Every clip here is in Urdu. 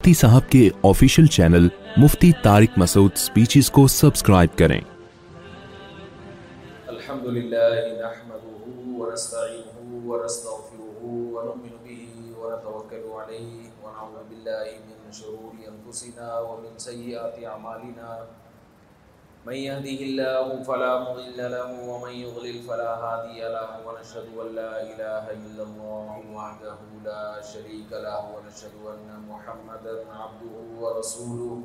مفتی صاحب کے آفیشیل چینل مفتی تارک مسعود سپیچز کو سبسکرائب کریں۔ الحمدللہ نحمده ونستعينه ونستغفره ونؤمن به ونتوکل علیه ونعوذ باللہ من شرور انفسنا ومن سيئات اعمالنا۔ من يهده الله فلا مضل له ومن يضلل فلا هادي له ونشهد أن لا إله إلا الله وحده لا شريك له ونشهد أن محمدا عبده ورسوله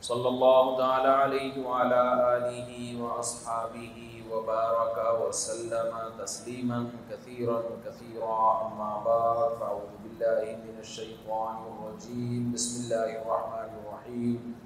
صلى الله تعالى عليه وعلى آله وأصحابه وبارك وسلم تسليما كثيرا كثيرا. أما بعد، فأعوذ بالله من الشيطان الرجيم. بسم الله الرحمن الرحيم.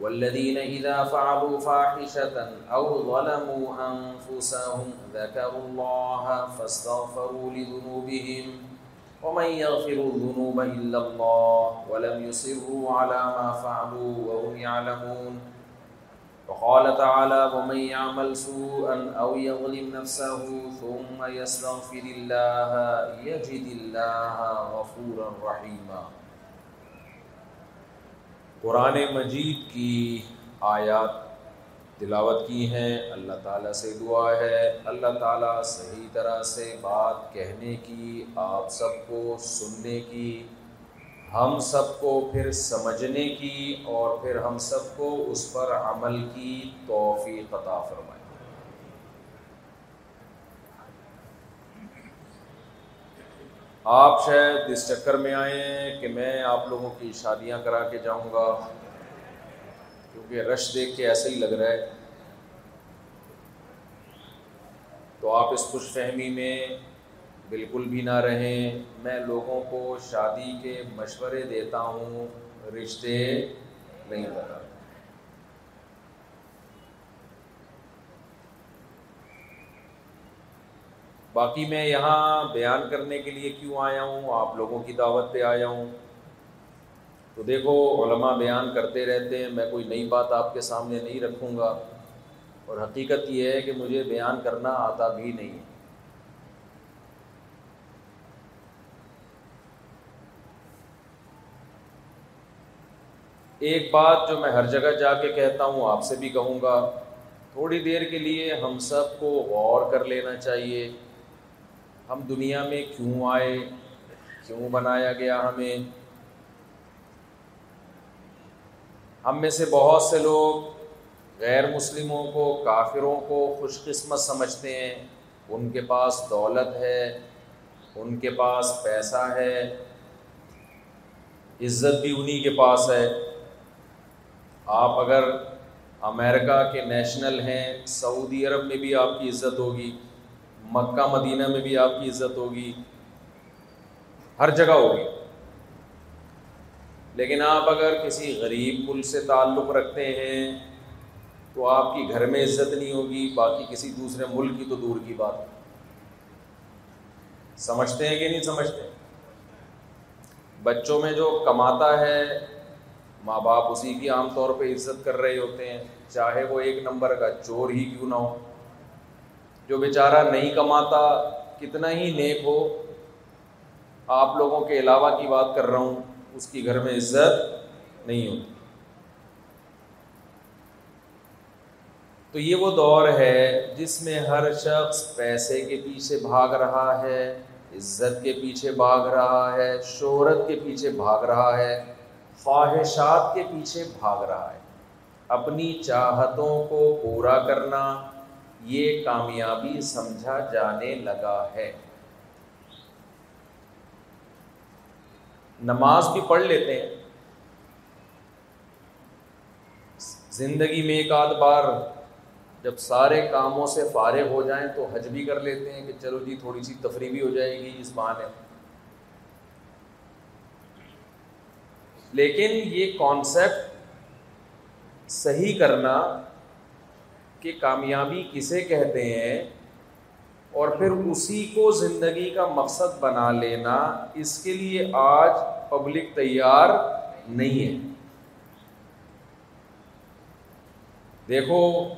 والذين إذا فعلوا فاحشة أو ظلموا أنفسهم ذكروا الله فاستغفروا لذنوبهم ومن يغفر الذنوب إلا الله ولم يصروا على ما فعلوا وهم يعلمون وقال تعالى ومن يعمل سوءا أو يظلم نفسه ثم يستغفر الله يجد الله غفورا رحيما قرآن مجید کی آیات تلاوت کی ہیں۔ اللہ تعالیٰ سے دعا ہے۔ اللہ تعالیٰ صحیح طرح سے بات کہنے کی، آپ سب کو سننے کی، ہم سب کو پھر سمجھنے کی اور پھر ہم سب کو اس پر عمل کی توفیق عطا فرما آپ شاید اس چکر میں آئے ہیں کہ میں آپ لوگوں کی شادیاں کرا کے جاؤں گا، کیونکہ رش دیکھ کے ایسا ہی لگ رہا ہے۔ تو آپ اس خوش فہمی میں بالکل بھی نہ رہیں۔ میں لوگوں کو شادی کے مشورے دیتا ہوں، رشتے نہیں بتا باقی میں یہاں بیان کرنے کے لیے کیوں آیا ہوں؟ آپ لوگوں کی دعوت پہ آیا ہوں۔ تو دیکھو، علماء بیان کرتے رہتے ہیں، میں کوئی نئی بات آپ کے سامنے نہیں رکھوں گا۔ اور حقیقت یہ ہے کہ مجھے بیان کرنا آتا بھی نہیں۔ ہے ایک بات جو میں ہر جگہ جا کے کہتا ہوں، آپ سے بھی کہوں گا، تھوڑی دیر کے لیے ہم سب کو غور کر لینا چاہیے۔ ہم دنیا میں کیوں آئے؟ کیوں بنایا گیا ہمیں؟ ہم میں سے بہت سے لوگ غیر مسلموں کو، کافروں کو خوش قسمت سمجھتے ہیں۔ ان کے پاس دولت ہے، ان کے پاس پیسہ ہے، عزت بھی انہی کے پاس ہے۔ آپ اگر امریکہ کے نیشنل ہیں، سعودی عرب میں بھی آپ کی عزت ہوگی۔ مکہ مدینہ میں بھی آپ کی عزت ہوگی، ہر جگہ ہوگی۔ لیکن آپ اگر کسی غریب ملک سے تعلق رکھتے ہیں، تو آپ کی گھر میں عزت نہیں ہوگی، باقی کسی دوسرے ملک کی تو دور کی بات۔ سمجھتے ہیں کہ نہیں سمجھتے؟ بچوں میں جو کماتا ہے، ماں باپ اسی کی عام طور پہ عزت کر رہے ہوتے ہیں، چاہے وہ ایک نمبر کا چور ہی کیوں نہ ہو۔ جو بیچارہ نہیں کماتا، کتنا ہی نیک ہو، آپ لوگوں کے علاوہ کی بات کر رہا ہوں، اس کی گھر میں عزت نہیں ہوتی۔ تو یہ وہ دور ہے جس میں ہر شخص پیسے کے پیچھے بھاگ رہا ہے، عزت کے پیچھے بھاگ رہا ہے، شہرت کے پیچھے بھاگ رہا ہے خواہشات کے پیچھے بھاگ رہا ہے۔ اپنی چاہتوں کو پورا کرنا یہ کامیابی سمجھا جانے لگا ہے۔ نماز بھی پڑھ لیتے ہیں۔ زندگی میں ایک آدھ بار جب سارے کاموں سے فارغ ہو جائیں تو حج بھی کر لیتے ہیں کہ چلو جی تھوڑی سی تفریح بھی ہو جائے گی، اس بہانے۔ لیکن یہ کانسیپٹ صحیح کرنا کہ کامیابی کسے کہتے ہیں اور پھر اسی کو زندگی کا مقصد بنا لینا اس کے لیے آج پبلک تیار نہیں ہے۔ دیکھو،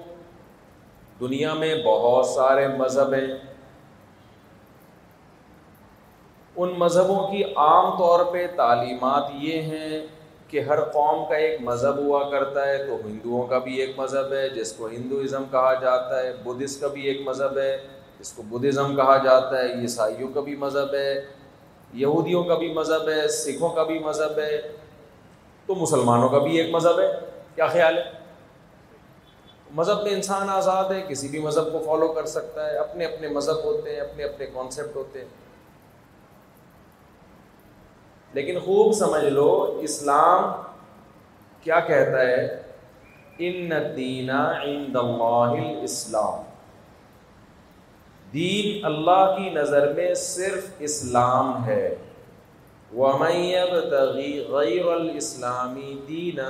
دنیا میں بہت سارے مذہب ہیں۔ ان مذہبوں کی عام طور پہ تعلیمات یہ ہیں کہ ہر قوم کا ایک مذہب ہوا کرتا ہے، تو ہندوؤں کا بھی ایک مذہب ہے، جس کو ہندوازم کہا جاتا ہے، بدھسٹ کا بھی ایک مذہب ہے، جس کو بدھزم کہا جاتا ہے، عیسائیوں کا بھی مذہب ہے، یہودیوں کا بھی مذہب ہے، سکھوں کا بھی مذہب ہے، تو مسلمانوں کا بھی ایک مذہب ہے۔ کیا خیال ہے؟ مذہب میں انسان آزاد ہے، کسی بھی مذہب کو فالو کر سکتا ہے، اپنے اپنے مذہب ہوتے ہیں، اپنے اپنے کانسیپٹ ہوتے ہیں۔ لیکن خوب سمجھ لو، اسلام کیا کہتا ہے؟ ان دینا اسلام دین اللہ کی نظر میں صرف اسلام ہے۔ غیر الاسلامی دین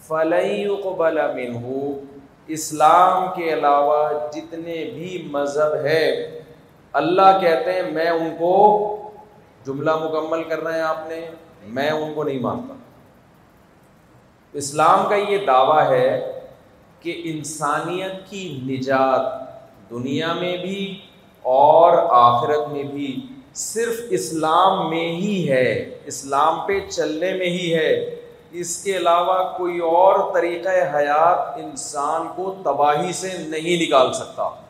فلئی قبل منہ اسلام کے علاوہ جتنے بھی مذہب ہے اللہ کہتے ہیں، میں ان کو جملہ مکمل کر رہے ہیں آپ نے، میں ان کو نہیں مانتا۔ اسلام کا یہ دعویٰ ہے کہ انسانیت کی نجات دنیا میں بھی اور آخرت میں بھی صرف اسلام میں ہی ہے، اسلام پہ چلنے میں ہی ہے۔ اس کے علاوہ کوئی اور طریقہ حیات انسان کو تباہی سے نہیں نکال سکتا۔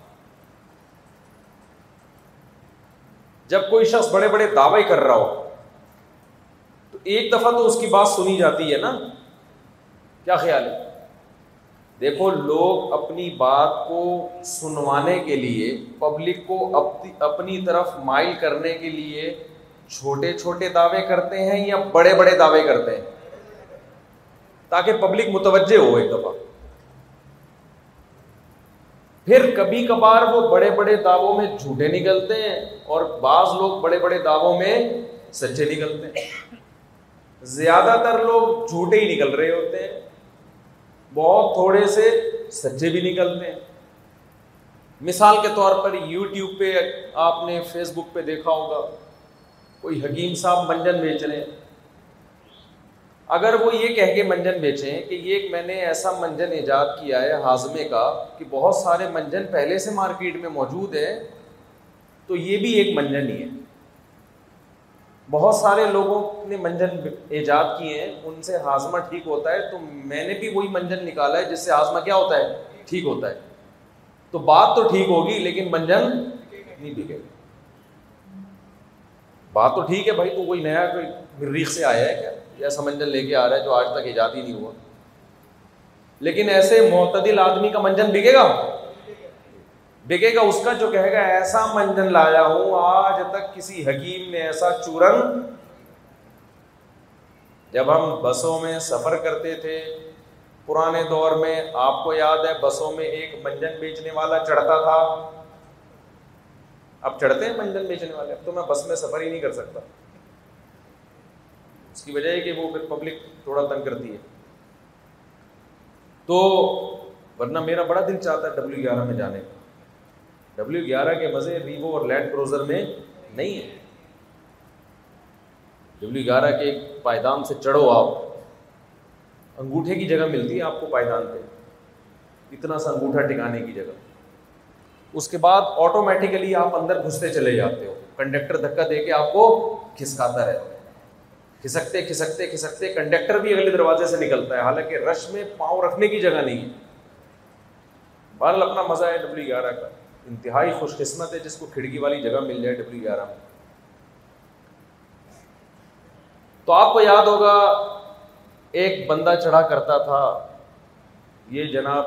جب کوئی شخص بڑے بڑے دعوے کر رہا ہو، تو ایک دفعہ تو اس کی بات سنی جاتی ہے نا۔ کیا خیال ہے؟ دیکھو، لوگ اپنی بات کو سنوانے کے لیے پبلک کو اپنی طرف مائل کرنے کے لیے چھوٹے چھوٹے دعوے کرتے ہیں یا بڑے بڑے دعوے کرتے ہیں؟ تاکہ پبلک متوجہ ہو ایک دفعہ۔ پھر کبھی کبھار وہ بڑے بڑے دعووں میں جھوٹے نکلتے ہیں اور بعض لوگ بڑے بڑے دعووں میں سچے نکلتے ہیں۔ زیادہ تر لوگ جھوٹے ہی نکل رہے ہوتے ہیں۔ بہت تھوڑے سے سچے بھی نکلتے ہیں۔ مثال کے طور پر یوٹیوب پہ آپ نے فیس بک پہ دیکھا ہوگا۔ کوئی حکیم صاحب منجن بیچ رہے ہیں۔ اگر وہ یہ کہہ کے منجن بیچیں کہ یہ میں نے ایسا منجن ایجاد کیا ہے ہاضمے کا کہ بہت سارے منجن پہلے سے مارکیٹ میں موجود ہے تو یہ بھی ایک منجن ہی ہے۔ بہت سارے لوگوں نے منجن ایجاد کیے ہیں، ان سے ہاضمہ ٹھیک ہوتا ہے، تو میں نے بھی وہی منجن نکالا ہے، جس سے ہاضمہ کیا ہوتا ہے؟ ٹھیک ہوتا ہے۔ تو بات تو ٹھیک ہوگی، لیکن منجن نہیں بکے گا بات تو ٹھیک ہے بھائی، تو کوئی نیا کوئی مریخ سے آیا ہے کیا؟ ایسا منجن لے کے آ رہا ہے جو آج تک ایجاد ہی نہیں ہوا۔ لیکن ایسے معتدل آدمی کا منجن بکے گا؟ بکے گا اس کا جو کہے گا، ایسا منجن لایا ہوں، آج تک کسی حکیم نے ایسا چورن جب ہم بسوں میں سفر کرتے تھے، پرانے دور میں، آپ کو یاد ہے، بسوں میں ایک منجن بیچنے والا چڑھتا تھا۔ اب چڑھتے ہیں منجن بیچنے والے، اب تو میں بس میں سفر ہی نہیں کر سکتا۔ اس کی وجہ ہے کہ وہ پھر پبلک تھوڑا تنگ کرتی ہے۔ تو ورنہ میرا بڑا دل چاہتا ہے ڈبلو گیارہ میں جانے کا۔ ڈبلو گیارہ کے مزے ریوو اور لینڈ کروزر میں نہیں ہے۔ ڈبلو گیارہ کے پائیدان سے چڑھو آپ۔ انگوٹھے کی جگہ ملتی ہے آپ کو پائیدان پہ۔ اتنا سا انگوٹھا ٹکانے کی جگہ۔ اس کے بعد آٹومیٹیکلی آپ اندر گھستے چلے جاتے ہو۔ کنڈکٹر دھکا دے کے آپ کو کھسکاتا رہتا ہے۔ کھسکتے کھسکتے کھسکتے کنڈکٹر بھی اگلے دروازے سے نکلتا ہے۔ حالانکہ رش میں پاؤں رکھنے کی جگہ نہیں ہے۔ بہرحال اپنا مزہ ہے ڈبلو گیارہ کا۔ انتہائی خوش قسمت ہے جس کو کھڑکی والی جگہ مل جائے ڈبلو گیارہ میں۔ تو آپ کو یاد ہوگا، ایک بندہ چڑھا کرتا تھا۔ یہ جناب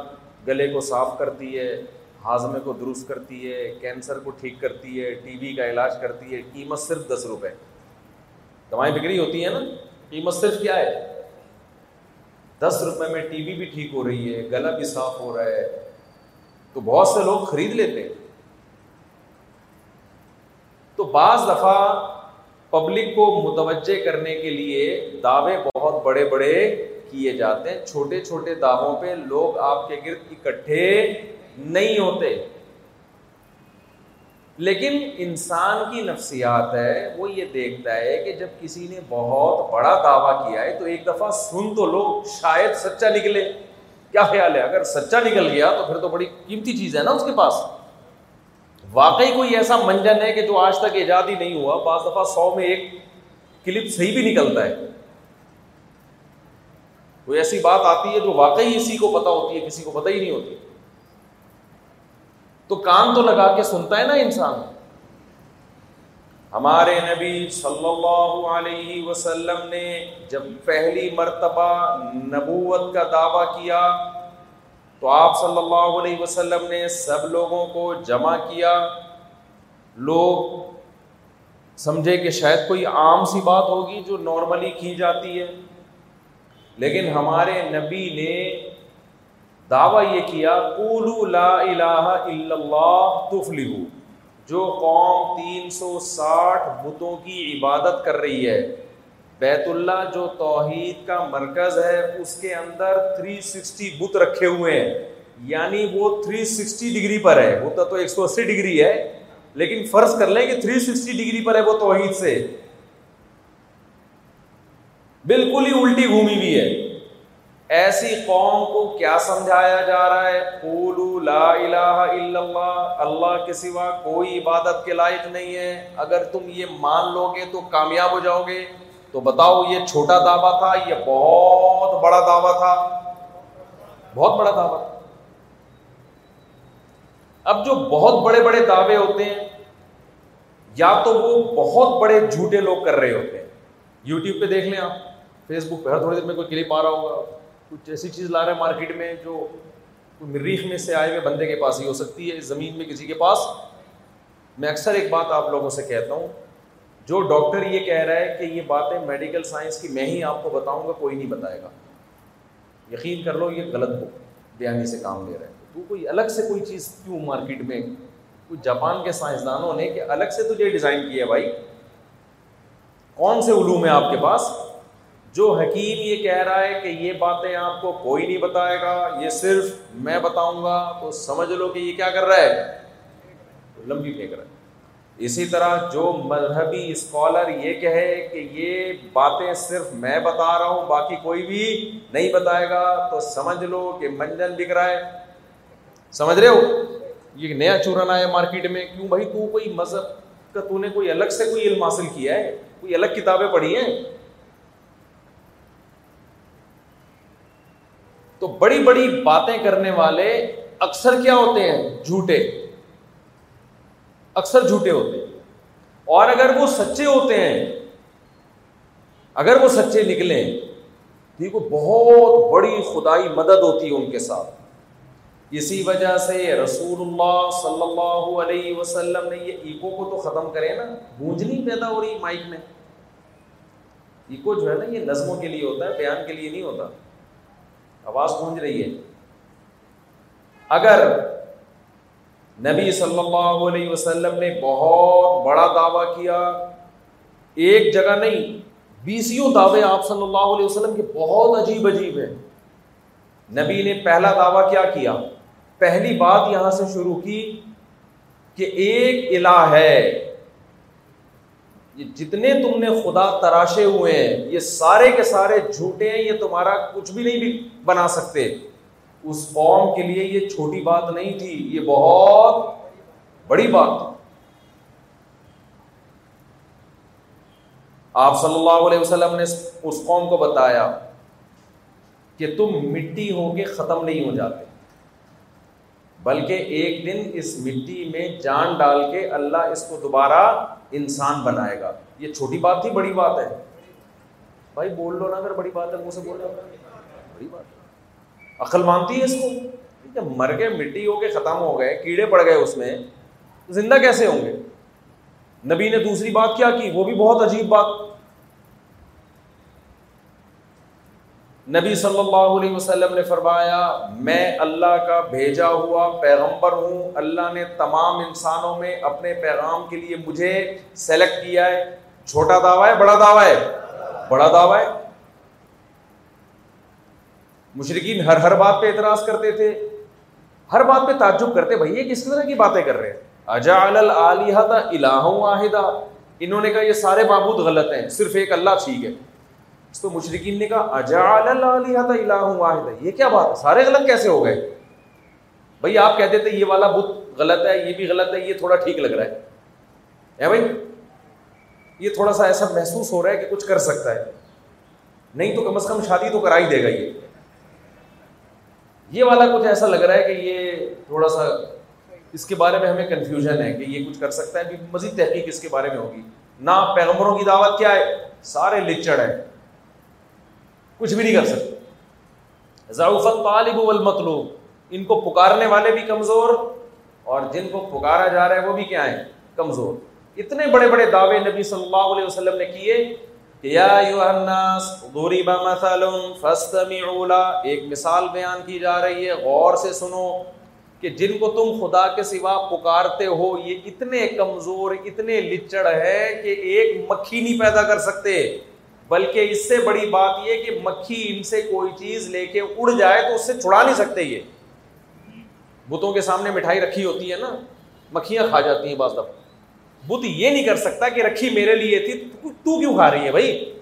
گلے کو صاف کرتی ہے۔ ہاضمے کو درست کرتی ہے کینسر کو ٹھیک کرتی ہے ٹی بی کا علاج کرتی ہے، قیمت صرف دس روپے۔ دوائیں بکری ہوتی ہیں نا، قیمت صرف کیا ہے؟ دس روپے میں ٹی بی بھی ٹھیک ہو رہی ہے، گلا بھی صاف ہو رہا ہے۔ تو بہت سے لوگ خرید لیتے ہیں۔ تو بعض دفعہ پبلک کو متوجہ کرنے کے لیے دعوے بہت بڑے بڑے کیے جاتے ہیں، چھوٹے چھوٹے دعووں پہ لوگ آپ کے گرد اکٹھے نہیں ہوتے۔ لیکن انسان کی نفسیات ہے، وہ یہ دیکھتا ہے کہ جب کسی نے بہت بڑا دعویٰ کیا ہے، تو ایک دفعہ سن تو لوگ شاید سچا نکلے۔ کیا خیال ہے؟ اگر سچا نکل گیا تو پھر تو بڑی قیمتی چیز ہے نا اس کے پاس۔ واقعی کوئی ایسا منجن ہے کہ جو آج تک ایجاد ہی نہیں ہوا، بعض دفعہ سو میں ایک کلپ صحیح بھی نکلتا ہے۔ کوئی ایسی بات آتی ہے جو واقعی اسی کو پتا ہوتی ہے، کسی کو پتہ ہی نہیں ہوتی۔ تو کان تو لگا کے سنتا ہے نا انسان۔ ہمارے نبی صلی اللہ علیہ وسلم نے جب پہلی مرتبہ نبوت کا دعویٰ کیا، تو آپ صلی اللہ علیہ وسلم نے سب لوگوں کو جمع کیا۔ لوگ سمجھے کہ شاید کوئی عام سی بات ہوگی جو نارملی کی جاتی ہے، لیکن ہمارے نبی نے دعویٰ یہ کیا لا الہ الا اللہ تفلحو۔ جو قوم تین سو ساٹھ بتوں کی عبادت کر رہی ہے، بیت اللہ جو توحید کا مرکز ہے، اس کے اندر تھری سکسٹی بت رکھے ہوئے ہیں۔ یعنی وہ تھری سکسٹی ڈگری پر ہے۔ ہوتا تو ایک سو اسی ڈگری ہے، لیکن فرض کر لیں کہ تھری سکسٹی ڈگری پر ہے وہ توحید سے۔ بالکل ہی الٹی گھومی ہوئی ہے۔ ایسی قوم کو کیا سمجھایا جا رہا ہے؟ پولو لا الہ الا اللہ اللہ کے سوا کوئی عبادت کے لائق نہیں ہے۔ اگر تم یہ مان لو گے تو کامیاب ہو جاؤ گے۔ تو بتاؤ، یہ چھوٹا دعویٰ تھا؟ یہ بہت بڑا دعویٰ تھا۔ بہت بڑا دعویٰ۔ تھا اب جو بہت بڑے بڑے دعوے ہوتے ہیں، یا تو وہ بہت بڑے جھوٹے لوگ کر رہے ہوتے ہیں۔ یوٹیوب پہ دیکھ لیں آپ فیس بک پہ، ہر تھوڑی دیر میں کوئی کلپ آ رہا ہوگا۔ کچھ ایسی چیز لا رہے ہیں مارکیٹ میں جو مریخ میں سے آئے ہوئے بندے کے پاس ہی ہو سکتی ہے، زمین میں کسی کے پاس۔ میں اکثر ایک بات آپ لوگوں سے کہتا ہوں، جو ڈاکٹر یہ کہہ رہا ہے کہ یہ باتیں میڈیکل سائنس کی میں ہی آپ کو بتاؤں گا، کوئی نہیں بتائے گا۔ یقین کر لو، یہ غلط ہو۔ بیانی سے کام لے رہے ہیں تو کوئی الگ سے کوئی چیز کیوں مارکیٹ میں؟ کچھ جاپان کے سائنسدانوں نے کہ الگ سے تجھے ڈیزائن کیا ہے بھائی۔ کون سے علوم ہے آپ کے پاس؟ جو حکیم یہ کہہ رہا ہے کہ یہ باتیں آپ کو کوئی نہیں بتائے گا، یہ صرف میں بتاؤں گا، تو سمجھ لو کہ یہ کیا کر رہا ہے۔ لمبی پھینک رہا ہے۔ اسی طرح جو مذہبی اسکالر یہ کہے کہ یہ باتیں صرف میں بتا رہا ہوں، باقی کوئی بھی نہیں بتائے گا، تو سمجھ لو کہ منجن بک رہا ہے۔ سمجھ رہے ہو؟ یہ نیا چورن آیا مارکیٹ میں، کیوں بھائی تو کوئی مذہب کا، تو نے کوئی الگ سے کوئی علم حاصل کیا ہے؟ کوئی الگ کتابیں پڑھی ہیں؟ تو بڑی بڑی باتیں کرنے والے اکثر کیا ہوتے ہیں؟ جھوٹے۔ اکثر جھوٹے ہوتے ہیں۔ اور اگر وہ سچے ہوتے ہیں، اگر وہ سچے نکلیں دیکھو بہت بڑی خدائی مدد ہوتی ہے ان کے ساتھ۔ اسی وجہ سے رسول اللہ صلی اللہ علیہ وسلم نے یہ ایکو کو تو ختم کرے نا، گونجنی پیدا ہو رہی مائک میں۔ ایکو جو ہے نا، یہ نظموں کے لیے ہوتا ہے، بیان کے لیے نہیں ہوتا۔ آواز گونج رہی ہے۔ اگر نبی صلی اللہ علیہ وسلم نے بہت بڑا دعویٰ کیا، ایک جگہ نہیں بیسوں دعوے آپ صلی اللہ علیہ وسلم کے بہت عجیب عجیب ہیں۔ نبی نے پہلا دعویٰ کیا کیا؟ پہلی بات یہاں سے شروع کی کہ ایک الہ ہے۔ یہ جتنے تم نے خدا تراشے ہوئے ہیں، یہ سارے کے سارے جھوٹے ہیں، یہ تمہارا کچھ بھی نہیں بھی بنا سکتے۔ اس قوم کے لیے یہ چھوٹی بات نہیں تھی، یہ بہت بڑی بات آپ صلی اللہ علیہ وسلم نے اس قوم کو بتایا کہ تم مٹی ہو کے ختم نہیں ہو جاتے۔ بلکہ ایک دن اس مٹی میں جان ڈال کے اللہ اس کو دوبارہ انسان بنائے گا۔ یہ چھوٹی بات تھی، بڑی بات ہے۔ بھائی بول لو نا، اگر بڑی بات ہے، منہ سے بول رہے بڑی بات عقل مانتی ہے اس کو؟ مر گئے، مٹی ہو کے ختم ہو گئے، کیڑے پڑ گئے اس میں، زندہ کیسے ہوں گے؟ نبی نے دوسری بات کیا کی؟ وہ بھی بہت عجیب بات۔ نبی صلی اللہ علیہ وسلم نے فرمایا، میں اللہ کا بھیجا ہوا پیغمبر ہوں، اللہ نے تمام انسانوں میں اپنے پیغام کے لیے مجھے سلیکٹ کیا ہے۔ چھوٹا دعویٰ ہے، بڑا دعویٰ ہے۔ بڑا دعویٰ ہے۔ مشرقین ہر ہر بات پہ اعتراض کرتے تھے۔ ہر بات پہ تعجب کرتے، بھائی، یہ کس طرح کی باتیں کر رہے ہیں؟ اجا الہ واحدہ انہوں نے کہا، یہ سارے معبود غلط ہیں، صرف ایک اللہ ٹھیک ہے۔ تو مشرقین نے کہا الہ واحدہ یہ کیا بات ہے؟ سارے غلط کیسے ہو گئے؟ بھائی آپ کہتے تھے یہ والا بت غلط ہے، یہ بھی غلط ہے، یہ تھوڑا ٹھیک لگ رہا ہے۔ بھائی؟ یہ تھوڑا سا ایسا محسوس ہو رہا ہے کہ کچھ کر سکتا ہے۔ نہیں تو کم از کم شادی تو کرا ہی دے گا یہ۔ یہ والا کچھ ایسا لگ رہا ہے کہ یہ تھوڑا سا اس کے بارے میں ہمیں کنفیوژن ہے کہ یہ کچھ کر سکتا ہے، مزید تحقیق اس کے بارے میں ہوگی۔ نہ پیغمبروں کی دعوت کیا ہے؟ سارے لچڑ ہیں۔ کچھ بھی نہیں کر سکتے۔ ضعفت طالب والمطلوب۔ ان کو پکارنے والے بھی کمزور اور جن کو پکارا جا رہا ہے وہ بھی کیا ہے کمزور۔ اتنے بڑے بڑے دعوے نبی صلی اللہ علیہ وسلم نے کیے یا الناس، ضرب مثل فاستمعوا لا۔ ایک مثال بیان کی جا رہی ہے۔ غور سے سنو کہ جن کو تم خدا کے سوا پکارتے ہو، یہ اتنے کمزور، اتنے لچڑ ہے کہ ایک مکھی نہیں پیدا کر سکتے۔ بلکہ اس سے بڑی بات یہ کہ مکھی ان سے کوئی چیز لے کے اڑ جائے تو اس سے چھڑا نہیں سکتے یہ۔ بتوں کے سامنے مٹھائی رکھی ہوتی ہے نا، مکھیاں کھا جاتی ہیں بعض دفعہ۔ بت یہ نہیں کر سکتا کہ رکھی میرے لیے تھی، تو کیوں کھا رہی ہے بھائی؟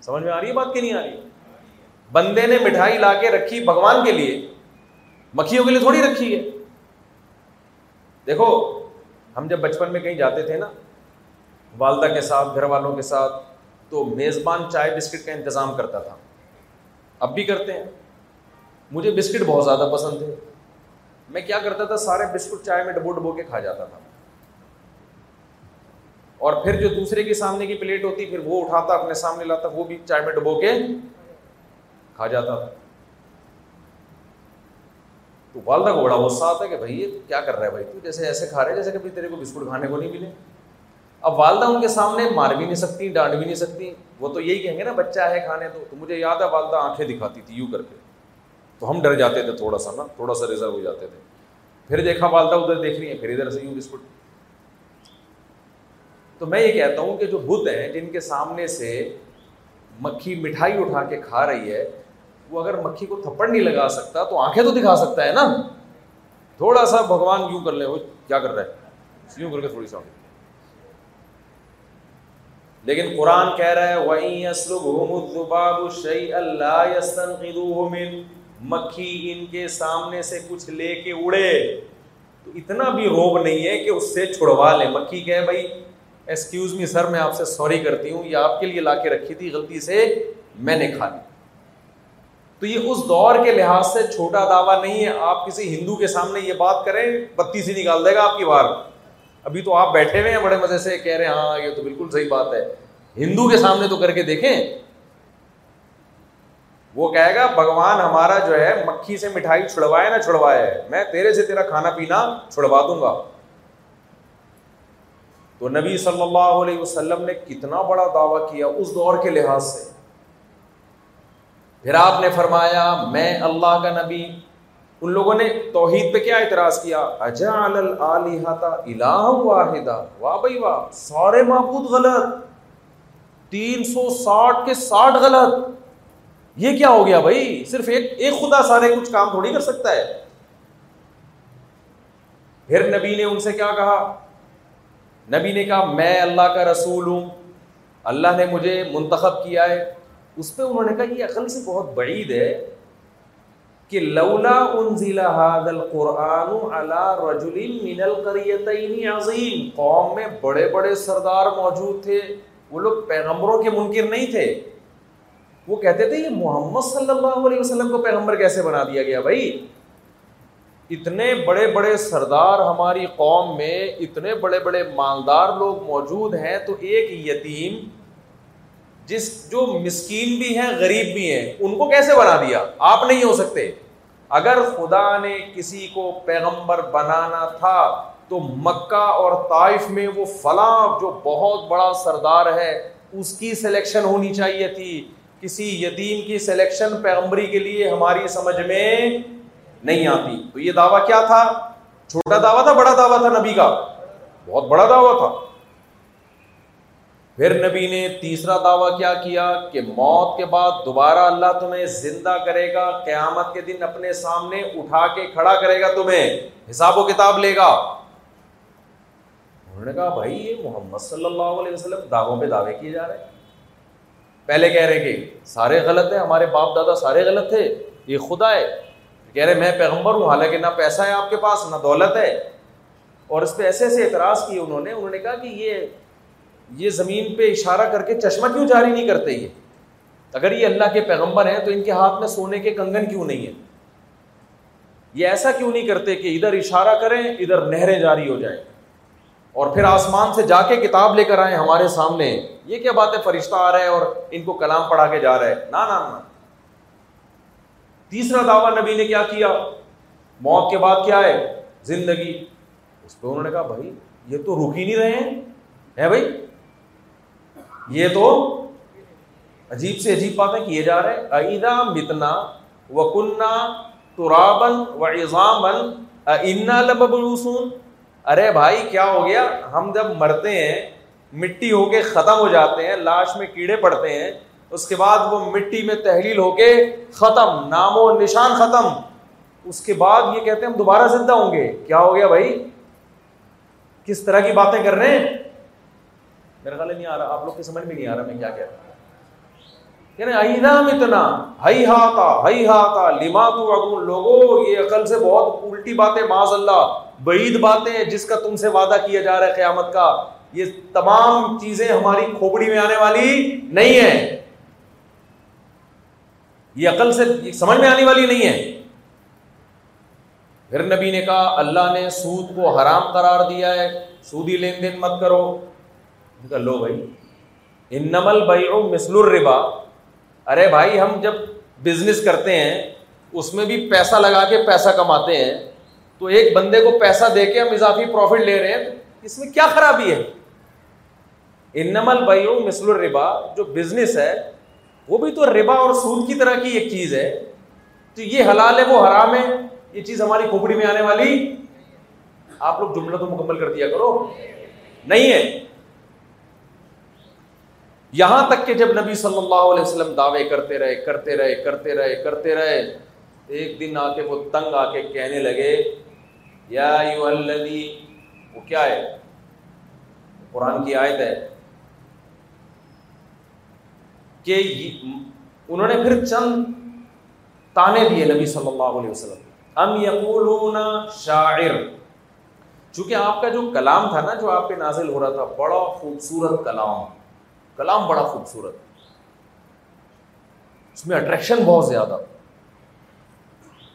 سمجھ میں آ رہی ہے بات کہ نہیں آ رہی؟ بندے نے مٹھائی لا کے رکھی بھگوان کے لیے، مکھیوں کے لیے تھوڑی رکھی ہے۔ دیکھو، ہم جب بچپن میں کہیں جاتے تھے نا والدہ کے ساتھ، گھر والوں کے ساتھ تو میزبان چائے بسکٹ کا انتظام کرتا تھا۔ اب بھی کرتے ہیں۔ مجھے بسکٹ بہت زیادہ پسند تھے۔ میں کیا کرتا تھا، سارے بسکٹ چائے میں ڈبو ڈبو کے کھا جاتا تھا۔ اور پھر جو دوسرے کے سامنے کی پلیٹ ہوتی، پھر وہ اٹھاتا، اپنے سامنے لاتا، وہ بھی چائے میں ڈبو کے کھا جاتا تھا۔ تو والدہ کو بڑا غصہ آتا ہے کہ بھائی، یہ کیا کر رہا ہے بھائی؟ تو جیسے ایسے کھا رہے جیسے کبھی تیرے کو بسکٹ کھانے کو نہیں ملے۔ اب والدہ ان کے سامنے مار بھی نہیں سکتی، ڈانٹ بھی نہیں سکتی۔ وہ تو یہی کہیں گے نا، بچہ ہے کھانے تو تو مجھے یاد ہے والدہ آنکھیں دکھاتی تھی یوں کر کے۔ تو ہم ڈر جاتے تھے تھوڑا سا نا، تھوڑا سا ریزرو ہو جاتے تھے۔ پھر دیکھا والدہ ادھر دیکھ رہی ہیں، پھر ادھر سے یوں بسکٹ۔ تو میں یہ کہتا ہوں کہ جو بدھ ہیں، جن کے سامنے سے مکھی مٹھائی اٹھا کے کھا رہی ہے، وہ اگر مکھی کو تھپڑ نہیں لگا سکتا، تو آنکھیں تو دکھا سکتا ہے نا۔ تھوڑا سا بھگوان یوں کر لے، وہ کیا کر رہا ہے؟ یوں کر کے تھوڑی سا لیکن قرآن کہہ رہا ہے، وَإِن يَسْلُبْهُمُ الذُّبَابُ شَيْئًا لَا يَسْتَنْقِذُوهُ وہیں مکھی ان کے سامنے سے کچھ لے کے اڑے۔ تو اتنا بھی روب نہیں ہے کہ اس سے چھڑوا لے۔ مکھی کہ بھائی ایکسکیوز می سر میں آپ سے سوری کرتی ہوں، یہ آپ کے لیے لا کے رکھی تھی، غلطی سے میں نے کھا لی۔ تو یہ اس دور کے لحاظ سے چھوٹا دعویٰ نہیں ہے۔ آپ کسی ہندو کے سامنے یہ بات کریں، بتی سی نکال دے گا آپ کی بار۔ ابھی تو آپ بیٹھے ہوئے ہیں بڑے مزے سے، کہہ رہے ہیں ہاں یہ تو بالکل صحیح بات ہے۔ ہندو کے سامنے تو کر کے دیکھیں۔ وہ کہے گا، بھگوان ہمارا جو ہے، مکھی سے مٹھائی چھڑوائے نہ چھڑوائے۔ میں تیرے سے تیرا کھانا پینا چھڑوا دوں گا۔ تو نبی صلی اللہ علیہ وسلم نے کتنا بڑا دعویٰ کیا اس دور کے لحاظ سے۔ پھر آپ نے فرمایا، میں اللہ کا نبی ان لوگوں نے توحید پہ کیا اعتراض کیا؟ اجعل الہ واحدہ واہ بھائی واہ، سارے معبود غلط۔ تین سو ساٹھ کے ساٹھ غلط۔ یہ کیا ہو گیا بھائی؟ صرف ایک ایک خدا سارے کچھ کام تھوڑی کر سکتا ہے۔ پھر نبی نے ان سے کیا کہا؟ نبی نے کہا، میں اللہ کا رسول ہوں۔ اللہ نے مجھے منتخب کیا ہے۔ اس پہ انہوں نے کہا، یہ عقل سے بہت بعید ہے۔ کہ لولا انزل هذا القرآن على رجل من القريتين عظیم، قوم میں بڑے بڑے سردار موجود تھے، وہ لوگ پیغمبروں کے منکر نہیں تھے۔ وہ کہتے تھے، یہ محمد صلی اللہ علیہ وسلم کو پیغمبر کیسے بنا دیا گیا بھائی؟ اتنے بڑے بڑے سردار ہماری قوم میں، اتنے بڑے بڑے مالدار لوگ موجود ہیں، تو ایک یتیم جس جو مسکین بھی ہیں، غریب بھی ہیں، ان کو کیسے بنا دیا؟ آپ نہیں ہو سکتے۔ اگر خدا نے کسی کو پیغمبر بنانا تھا تو مکہ اور طائف میں وہ فلاں جو بہت بڑا سردار ہے، اس کی سلیکشن ہونی چاہیے تھی۔ کسی یتیم کی سلیکشن پیغمبری کے لیے ہماری سمجھ میں نہیں آتی۔ تو یہ دعویٰ کیا تھا؟ چھوٹا دعویٰ تھا، بڑا دعویٰ تھا نبی کا۔ بہت بڑا دعویٰ تھا۔ پھر نبی نے تیسرا دعویٰ کیا کیا کہ موت کے بعد دوبارہ اللہ تمہیں زندہ کرے گا، قیامت کے دن اپنے سامنے اٹھا کے کھڑا کرے گا تمہیں، حساب و کتاب لے گا۔ انہوں نے کہا، بھائی، یہ محمد صلی اللہ علیہ وسلم دعووں پہ دعوے کیے جا رہے ہیں۔ پہلے کہہ رہے کہ سارے غلط ہیں، ہمارے باپ دادا سارے غلط تھے، یہ خدا ہے۔ کہہ رہے، میں پیغمبر ہوں، حالانکہ نہ پیسہ ہے آپ کے پاس، نہ دولت ہے۔ اور اس پہ ایسے ایسے اعتراض کیے انہوں نے۔ انہوں نے کہا کہ یہ یہ زمین پہ اشارہ کر کے چشمہ کیوں جاری نہیں کرتے یہ؟ اگر یہ اللہ کے پیغمبر ہیں تو ان کے ہاتھ میں سونے کے کنگن کیوں نہیں ہے یہ ایسا کیوں نہیں کرتے کہ ادھر اشارہ کریں، ادھر نہریں جاری ہو جائیں؟ اور پھر آسمان سے جا کے کتاب لے کر آئے ہمارے سامنے؟ یہ کیا بات ہے فرشتہ آ رہے ہیں اور ان کو کلام پڑھا کے جا رہے نہ نہ۔ تیسرا دعویٰ نبی نے کیا کیا؟ موت کے بعد کیا ہے؟ زندگی۔ اس پہ انہوں نے کہا، بھائی، یہ تو رک ہی نہیں رہے ہیں۔ ہے بھائی یہ تو عجیب سے عجیب باتیں کیے جا رہے ہیں۔ عیدا متنا و ترابن و ایزامن انا لبسون ارے بھائی، کیا ہو گیا؟ ہم جب مرتے ہیں، مٹی ہو کے ختم ہو جاتے ہیں، لاش میں کیڑے پڑتے ہیں، اس کے بعد وہ مٹی میں تحلیل ہو کے ختم، نام و نشان ختم۔ اس کے بعد یہ کہتے ہیں ہم دوبارہ زندہ ہوں گے۔ کیا ہو گیا بھائی؟ کس طرح کی باتیں کر رہے ہیں؟ میرا خیال نہیں آ رہا، آپ لوگ کی سمجھ میں نہیں آ رہا میں کیا کہہ رہا ہوں۔ یعنی اتنا ہئی ہاتا ہئی ہاتا لما تو لوگوں یہ عقل سے بہت الٹی باتیں معاذ اللہ بعید باتیں، جس کا تم سے وعدہ کیا جا رہا ہے قیامت کا، یہ تمام چیزیں ہماری کھوپڑی میں آنے والی نہیں ہے یہ عقل سے سمجھ میں آنے والی نہیں ہے پھر نبی نے کہا، اللہ نے سود کو حرام قرار دیا ہے، سودی لین دین مت کرو۔ لو بھائی ان نمل بھائی مسل الربا۔ ارے بھائی، ہم جب بزنس کرتے ہیں، اس میں بھی پیسہ لگا کے پیسہ کماتے ہیں، تو ایک بندے کو پیسہ دے کے ہم اضافی پروفٹ لے رہے ہیں اس میں کیا خرابی ہے؟ ان نمل بھائی مسل الربا، جو بزنس ہے، وہ بھی تو ربا اور سود کی طرح کی ایک چیز ہے۔ تو یہ حلال ہے، وہ حرام ہے، یہ چیز ہماری کھوپڑی میں آنے والی۔ آپ لوگ جملہ تو مکمل کر دیا کرو۔ نہیں ہے۔ یہاں تک کہ جب نبی صلی اللہ علیہ وسلم دعوے کرتے رہے کرتے رہے کرتے رہے کرتے رہے، ایک دن آ کے وہ تنگ آ کے کہنے لگے، یا وہ کیا ہے؟ قرآن کی آیت ہے کہ انہوں نے پھر چند تانے دیے نبی صلی اللہ علیہ وسلم۔ ام یقولون شاعر۔ چونکہ آپ کا جو کلام تھا نا، جو آپ پہ نازل ہو رہا تھا، بڑا خوبصورت کلام۔ کلام بڑا خوبصورت اس میں اٹریکشن بہت زیادہ۔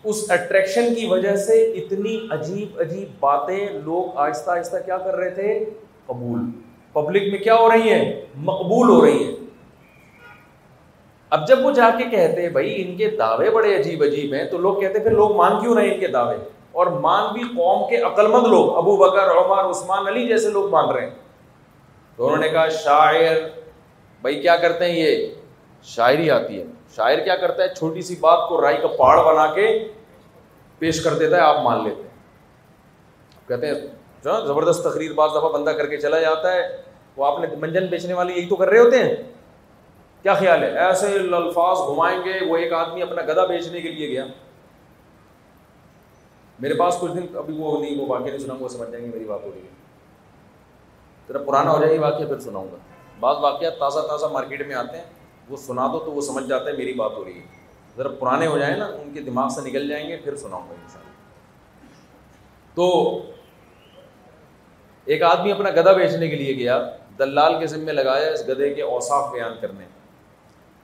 اس اٹریکشن کی وجہ سے اتنی عجیب عجیب باتیں لوگ آہستہ آہستہ کیا کر رہے تھے؟ قبول۔ پبلک میں کیا ہو رہی ہیں؟ مقبول ہو رہی ہیں۔ اب جب وہ جا کے کہتے بھائی، ان کے دعوے بڑے عجیب عجیب ہیں، تو لوگ کہتے پھر لوگ مان کیوں رہے ان کے دعوے؟ اور مان بھی قوم کے عقل مند لوگ، ابو بکر، عمر، عثمان، علی جیسے لوگ مان رہے ہیں۔ تو انہوں نے کہا، شاعر بھائی کیا کرتے ہیں یہ؟ شاعری آتی ہے۔ شاعر کیا کرتا ہے؟ چھوٹی سی بات کو رائی کا پہاڑ بنا کے پیش کر دیتا ہے، آپ مان لیتے ہیں۔ کہتے ہیں، جو زبردست تقریر بعض دفعہ بندہ کر کے چلا جاتا ہے۔ وہ آپ نے منجن بیچنے والے یہی تو کر رہے ہوتے ہیں؟ کیا خیال ہے؟ ایسے الفاظ گھمائیں گے، وہ ایک آدمی اپنا گدا بیچنے کے لیے گیا۔ میرے پاس کچھ دن ابھی وہ نہیں، وہ واقعہ نہیں سنا وہ سمجھ جائیں گے، میری بات ہو رہی ہے۔ ذرا پرانا ہو جائے گی واقعہ، پھر سناؤں گا۔ بعض واقعات تازہ تازہ مارکیٹ میں آتے ہیں، وہ سنا دو تو وہ سمجھ جاتا ہے میری بات ہو رہی ہے۔ ذرا پرانے ہو جائیں نا، ان کے دماغ سے نکل جائیں گے، پھر سناؤں گا ان تو ایک آدمی اپنا گدا بیچنے کے لیے گیا، دلال کے ذمے لگایا اس گدے کے اوساف بیان کرنے۔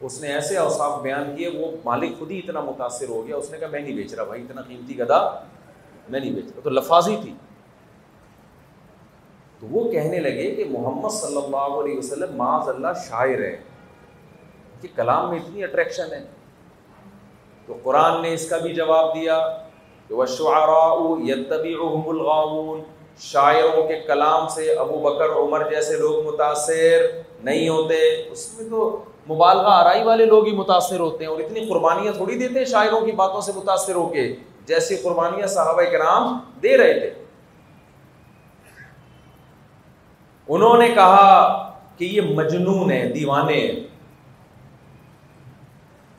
اس نے ایسے اوساف بیان کیے، وہ مالک خود ہی اتنا متاثر ہو گیا، اس نے کہا میں نہیں بیچ رہا بھائی، اتنا قیمتی گدا میں نہیں بیچ رہا۔ تو لفاظی تھی۔ تو وہ کہنے لگے کہ محمد صلی اللہ علیہ وسلم معاذ اللہ شاعر ہے کہ کلام میں اتنی اٹریکشن ہے۔ تو قرآن نے اس کا بھی جواب دیا کہ وہ الغاؤون شاعروں کے کلام سے ابو بکر، عمر جیسے لوگ متاثر نہیں ہوتے۔ اس میں تو مبالغہ آرائی والے لوگ ہی متاثر ہوتے ہیں اور اتنی قربانیاں تھوڑی دیتے ہیں شاعروں کی باتوں سے متاثر ہو کے، جیسی قربانیاں صحابہ کرام دے رہے تھے۔ انہوں نے کہا کہ یہ مجنون ہے دیوانے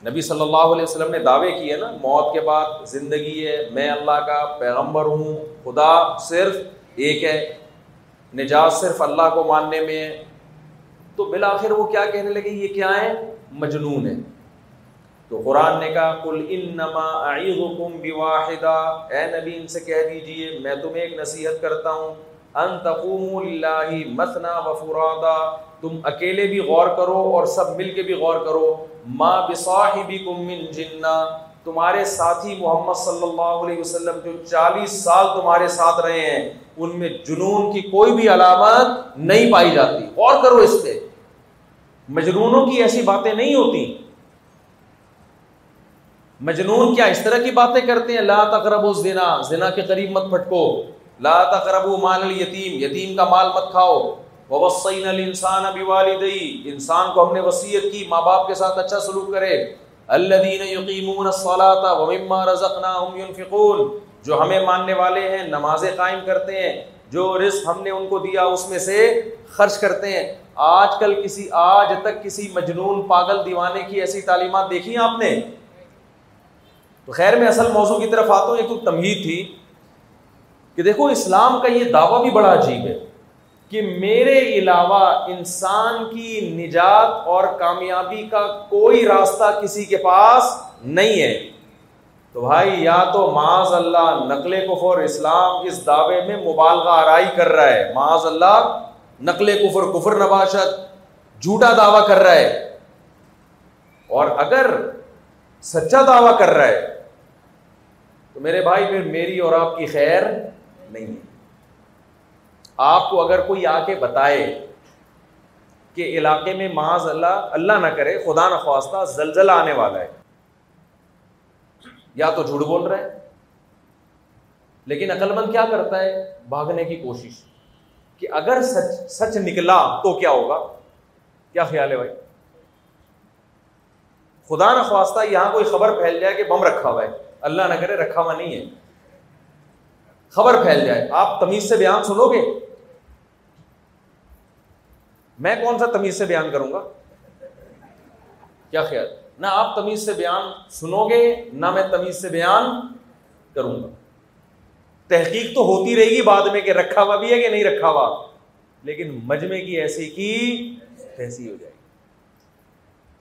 نبی صلی اللہ علیہ وسلم نے دعوے کیے نا، موت کے بعد زندگی ہے، میں اللہ کا پیغمبر ہوں، خدا صرف ایک ہے، نجات صرف اللہ کو ماننے میں ہے۔ تو بالآخر وہ کیا کہنے لگے، یہ کیا ہے مجنون ہے تو قرآن نے کہا کل انما اعیذکم بواحدہ۔ اے نبی، ان سے کہہ دیجیے، میں تمہیں ایک نصیحت کرتا ہوں۔ ان تقوموا للہ مثنا وفرادا تم اکیلے بھی غور کرو اور سب مل کے بھی غور کرو۔ ما بصاحبکم من جنہ، تمہارے ساتھی محمد صلی اللہ علیہ وسلم جو چالیس سال تمہارے ساتھ رہے ہیں، ان میں جنون کی کوئی بھی علامت نہیں پائی جاتی۔ غور کرو اس پہ۔ مجنونوں کی ایسی باتیں نہیں ہوتی۔ مجنون کیا اس طرح کی باتیں کرتے ہیں؟ لا تقرب زنا زنا کے قریب مت پھٹکو۔ لا تقرب مال الیتیم، یتیم کا مال مت کھاؤ۔ ووصینا الانسان بوالدی، انسان کو ہم نے وصیت کی، ماں باپ کے ساتھ اچھا سلوک کرے۔ الذين يقيمون الصلاه ومما رزقناهم ينفقون، جو ہمیں ماننے والے ہیں نمازیں قائم کرتے ہیں۔ جو رزق ہم نے ان کو دیا، اس میں سے خرچ کرتے ہیں۔ آج کل کسی، آج تک کسی مجنون پاگل دیوانے کی ایسی تعلیمات دیکھی ہیں آپ نے؟ تو خیر میں اصل موضوع کی طرف آتا ہوں ایک تو تمہید تھی۔ کہ دیکھو اسلام کا یہ دعویٰ بھی بڑا عجیب ہے کہ میرے علاوہ انسان کی نجات اور کامیابی کا کوئی راستہ کسی کے پاس نہیں ہے۔ تو بھائی، یا تو معاذ اللہ نقل کفر اسلام اس دعوے میں مبالغہ آرائی کر رہا ہے معاذ اللہ نقل کفر کفر نباشت، جھوٹا دعویٰ کر رہا ہے۔ اور اگر سچا دعویٰ کر رہا ہے، تو میرے بھائی، پھر میری اور آپ کی خیر نہیں ہے۔ آپ کو اگر کوئی آ کے بتائے کہ علاقے میں معاذ اللہ اللہ نہ کرے، خدا نہ خواستہ زلزلہ آنے والا ہے۔ یا تو جھوٹ بول رہا ہے، لیکن عقل مند کیا کرتا ہے؟ بھاگنے کی کوشش۔ کہ اگر سچ سچ نکلا تو کیا ہوگا؟ کیا خیال ہے بھائی؟ خدا نہ خواستہ یہاں کوئی خبر پھیل جائے کہ بم رکھا ہوا ہے۔ اللہ نہ کرے، رکھا ہوا نہیں ہے۔ خبر پھیل جائے۔ آپ تمیز سے بیان سنو گے۔ میں کون سا تمیز سے بیان کروں گا؟ کیا خیال؟ نہ آپ تمیز سے بیان سنو گے، نہ میں تمیز سے بیان کروں گا۔ تحقیق تو ہوتی رہے گی بعد میں کہ رکھا ہوا بھی ہے کہ نہیں رکھا ہوا۔ لیکن مجمے کی ایسی کی ایسی ہو جائے گی۔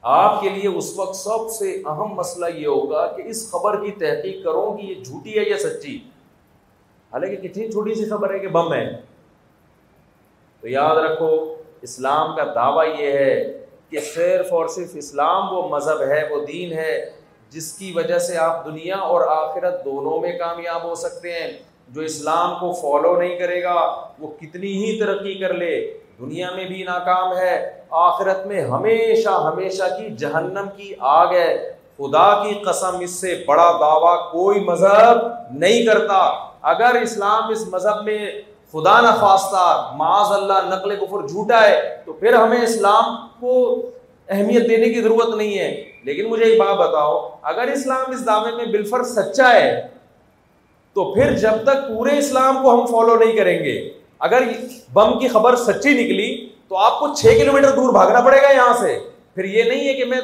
آپ کے لیے اس وقت سب سے اہم مسئلہ یہ ہوگا کہ اس خبر کی تحقیق کرو کہ یہ جھوٹی ہے یا سچی۔ حالانکہ کتنی چھوٹی سی خبر ہے کہ بم ہے۔ تو یاد رکھو، اسلام کا دعویٰ یہ ہے کہ صرف اور صرف اسلام وہ مذہب ہے، وہ دین ہے، جس کی وجہ سے آپ دنیا اور آخرت دونوں میں کامیاب ہو سکتے ہیں۔ جو اسلام کو فالو نہیں کرے گا، وہ کتنی ہی ترقی کر لے۔ دنیا میں بھی ناکام ہے، آخرت میں ہمیشہ ہمیشہ کی جہنم کی آگ ہے۔ خدا کی قسم اس سے بڑا دعویٰ کوئی مذہب نہیں کرتا۔ اگر اسلام اس مذہب میں خدا نہ خواستہ معاذ اللہ نقل کفر جھوٹا ہے، تو پھر ہمیں اسلام کو اہمیت دینے کی ضرورت نہیں ہے۔ لیکن مجھے ایک بات بتاؤ، اگر اسلام اس دعوے میں بالفر سچا ہے، تو پھر جب تک پورے اسلام کو ہم فالو نہیں کریں گے۔ اگر بم کی خبر سچی نکلی، تو آپ کو چھ کلو میٹر دور بھاگنا پڑے گا یہاں سے۔ پھر یہ نہیں ہے کہ میں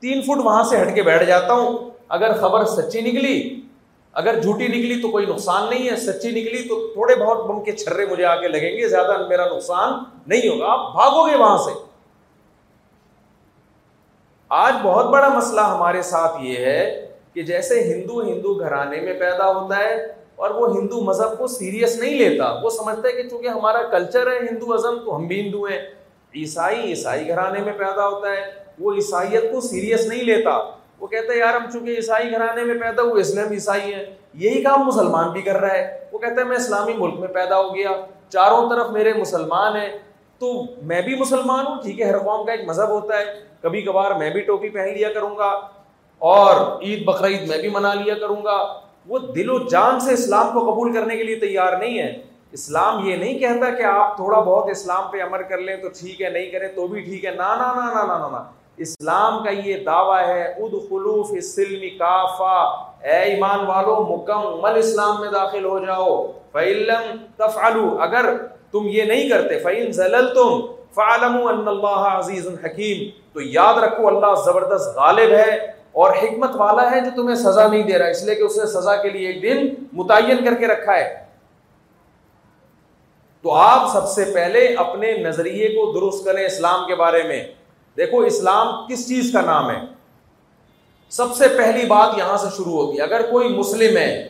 تین فٹ وہاں سے ہٹ کے بیٹھ جاتا ہوں۔ اگر خبر سچی نکلی اگر جھوٹی نکلی تو کوئی نقصان نہیں ہے، سچی نکلی تو تھوڑے بہت بم کے چھرے مجھے آگے لگیں گے، زیادہ میرا نقصان نہیں ہوگا۔ آپ بھاگو گے وہاں سے۔ آج بہت بڑا مسئلہ ہمارے ساتھ یہ ہے کہ جیسے ہندو ہندو گھرانے میں پیدا ہوتا ہے اور وہ ہندو مذہب کو سیریس نہیں لیتا، وہ سمجھتا ہے کہ چونکہ ہمارا کلچر ہے ہندو ازم تو ہم بھی ہندو ہیں۔ عیسائی عیسائی گھرانے میں پیدا ہوتا ہے، وہ عیسائیت کو سیریس نہیں لیتا۔ وہ کہتا ہے یار، ہم چونکہ عیسائی گھرانے میں پیدا ہوئے اس لیے ہم عیسائی ہیں یہی کام مسلمان بھی کر رہا ہے. وہ کہتا ہے میں اسلامی ملک میں پیدا ہو گیا، چاروں طرف میرے مسلمان ہیں، تو میں بھی مسلمان ہوں، ٹھیک ہے، ہر قوم کا ایک مذہب ہوتا ہے کبھی کبھار میں بھی ٹوپی پہن لیا کروں گا، اور عید بقرعید میں بھی منا لیا کروں گا. وہ دل و جان سے اسلام کو قبول کرنے کے لیے تیار نہیں ہے۔ اسلام یہ نہیں کہتا کہ آپ تھوڑا بہت اسلام پہ عمل کر لیں تو ٹھیک ہے، نہیں کریں تو بھی ٹھیک ہے نا نا نا نا نا نا۔ اسلام کا یہ دعویٰ ہے اد خلوف اسلم کافا اے ایمان والو، مکمل اسلام میں داخل ہو جاؤ۔ فعلم تفعلو اگر تم یہ نہیں کرتے فعین زلل تم فعلم اللہ عزیز الحکیم تو یاد رکھو، اللہ زبردست غالب ہے اور حکمت والا ہے جو تمہیں سزا نہیں دے رہا، اس لیے کہ اس نے سزا کے لیے ایک دن متعین کر کے رکھا ہے۔ تو آپ سب سے پہلے اپنے نظریے کو درست کریں اسلام کے بارے میں۔ دیکھو، اسلام کس چیز کا نام ہے؟ سب سے پہلی بات یہاں سے شروع ہوتی ہے اگر کوئی مسلم ہے،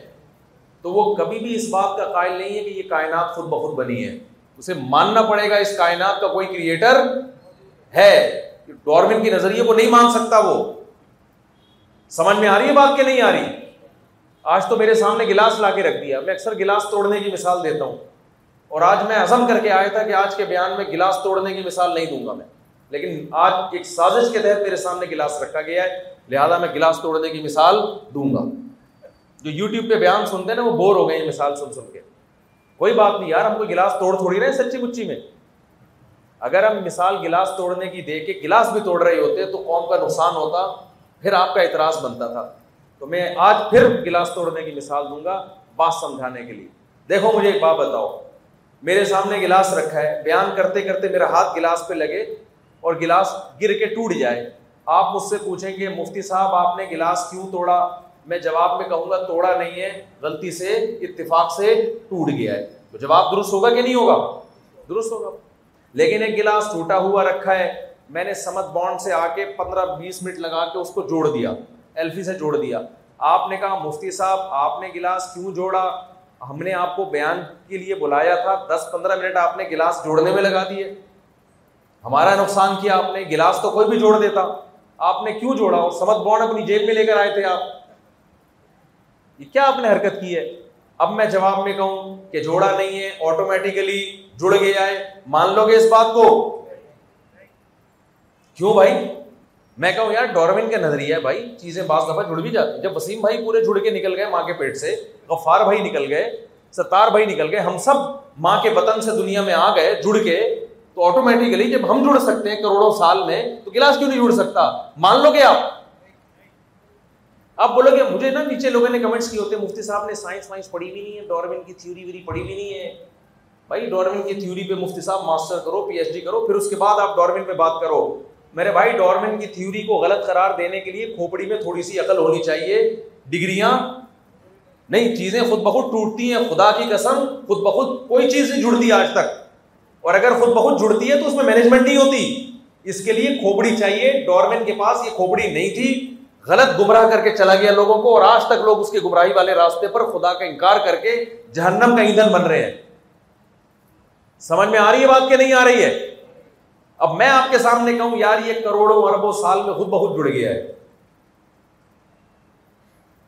تو وہ کبھی بھی اس بات کا قائل نہیں ہے کہ یہ کائنات خود بخود بنی ہے۔ اسے ماننا پڑے گا اس کائنات کا کوئی کریٹر ہے۔ ڈورمن کے نظریے کو نہیں مان سکتا وہ۔ سمجھ میں آ رہی ہے بات کہ نہیں آ رہی؟ آج تو میرے سامنے گلاس لا کے رکھ دیا۔ میں اکثر گلاس توڑنے کی مثال دیتا ہوں۔ اور آج میں عزم کر کے آیا تھا کہ آج کے بیان میں گلاس توڑنے کی مثال نہیں دوں گا میں۔ لیکن آج ایک سازش کے تحت میرے سامنے گلاس رکھا گیا ہے۔ لہٰذا میں گلاس توڑنے کی مثال دوں گا۔ جو یوٹیوب پہ بیان سنتے ہیں نا، وہ بور ہو گئے مثال سن سن کے۔ کوئی بات نہیں یار، ہم کوئی گلاس توڑ تھوڑی رہے سچی مچی میں۔ اگر ہم مثال گلاس توڑنے کی دے کے گلاس بھی توڑ رہے ہوتے تو قوم کا نقصان ہوتا، پھر آپ کا اعتراض بنتا تھا۔ تو میں آج پھر گلاس توڑنے کی مثال دوں گا بات سمجھانے کے لیے۔ دیکھو مجھے ایک بات بتاؤ۔ میرے سامنے گلاس رکھا ہے۔ بیان کرتے کرتے میرا ہاتھ گلاس پہ لگے۔ اور گلاس گر کے ٹوٹ جائے۔ آپ مجھ سے پوچھیں گے، مفتی صاحب، آپ نے گلاس کیوں توڑا؟ میں جواب میں کہوں گا، توڑا نہیں ہے، غلطی سے، اتفاق سے ٹوٹ گیا ہے۔ تو جواب درست ہوگا کہ نہیں ہوگا؟ درست ہوگا۔ لیکن ایک گلاس ٹوٹا ہوا رکھا ہے۔ میں نے سمت بانڈ سے آ کے پندرہ بیس منٹ لگا کے اس کو جوڑ دیا ایلفی سے جوڑ دیا۔ آپ نے کہا، مفتی صاحب، آپ نے گلاس کیوں جوڑا؟ ہم نے آپ کو بیان کے لیے بلایا تھا، دس پندرہ منٹ آپ نے گلاس جوڑنے میں لگا دیے۔ ہمارا نقصان کیا آپ نے؟ گلاس تو کوئی بھی جوڑ دیتا۔ آپ نے کیوں جوڑا؟ اور سمت بانڈ اپنی جیب میں لے کر آئے تھے آپ۔ یہ کیا آپ نے حرکت کی ہے؟ اب میں جواب میں کہوں کہ جوڑا نہیں ہے آٹومیٹیکلی جڑ گیا ہے۔ مان لو گے اس بات کو۔ کیوں بھائی؟ میں کہوں یار ڈورمن کا نظریہ ہے بھائی، چیزیں بعض دفعہ جڑ بھی جاتی۔ جب وسیم بھائی پورے جڑ کے نکل گئے، ماں کے پیٹ سے، غفار بھائی نکل گئے، ستار بھائی نکل گئے، ہم سب ماں کے وطن سے دنیا میں آ گئے، جڑ کے تو آٹومیٹیکلی جب ہم جڑ سکتے ہیں کروڑوں سال میں، تو گلاس کیوں نہیں جڑ سکتا؟ مان لو گے آپ آپ بولو گے مجھے نا نیچے لوگوں نے کمنٹس کی ہوتے مفتی صاحب نے سائنس وائنس پڑھی بھی نہیں ہے ڈورمن کی تھیوری ویوری پڑھی بھی نہیں ہے۔ بھائی ڈورمن کی تھیوری پہ مفتی صاحب ماسٹر کرو پی ایچ ڈی کرو، پھر اس کے بعد آپ ڈورمن پہ بات کرو۔ میرے بھائی ڈورمن کی تھیوری کو غلط قرار دینے کے لیے کھوپڑی میں تھوڑی سی عقل ہونی چاہیے۔ ڈگریاں نہیں، چیزیں خود بخود ٹوٹتی ہیں، خدا کی قسم، خود بخود کوئی چیز نہیں جڑتی آج تک۔ اور اگر خود بخود جڑتی ہے تو اس میں مینجمنٹ نہیں ہوتی۔ اس کے لیے کھوپڑی چاہیے۔ ڈورمن کے پاس یہ کھوپڑی نہیں تھی۔ غلط گمراہ کر کے چلا گیا لوگوں کو اور آج تک لوگ اس کی گمراہی والے راستے پر خدا کا انکار کر کے جہنم کا ایندھن بن رہے ہیں۔ سمجھ میں آ رہی ہے بات کہ نہیں آ رہی ہے؟ اب میں آپ کے سامنے کہوں، یار، یہ کروڑوں اربوں سال میں خود بخود جڑ گیا ہے۔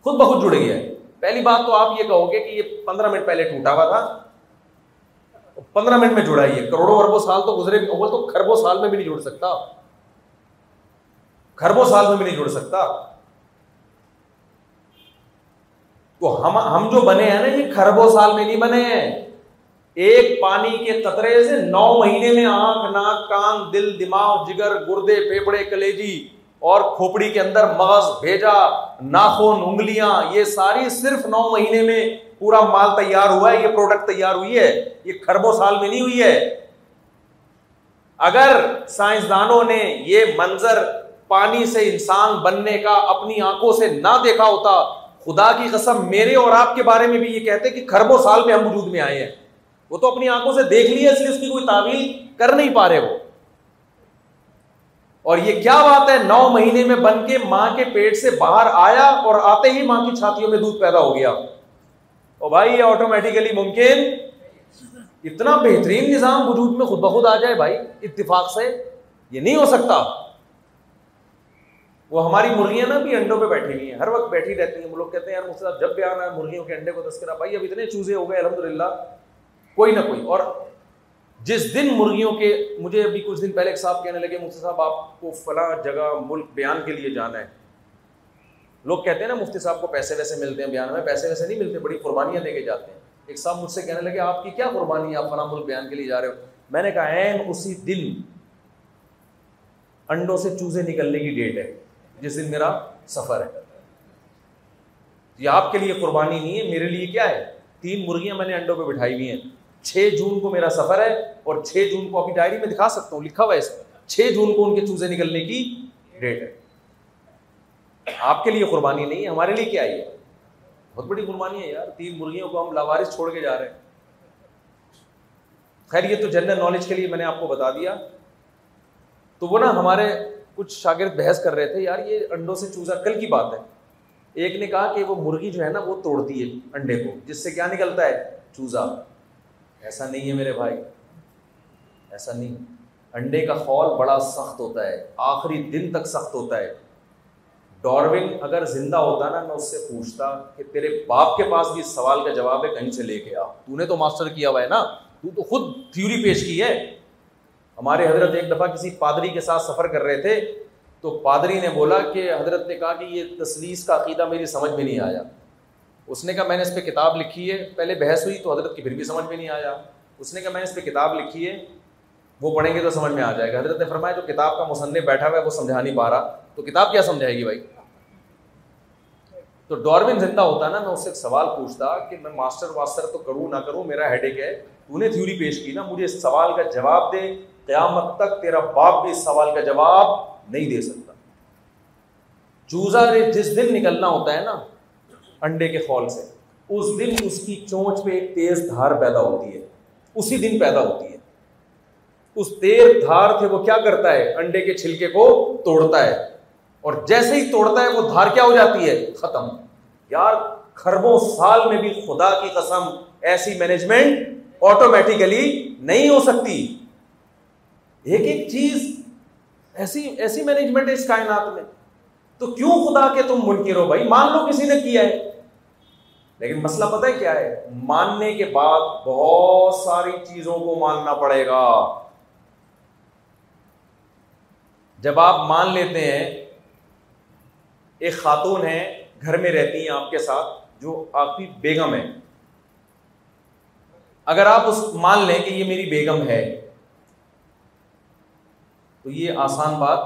خود بخود جڑ گیا ہے۔ پہلی بات تو آپ یہ کہو گے کہ یہ پندرہ منٹ پہلے ٹوٹا ہوا تھا۔ پندرہ منٹ میں جڑا یہ کروڑوں اربوں سال تو گزرے وہ تو خربوں سال میں بھی نہیں جڑ سکتا۔ خربوں سال میں بھی نہیں جڑ سکتا۔ تو ہم ہم جو بنے ہیں نا یہ خربوں سال میں نہیں بنے ہیں۔ ایک پانی کے قطرے سے نو مہینے میں آنکھ، ناک، کان، دل، دماغ، جگر، گردے پھیپڑے کلیجی اور کھوپڑی کے اندر مغز بھیجا، ناخن، انگلیاں، یہ ساری صرف نو مہینے میں پورا مال تیار ہوا ہے، یہ پروڈکٹ تیار ہوئی ہے، یہ خربوں سال میں نہیں ہوئی ہے۔ اگر سائنسدانوں نے یہ منظر پانی سے انسان بننے کا اپنی آنکھوں سے نہ دیکھا ہوتا، خدا کی قسم میرے اور آپ کے بارے میں بھی یہ کہتے کہ خربوں سال میں ہم وجود میں آئے ہیں۔ وہ تو اپنی آنکھوں سے دیکھ لیا اس لیے اس کی کوئی تعویل کر نہیں پا رہے وہ۔ اور یہ کیا بات ہے؟ نو مہینے میں بن کے ماں کے پیٹ سے باہر آیا اور آتے ہی ماں کی چھاتیوں میں دودھ پیدا ہو گیا۔ اور بھائی یہ آٹومیٹیکلی ممکن؟ اتنا بہترین نظام وجود میں خود بخود آ جائے بھائی، اتفاق سے یہ نہیں ہو سکتا۔ وہ ہماری مرغیاں نا بھی انڈوں پہ بیٹھی ہوئی ہیں، ہر وقت بیٹھی رہتی ہیں۔ وہ لوگ کہتے ہیں، یار مجھ سے جب بھی آنا ہے مرغیوں کے انڈے کو تذکرہ، بھائی اب اتنے چوزے ہو گئے الحمد للہ کوئی نہ کوئی۔ اور جس دن مرغیوں کے مجھے ابھی کچھ دن پہلے ایک صاحب کہنے لگے، مفتی صاحب، آپ کو فلاں جگہ ملک بیان کے لیے جانا ہے۔ لوگ کہتے ہیں نا، مفتی صاحب کو پیسے ویسے ملتے ہیں بیان میں، پیسے ویسے نہیں ملتے، بڑی قربانیاں دے کے جاتے ہیں۔ ایک صاحب مجھ سے کہنے لگے، آپ کی کیا قربانی ہے؟ آپ فلاں ملک بیان کے لیے جا رہے ہو۔ میں نے کہا این اسی دن انڈوں سے چوزے نکلنے کی ڈیٹ ہے، جس دن میرا سفر ہے۔ یہ آپ کے لیے قربانی نہیں ہے، میرے لیے کیا ہے؟ تین مرغیاں میں نے انڈوں پہ بٹھائی ہوئی ہیں۔ چھ جون کو میرا سفر ہے اور چھ جون کو اپنی ڈائری میں دکھا سکتا ہوں، لکھا ہوا ہے اس میں۔ چھ جون کو ان کے چوزے نکلنے کی ڈیٹ ہے۔ آپ کے لیے قربانی نہیں ہے، ہمارے لیے کیا ہے؟ بہت بڑی قربانی ہے یار۔ تین مرغیوں کو ہم لاوارث چھوڑ کے جا رہے ہیں۔ خیر، یہ تو جنرل نالج کے لیے میں نے آپ کو بتا دیا۔ تو وہ نا ہمارے کچھ شاگرد بحث کر رہے تھے، یار یہ انڈوں سے چوزا کل کی بات ہے۔ ایک نے کہا کہ وہ مرغی جو ہے نا وہ توڑتی ہے انڈے کو، جس سے کیا نکلتا ہے؟ چوزا۔ ایسا نہیں ہے میرے بھائی، ایسا نہیں۔ انڈے کا خول بڑا سخت ہوتا ہے، آخری دن تک سخت ہوتا ہے۔ ڈارون اگر زندہ ہوتا نا، میں اس سے پوچھتا کہ تیرے باپ کے پاس بھی اس سوال کا جواب ہے، کہیں سے لے کے آ؟ تو نے تو ماسٹر کیا ہوا ہے نا؟ تو تو خود تھیوری پیش کی ہے۔ ہمارے حضرت ایک دفعہ کسی پادری کے ساتھ سفر کر رہے تھے، تو پادری نے بولا کہ حضرت نے کہا کہ یہ تصویز کا عقیدہ میری سمجھ میں نہیں آیا۔ اس نے کہا، میں نے اس پہ کتاب لکھی ہے. پہلے بحث ہوئی تو حضرت کی پھر بھی سمجھ میں نہیں آیا۔ اس نے کہا، میں نے اس پہ کتاب لکھی ہے، وہ پڑھیں گے تو سمجھ میں آ جائے گا۔ حضرت نے فرمایا، جو کتاب کا مصنف بیٹھا ہوا ہے، وہ سمجھا نہیں پا رہا۔ تو کتاب کیا سمجھائے گی بھائی؟ تو ڈارون زندہ ہوتا نا، میں اس سے ایک سوال پوچھتا کہ میں ماسٹر واسٹر تو کروں نہ کروں، میرا ہیڈ ایک ہے۔ تو نے تھیوری پیش کی نا، مجھے اس سوال کا جواب دے۔ قیامت تک تیرا باپ بھی اس سوال کا جواب نہیں دے سکتا۔ چوزا جس دن نکلنا ہوتا ہے نا انڈے کے خول سے۔ اس دن اس کی چونچ پہ ایک تیز دھار پیدا ہوتی ہے۔ اسی دن پیدا ہوتی ہے۔ اس تیز دھار سے وہ کیا کرتا ہے؟ انڈے کے چھلکے کو توڑتا ہے۔ اور جیسے ہی توڑتا ہے، وہ دھار کیا ہو جاتی ہے؟ ختم۔ یار خربوں سال میں بھی خدا کی قسم ایسی مینجمنٹ آٹومیٹیکلی نہیں ہو سکتی۔ ایک ایک چیز ایسی ایسی مینجمنٹ ہے اس کائنات میں۔ تو کیوں خدا کے تم منکر ہو بھائی؟ مان لو کسی نے کیا ہے۔ لیکن مسئلہ پتہ ہے کیا ہے؟ ماننے کے بعد بہت ساری چیزوں کو ماننا پڑے گا۔ جب آپ مان لیتے ہیں، ایک خاتون ہے، گھر میں رہتی ہیں آپ کے ساتھ، جو آپ کی بیگم ہے۔ اگر آپ اس مان لیں کہ یہ میری بیگم ہے، تو یہ آسان بات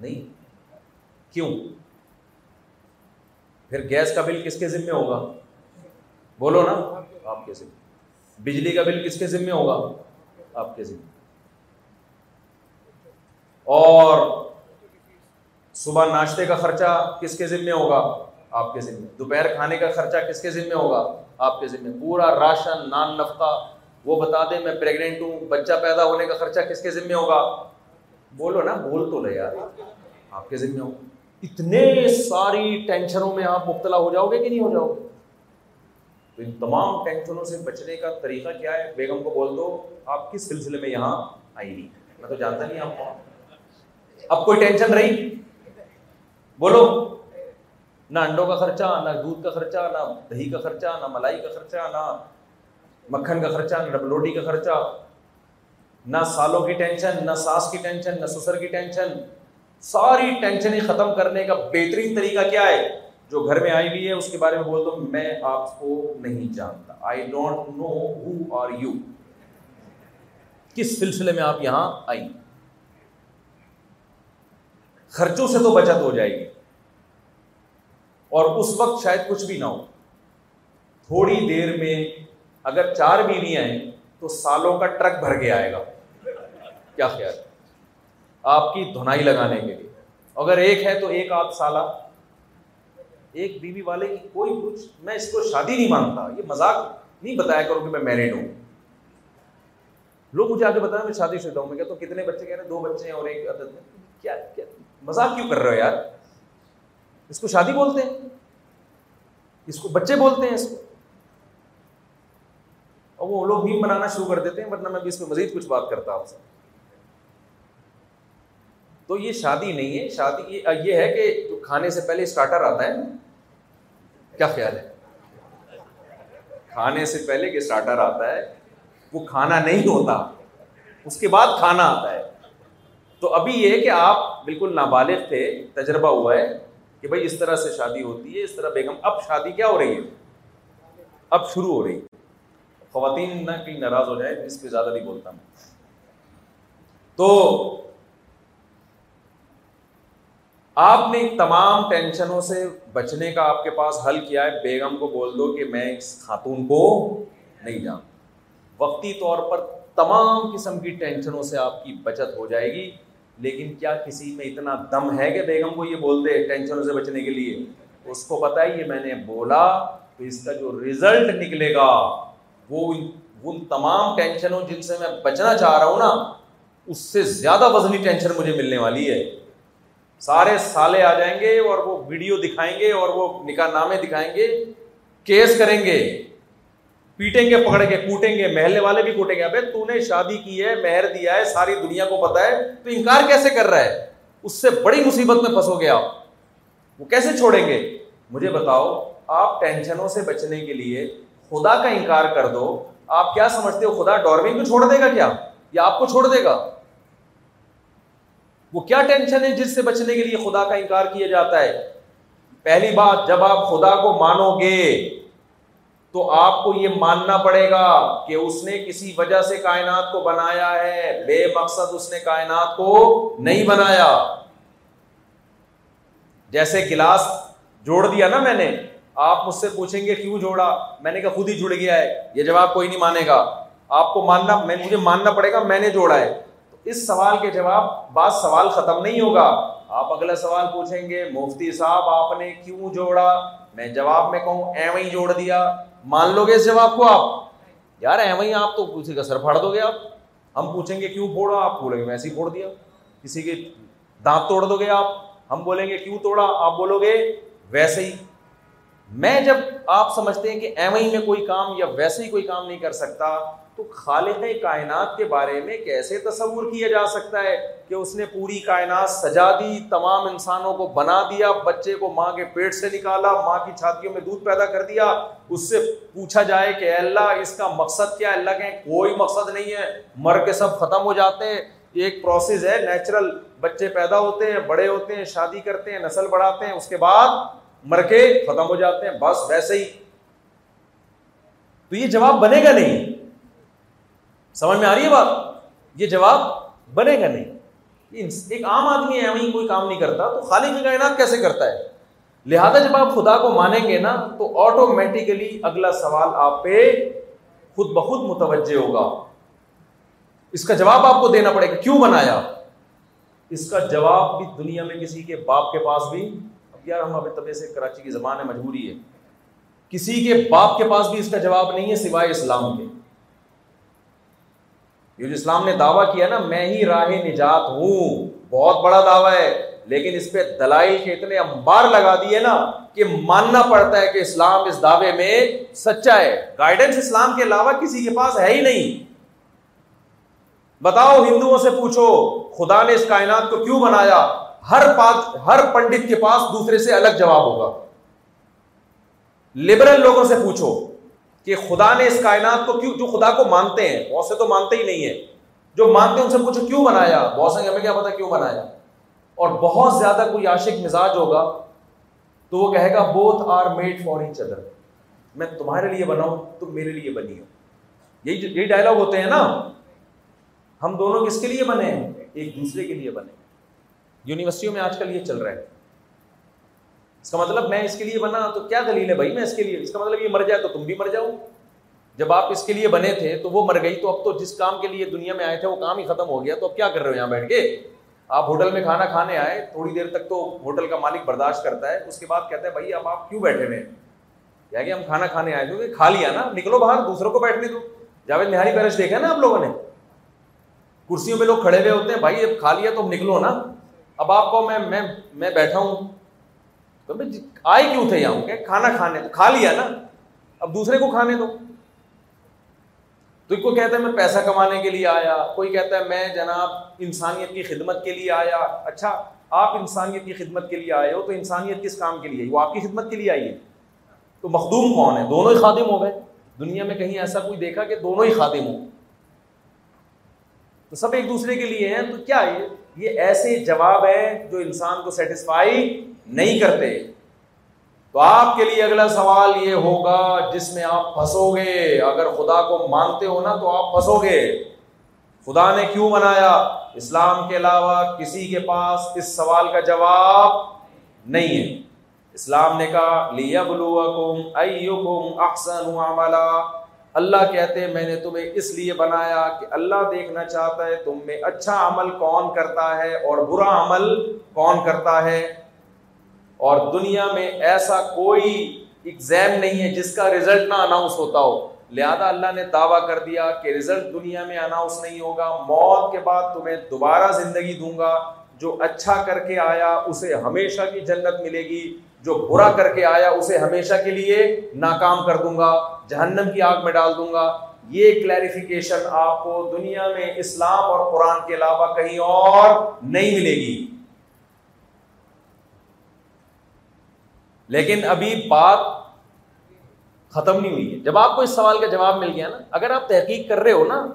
نہیں۔ کیوں؟ پھر گیس کا بل کس کے ذمے ہوگا؟ بولو نا، آپ کے ذمے۔ بجلی کا بل کس کے ذمے ہوگا؟ آپ کے ذمے۔ اور صبح ناشتے کا خرچہ کس کے ذمے ہوگا؟ آپ کے ذمے۔ دوپہر کھانے کا خرچہ کس کے ذمے ہوگا؟ آپ کے ذمے۔ پورا راشن، نان نفقہ، وہ بتا دیں میں پریگنٹ ہوں، بچہ پیدا ہونے کا خرچہ کس کے ذمے ہوگا؟ بولو نا، بول تو رہے یار۔ آپ کے ذمے ہو اتنے ساری ٹینشنوں میں آپ مبتلا ہو جاؤ گے کہ نہیں ہو جاؤ گے؟ تو ان تمام ٹینشنوں سے بچنے کا طریقہ کیا ہے؟ بیگم کو بول دو، آپ کس سلسلے میں یہاں آئی نہیں میں تو جانتا نہیں آپ کو اب کوئی ٹینشن رہی؟ بولو۔ نہ انڈوں کا خرچہ، نہ دودھ کا خرچہ، نہ دہی کا خرچہ، نہ ملائی کا خرچہ، نہ مکھن کا خرچہ، نہ ڈبلوٹی کا خرچہ۔ نہ سالوں کی ٹینشن، نہ ساس کی ٹینشن، نہ سسر کی ٹینشن۔ ساری ٹینشن ختم کرنے کا بہترین طریقہ کیا ہے؟ جو گھر میں آئی ہوئی ہے، اس کے بارے میں بول دو، میں آپ کو نہیں جانتا۔ I don't know who are you کس سلسلے میں آپ یہاں آئی خرچوں سے تو بچت ہو جائے گی۔ اور اس وقت شاید کچھ بھی نہ ہو۔ تھوڑی دیر میں اگر چار بیویاں ہیں، تو سالوں کا ٹرک بھر کے آئے گا۔ کیا خیال ہے؟ آپ کی دھنائی لگانے کے لیے۔ اگر ایک ہے تو ایک آدھ سالہ۔ ایک بیوی والے کی کوئی کچھ، میں اس کو شادی نہیں مانتا۔ یہ مذاق نہیں بتایا کروں کہ میں میرڈ ہوں۔ لوگ مجھے آگے بتایا میں شادی شدہ ہوں۔ میں کہتا ہوں، کتنے بچے کہہ رہے ہیں؟ دو بچے ہیں اور ایک عدد میں۔ کیا کیا، مذاق کیوں کر رہے ہو یار؟ اس کو شادی بولتے ہیں۔ اس کو بچے بولتے ہیں اس کو۔ اور وہ لوگ میم بنانا شروع کر دیتے ہیں، ورنہ میں بھی اس پہ مزید کچھ بات کرتا ہوں۔ سے تو یہ شادی نہیں ہے، شادی یہ ہے کہ جو کھانے سے پہلے اسٹارٹر آتا ہے، کیا خیال ہے؟ کھانے سے پہلے کہ اسٹارٹر آتا ہے، وہ کھانا نہیں ہوتا، اس کے بعد کھانا آتا ہے۔ تو ابھی یہ کہ آپ بالکل نابالغ تھے، تجربہ ہوا ہے کہ بھائی اس طرح سے شادی ہوتی ہے، اس طرح بیگم۔ اب شادی کیا ہو رہی ہے؟ اب شروع ہو رہی ہے۔ خواتین نہ کہیں ناراض ہو جائے اس پہ زیادہ نہیں بولتا میں۔ تو آپ نے تمام ٹینشنوں سے بچنے کا آپ کے پاس حل کیا ہے۔ بیگم کو بول دو کہ میں اس خاتون کو نہیں جان وقتی طور پر تمام قسم کی ٹینشنوں سے آپ کی بچت ہو جائے گی۔ لیکن کیا کسی میں اتنا دم ہے کہ بیگم کو یہ بول دے ٹینشنوں سے بچنے کے لیے؟ اس کو پتا ہے، یہ میں نے بولا تو اس کا جو ریزلٹ نکلے گا وہ ان تمام ٹینشنوں جن سے میں بچنا چاہ رہا ہوں نا، اس سے زیادہ وزنی ٹینشن مجھے ملنے والی ہے۔ سارے سالے آ جائیں گے اور وہ ویڈیو دکھائیں گے اور وہ نکاح نامے دکھائیں گے، کیس کریں گے، پیٹیں گے پکڑ کے کوٹیں گے، محلے والے بھی کوٹیں گے۔ ابھی تو نے شادی کی ہے، مہر دیا ہے، ساری دنیا کو پتا ہے، تو انکار کیسے کر رہا ہے؟ اس سے بڑی مصیبت میں پھنسو گے آپ۔ وہ کیسے چھوڑیں گے؟ مجھے بتاؤ، آپ ٹینشنوں سے بچنے کے لیے خدا کا انکار کر دو۔ آپ کیا سمجھتے ہو؟ خدا ڈورمنگ کو چھوڑ دے گا کیا؟ یا آپ کو چھوڑ دے گا؟ وہ کیا ٹینشن ہے جس سے بچنے کے لیے خدا کا انکار کیا جاتا ہے؟ پہلی بات، جب آپ خدا کو مانو گے تو آپ کو یہ ماننا پڑے گا کہ اس نے کسی وجہ سے کائنات کو بنایا ہے۔ بے مقصد اس نے کائنات کو نہیں بنایا۔ جیسے گلاس جوڑ دیا نا میں نے، آپ مجھ سے پوچھیں گے کیوں جوڑا؟ میں نے کہا خود ہی جڑ گیا ہے۔ یہ جواب کوئی نہیں مانے گا۔ آپ کو ماننا مجھے ماننا پڑے گا میں نے جوڑا ہے۔ اس سوال کے جواب بعض سوال ختم نہیں ہوگا۔ آپ اگلا سوال پوچھیں گے، مفتی صاحب، آپ نے کیوں جوڑا؟ میں جواب میں کہوں اے وہیں جوڑ دیا۔ مان لو گے اس جواب کو آپ۔ یار اے آپ تو کسی کا سر پھاڑ دو گے آپ۔ ہم پوچھیں گے، کیوں پھوڑا؟ آپ بولیں گے ویسے ہی پھوڑ دیا۔ کسی کے دانت توڑ دو گے آپ۔ ہم بولیں گے، کیوں توڑا؟ آپ بولو گے، ویسے ہی۔ میں جب آپ سمجھتے ہیں کہ اے وہیں میں کوئی کام یا ویسے ہی کوئی کام نہیں کر سکتا تو خالق کائنات کے بارے میں کیسے تصور کیا جا سکتا ہے کہ اس نے پوری کائنات سجا دی، تمام انسانوں کو بنا دیا، بچے کو ماں کے پیٹ سے نکالا، ماں کی چھاتیوں میں دودھ پیدا کر دیا؟ اس سے پوچھا جائے کہ اللہ، اس کا مقصد کیا اللہ کہ کوئی مقصد نہیں ہے۔ مر کے سب ختم ہو جاتے ہیں۔ ایک پروسیس ہے نیچرل بچے پیدا ہوتے ہیں، بڑے ہوتے ہیں، شادی کرتے ہیں، نسل بڑھاتے ہیں، اس کے بعد مر کے ختم ہو جاتے ہیں۔ بس ویسے ہی۔ تو یہ جواب بنے گا نہیں؟ سمجھ میں آ رہی ہے بات؟ یہ جواب بنے گا نہیں۔ ایک عام آدمی ہے وہیں کوئی کام نہیں کرتا، تو خالی کی کائنات کیسے کرتا ہے؟ لہذا جب آپ خدا کو مانیں گے نا، تو آٹومیٹیکلی اگلا سوال آپ پہ خود بخود متوجہ ہوگا۔ اس کا جواب آپ کو دینا پڑے گا، کیوں بنایا؟ اس کا جواب بھی دنیا میں کسی کے باپ کے پاس بھی، اب یار ہم ابھی طبع سے کراچی کی زبان ہے، مجبوری ہے۔ کسی کے باپ کے پاس بھی اس کا جواب نہیں ہے سوائے اسلام کے۔ یہ جو اسلام نے دعویٰ کیا نا، میں ہی راہ نجات ہوں۔ بہت بڑا دعویٰ ہے، لیکن اس پہ دلائل کے اتنے امبار لگا دیے نا کہ ماننا پڑتا ہے کہ اسلام اس دعوے میں سچا ہے۔ گائیڈنس اسلام کے علاوہ کسی کے پاس ہے ہی نہیں۔ بتاؤ، ہندوؤں سے پوچھو، خدا نے اس کائنات کو کیوں بنایا؟ ہر پاس ہر پنڈت کے پاس دوسرے سے الگ جواب ہوگا۔ لبرل لوگوں سے پوچھو۔ کہ خدا نے اس کائنات کو کیوں جو خدا کو مانتے ہیں، بہت سے تو مانتے ہی نہیں ہے جو مانتے ہیں، ان سے پوچھو کیوں بنایا؟ بہت سے ہمیں کیا پتا کیوں بنایا؟ اور بہت زیادہ کوئی عاشق مزاج ہوگا تو وہ کہے گا both are made for each other میں تمہارے لیے بناؤں، تم میرے لیے بنی ہو۔ یہی یہی ڈائلگ ہوتے ہیں نا۔ ہم دونوں کس کے لیے بنے ہیں؟ ایک دوسرے کے لیے بنے یونیورسٹیوں میں آج کل یہ چل رہا ہے۔ اس کا مطلب میں اس کے لیے بنا تو کیا دلیل ہے بھائی میں اس کے لیے؟ اس کا مطلب یہ مر جائے تو تم بھی مر جاؤ۔ جب آپ اس کے لیے بنے تھے تو وہ مر گئی، تو اب تو جس کام کے لیے دنیا میں آئے تھے وہ کام ہی ختم ہو گیا۔ تو اب کیا کر رہے ہو یہاں بیٹھ کے؟ آپ ہوٹل میں کھانا کھانے آئے، تھوڑی دیر تک تو ہوٹل کا مالک برداشت کرتا ہے۔ اس کے بعد کہتا ہے، بھائی، اب آپ کیوں بیٹھے ہوئے کیا کہ ہم کھانا کھانے آئے تھے کھا لیا نا۔ نکلو باہر، دوسروں کو بیٹھنے دو۔ جاوید نہاری پیرش دیکھا نا آپ لوگوں نے؟ کرسیوں پہ لوگ کھڑے ہوئے ہوتے ہیں، بھائی، اب کھا لیا تو نکلو نا۔ اب آپ کو میں میں بیٹھا ہوں۔ تو جی، آئے کیوں تھے یہاں؟ کہ کھانا کھانے تو کھا لیا نا؟ اب دوسرے کو کھانے دو۔ تو کو کہتا ہے میں پیسہ کمانے کے لیے آیا، کوئی کہتا ہے میں جناب انسانیت کی خدمت کے لیے آیا۔ اچھا آپ انسانیت کی خدمت کے لیے آئے ہو تو انسانیت کس کام کے لیے؟ وہ آپ کی خدمت کے لیے آئی ہے۔ تو مخدوم کون ہے؟ دونوں ہی خادم ہو گئے۔ دنیا میں کہیں ایسا کوئی دیکھا کہ دونوں ہی خادم ہوں۔ تو سب ایک دوسرے کے لیے ہیں، تو کیا یہ؟ ایسے جواب ہیں جو انسان کو سیٹسفائی نہیں کرتے۔ تو آپ کے لیے اگلا سوال یہ ہوگا، جس میں آپ پھنسو گے۔ اگر خدا کو مانتے ہو نا، تو آپ پھنسو گے۔ خدا نے کیوں بنایا اسلام کے علاوہ کسی کے پاس اس سوال کا جواب نہیں ہے۔ اسلام نے کہا لیا احسن اللہ کہتے، میں نے تمہیں اس لیے بنایا کہ اللہ دیکھنا چاہتا ہے تم میں اچھا عمل کون کرتا ہے اور برا عمل کون کرتا ہے۔ اور دنیا میں ایسا کوئی ایگزام نہیں ہے جس کا رزلٹ نہ اناؤنس ہوتا ہو۔ لہذا اللہ نے دعویٰ کر دیا کہ رزلٹ دنیا میں اناؤنس نہیں ہوگا، موت کے بعد تمہیں دوبارہ زندگی دوں گا۔ جو اچھا کر کے آیا اسے ہمیشہ کی جنت ملے گی، جو برا کر کے آیا اسے ہمیشہ کے لیے ناکام کر دوں گا، جہنم کی آگ میں ڈال دوں گا۔ یہ کلیریفیکیشن آپ کو دنیا میں اسلام اور قرآن کے علاوہ کہیں اور نہیں ملے گی۔ لیکن ابھی بات ختم نہیں ہوئی ہے۔ جب آپ کو اس سوال کا جواب مل گیا نا، اگر آپ تحقیق کر رہے ہو نا،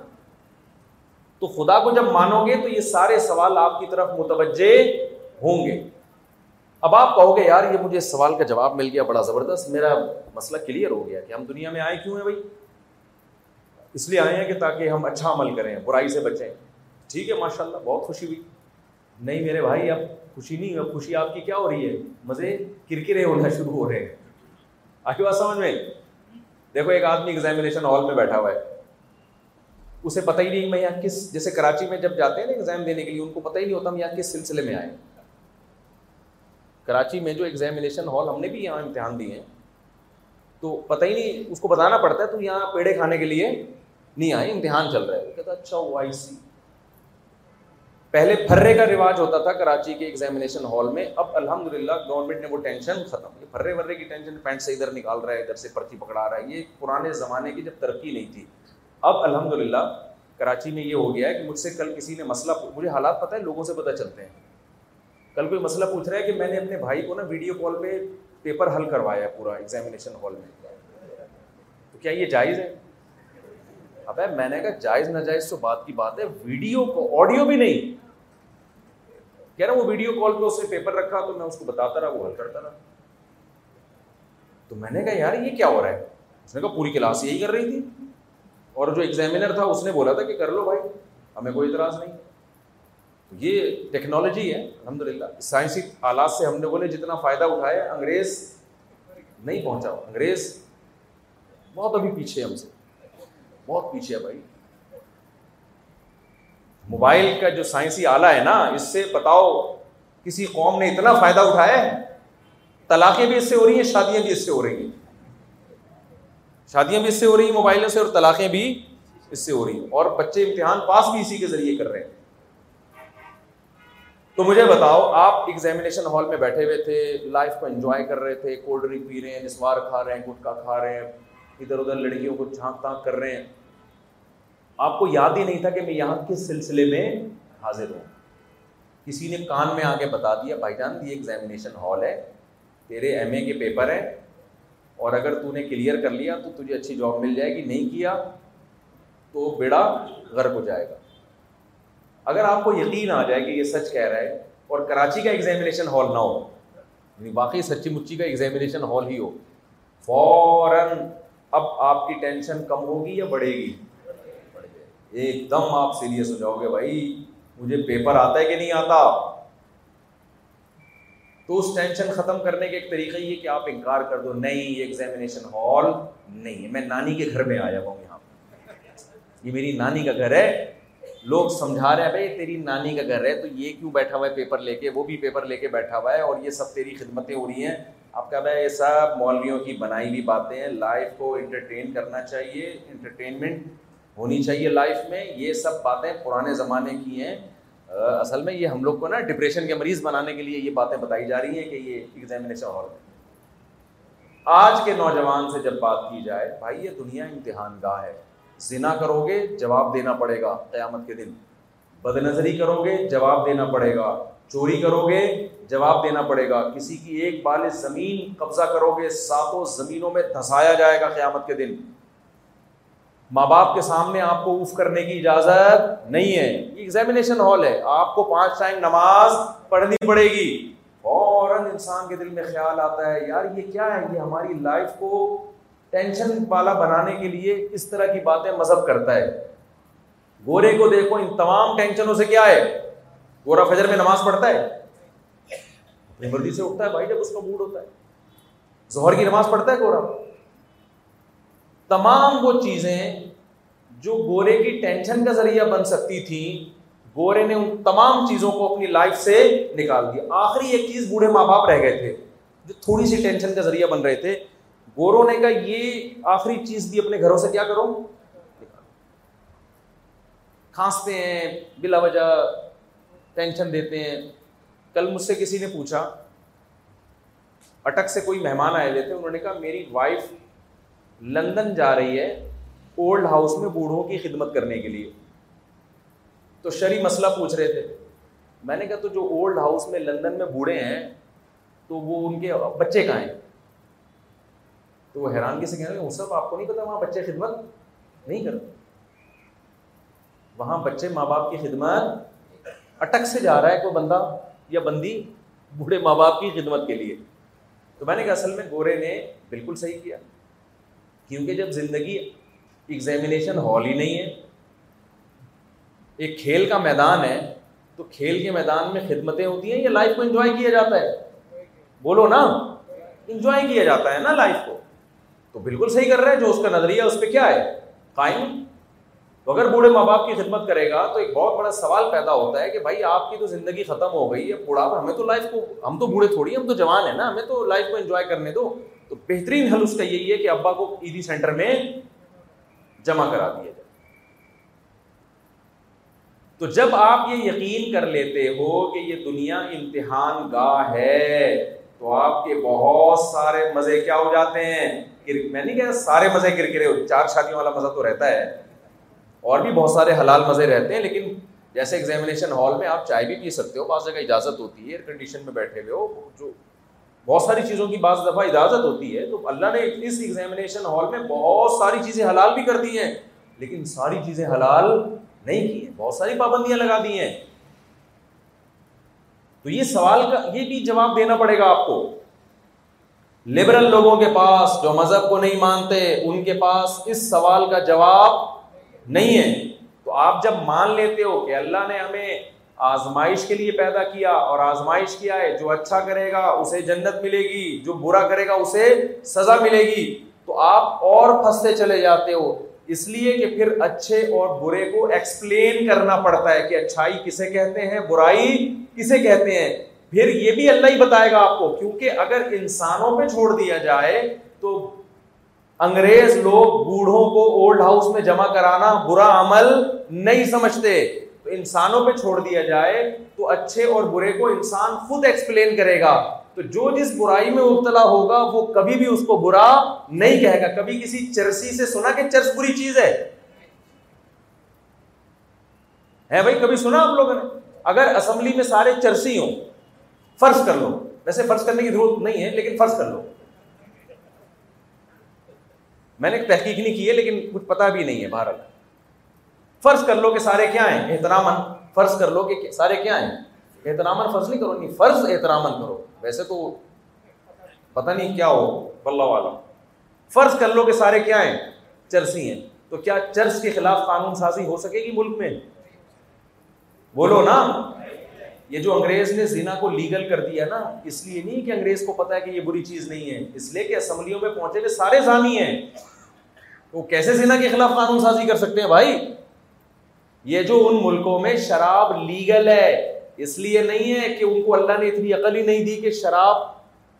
تو خدا کو جب مانو گے تو یہ سارے سوال آپ کی طرف متوجہ ہوں گے۔ اب آپ کہو گے، یار، یہ مجھے اس سوال کا جواب مل گیا، بڑا زبردست، میرا مسئلہ کلیئر ہو گیا، کہ ہم دنیا میں آئے کیوں ہیں بھائی؟ اس لیے آئے ہیں کہ تاکہ ہم اچھا عمل کریں، برائی سے بچیں۔ ٹھیک ہے ماشاء اللہ بہت خوشی ہوئی۔ نہیں میرے بھائی، اب خوشی نہیں، اب خوشی آپ کی کیا ہو رہی ہے؟ مزے کرکرے ہونا شروع ہو رہے ہیں۔ آخر بات سمجھ میں دیکھو، ایک آدمی ایگزامینیشن ہال میں بیٹھا ہوا ہے۔ اسے پتہ ہی نہیں میں یہاں کس، جیسے کراچی میں جب جاتے ہیں نا ایگزام دینے کے لیے، ان کو پتہ ہی نہیں ہوتا ہم یہاں کس سلسلے میں آئے کراچی میں جو ایگزامینیشن ہال ہم نے بھی یہاں امتحان دیے ہیں، تو پتہ ہی نہیں، اس کو بتانا پڑتا ہے، تو یہاں پیڑے کھانے کے لیے نہیں آئے، امتحان چل رہا ہے۔ کہتا اچھا وائی سی۔ پہلے پھرے کا رواج ہوتا تھا کراچی کے ایگزامینیشن ہال میں، اب الحمد للہ گورنمنٹ نے وہ ٹینشن ختم یہ پھرے ورے کی ٹینشن پینٹ سے ادھر نکال رہا ہے، ادھر سے پرچی پکڑا رہا ہے۔ یہ پرانے زمانے کی جب ترقی نہیں تھی۔ اب الحمد للہ کراچی میں یہ ہو گیا ہے کہ مجھ سے کل کسی نے مسئلہ مجھے حالات پتہ ہے، لوگوں سے پتہ چلتے ہیں۔ کل کوئی مسئلہ پوچھ رہا ہے کہ میں نے اپنے بھائی کو نا ویڈیو کال پہ پیپر حل کروایا ہے پورا ایگزامینیشن ہال میں۔ تو کیا یہ جائز ہے؟ اب میں نے کہا جائز ناجائز تو بات کی بات ہے ویڈیو کو آڈیو بھی نہیں۔ کہہ رہا وہ ویڈیو کال پہ اس نے پیپر رکھا تو میں اس کو بتاتا رہا، وہ حل کرتا رہا۔ تو میں نے کہا، یار، یہ کیا ہو رہا ہے؟ اس نے کہا، پوری کلاس یہی کر رہی تھی۔ اور جو ایگزامینر تھا، اس نے بولا تھا کہ کر لو بھائی، ہمیں کوئی اعتراض نہیں۔ یہ ٹیکنالوجی ہے الحمد للہ سائنسی آلات سے ہم لوگوں نے جتنا فائدہ اٹھایا، انگریز نہیں پہنچا۔ انگریز بہت ابھی پیچھے ہم سے۔ بہت پیچھے ہے بھائی۔ موبائل کا جو سائنسی آلہ ہے نا، اس سے بتاؤ کسی قوم نے اتنا فائدہ اٹھایا ہے؟ طلاقیں بھی اس سے ہو رہی ہیں، شادیاں بھی اس سے ہو رہی ہیں۔ شادیاں بھی اس سے ہو رہی ہیں موبائلوں سے اور طلاقیں بھی اس سے ہو رہی ہیں۔ اور بچے امتحان پاس بھی اسی کے ذریعے کر رہے ہیں۔ تو مجھے بتاؤ، آپ ایگزامینیشن ہال میں بیٹھے ہوئے تھے لائف کو انجوائے کر رہے تھے کولڈ ڈرنک پی رہے ہیں، نسوار کھا رہے ہیں، گٹکا کھا رہے ہیں، ادھر ادھر لڑکیوں کو جھانک تھانک کر رہے ہیں۔ آپ کو یاد ہی نہیں تھا کہ میں یہاں کس سلسلے میں حاضر ہوں۔ کسی نے کان میں آ کے بتا دیا، بھائی جان، یہ ایگزامینیشن ہال ہے، تیرے ایم اے کے پیپر ہیں، اور اگر تو نے کلیئر کر لیا تو تجھے اچھی جاب مل جائے گی، نہیں کیا تو بیڑا غرق ہو جائے گا۔ اگر آپ کو یقین آ جائے کہ یہ سچ کہہ رہا ہے اور کراچی کا ایگزامینیشن ہال نہ ہو یعنی باقی سچی مچی کا ایگزامینیشن ہال ہی ہو، فوراً اب آپ کی ٹینشن کم ہوگی یا بڑھے گی؟ ایک دم آپ سیریس ہو جاؤ گے بھائی۔ مجھے پیپر آتا ہے کہ نہیں آتا؟ تو اس ٹینشن ختم کرنے کے ایک طریقہ یہ کہ آپ انکار کر دو، نہیں، یہ ایگزامینیشن ہال نہیں ہے۔ میں نانی کے گھر میں آیا ہوں یہاں یہ میری نانی کا گھر ہے۔ لوگ سمجھا رہے ہیں، بھائی، تیری نانی کا گھر ہے، تو یہ کیوں بیٹھا ہوا ہے پیپر لے کے؟ وہ بھی پیپر لے کے بیٹھا ہوا ہے اور یہ سب تیری خدمتیں ہو رہی ہیں۔ آپ کا بھائی، یہ سب مولویوں کی بنائی ہوئی باتیں ہیں۔ لائف کو انٹرٹین کرنا چاہیے انٹرٹینمنٹ ہونی چاہیے لائف میں، یہ سب باتیں پرانے زمانے کی ہیں۔ اصل میں یہ ہم لوگ کو نا ڈپریشن کے مریض بنانے کے لیے یہ باتیں بتائی جا رہی ہیں کہ یہ ایگزامینیشن ہال میں آج کے نوجوان سے جب بات کی جائے، بھائی یہ دنیا امتحان گاہ ہے۔ زنا کرو گے، جواب دینا پڑے گا۔ قیامت کے دن بد نظری کرو گے، جواب دینا پڑے گا۔ چوری کرو گے، جواب دینا پڑے گا۔ کسی کی ایک بال زمین قبضہ کرو گے، ساتوں زمینوں میں دھسایا جائے گا قیامت کے دن۔ ماں باپ کے سامنے آپ کو اوف کرنے کی اجازت نہیں ہے۔ یہ ایگزامینیشن ہال ہے۔ آپ کو پانچ ٹائم نماز پڑھنی پڑے گی۔ فوراً انسان کے دل میں خیال آتا ہے، یار یہ کیا ہے؟ یہ ہماری لائف کو ٹینشن والا بنانے کے لیے اس طرح کی باتیں مذہب کرتا ہے۔ گورے کو دیکھو، ان تمام ٹینشنوں سے کیا ہے؟ گورا فجر میں نماز پڑھتا ہے۔ اپنی مرضی سے اٹھتا ہے، بھائی جب اس کا موڈ ہوتا ہے۔ ظہر کی نماز پڑھتا ہے گورا۔ تمام وہ چیزیں جو گورے کی ٹینشن کا ذریعہ بن سکتی تھی گورے نے ان تمام چیزوں کو اپنی لائف سے نکال دیا۔ آخری ایک چیز بوڑھے ماں باپ رہ گئے تھے، جو تھوڑی سی ٹینشن کا ذریعہ بن رہے تھے۔ گوروں نے کہا، یہ آخری چیز بھی اپنے گھروں سے کیا کرو؟ کھانستے ہیں، بلا وجہ ٹینشن دیتے ہیں۔ کل مجھ سے کسی نے پوچھا، اٹک سے کوئی مہمان آئے ہوئے تھے، انہوں نے کہا، میری وائف لندن جا رہی ہے اولڈ ہاؤس میں بوڑھوں کی خدمت کرنے کے لیے۔ تو شری مسئلہ پوچھ رہے تھے۔ میں نے کہا تو جو اولڈ ہاؤس میں لندن میں بوڑھے ہیں، تو وہ ان کے بچے کہاں ہیں؟ تو وہ حیرانگی سے کہہ رہے ہیں؟ آپ کو نہیں پتا وہاں بچے خدمت نہیں کرتے وہاں بچے ماں باپ کی خدمت اٹک سے جا رہا ہے کوئی بندہ یا بندی بوڑھے ماں باپ کی خدمت کے لیے۔ تو میں نے کہا اصل میں گورے نے بالکل صحیح کیا۔ کیونکہ جب زندگی ایگزامینیشن ہال ہی نہیں ہے، ایک کھیل کا میدان ہے، تو کھیل کے میدان میں خدمتیں ہوتی ہیں یا لائف کو انجوائے کیا جاتا ہے؟ بولو نا انجوائے کیا جاتا ہے نا لائف کو۔ تو بالکل صحیح کر رہا ہے جو اس کا نظریہ اس پہ کیا ہے؟ قائم۔ تو اگر بوڑھے ماں باپ کی خدمت کرے گا، تو ایک بہت بڑا سوال پیدا ہوتا ہے کہ بھائی، آپ کی تو زندگی ختم ہو گئی ہے بوڑھا ہمیں تو لائف کو، ہم تو بوڑھے تھوڑی ہم تو جوان ہیں نا، ہمیں تو لائف کو انجوائے کرنے دو۔ تو بہترین حل اس کا یہی ہے کہ ابا کو عیدی سینٹر میں جمع کرا دیا جائے۔ تو جب آپ یہ یقین کر لیتے ہو کہ یہ دنیا امتحان گاہ ہے، تو آپ کے بہت سارے مزے کیا ہو جاتے ہیں؟ میں نہیں کہہ سارے مزے کرکرے ہو، چار شادیوں والا مزہ تو رہتا ہے۔ اور بھی بہت سارے حلال مزے رہتے ہیں، لیکن جیسے ایگزامینیشن ہال میں آپ چائے بھی پی سکتے ہو، بعض جگہ اجازت ہوتی ہے ایئر کنڈیشن میں بیٹھے ہوئے ہو، جو بہت ساری چیزوں کی بعض دفعہ اجازت ہوتی ہے، تو اللہ نے اس ایگزامینیشن ہال میں بہت ساری چیزیں حلال بھی کر دی ہیں، لیکن ساری چیزیں حلال نہیں کی ہیں، بہت ساری پابندیاں لگا دی ہیں۔ تو یہ سوال کا، یہ بھی جواب دینا پڑے گا آپ کو۔ لبرل لوگوں کے پاس جو مذہب کو نہیں مانتے، ان کے پاس اس سوال کا جواب نہیں ہے۔ تو آپ جب مان لیتے ہو کہ اللہ نے ہمیں آزمائش کے لیے پیدا کیا اور آزمائش کیا ہے، جو اچھا کرے گا اسے جنت ملے گی، جو برا کرے گا اسے سزا ملے گی۔ تو آپ اور پھنستے چلے جاتے ہو۔ اس لیے کہ پھر اچھے اور برے کو ایکسپلین کرنا پڑتا ہے کہ اچھائی کسے کہتے ہیں، برائی کسے کہتے ہیں۔ پھر یہ بھی اللہ ہی بتائے گا آپ کو، کیونکہ اگر انسانوں پہ چھوڑ دیا جائے تو انگریز لوگ بوڑھوں کو اولڈ ہاؤس میں جمع کرانا برا عمل نہیں سمجھتے۔ انسانوں پہ چھوڑ دیا جائے تو اچھے اور برے کو انسان خود ایکسپلین کرے گا۔ تو جو جس برائی میں مبتلا ہوگا، وہ کبھی بھی اس کو برا نہیں کہے گا۔ کبھی کسی چرسی سے سنا کہ چرس بری چیز ہے؟ بھائی، کبھی سنا آپ لوگوں نے؟ اگر اسمبلی میں سارے چرسی ہوں، فرض کر لو۔ ویسے فرض کرنے کی ضرورت نہیں ہے، لیکن فرض کر لو۔ میں نے تحقیق نہیں کی ہے، لیکن کچھ پتا بھی نہیں ہے بھارت فرض کر لو کہ سارے کیا ہیں؟ احترام فرض کر لو کہ سارے کیا ہیں؟ احترام فرض نہیں کرو، نہیں، فرض احترام کرو۔ ویسے تو پتہ نہیں کیا ہو۔ بلّہ والا فرض کر لو کہ سارے کیا ہیں؟ چرسی ہیں۔ تو کیا چرچ کے خلاف قانون سازی ہو سکے گی ملک میں؟ بولو نا۔ یہ جو انگریز نے زینا کو لیگل کر دیا نا، اس لیے نہیں کہ انگریز کو پتا ہے کہ یہ بری چیز نہیں ہے۔ اس لیے کہ اسمبلیوں میں پہنچے ہوئے سارے زانی ہیں۔ وہ کیسے زینا کے خلاف قانون سازی کر سکتے ہیں بھائی؟ یہ جو ان ملکوں میں شراب لیگل ہے، اس لیے نہیں ہے کہ ان کو اللہ نے اتنی عقل ہی نہیں دی کہ شراب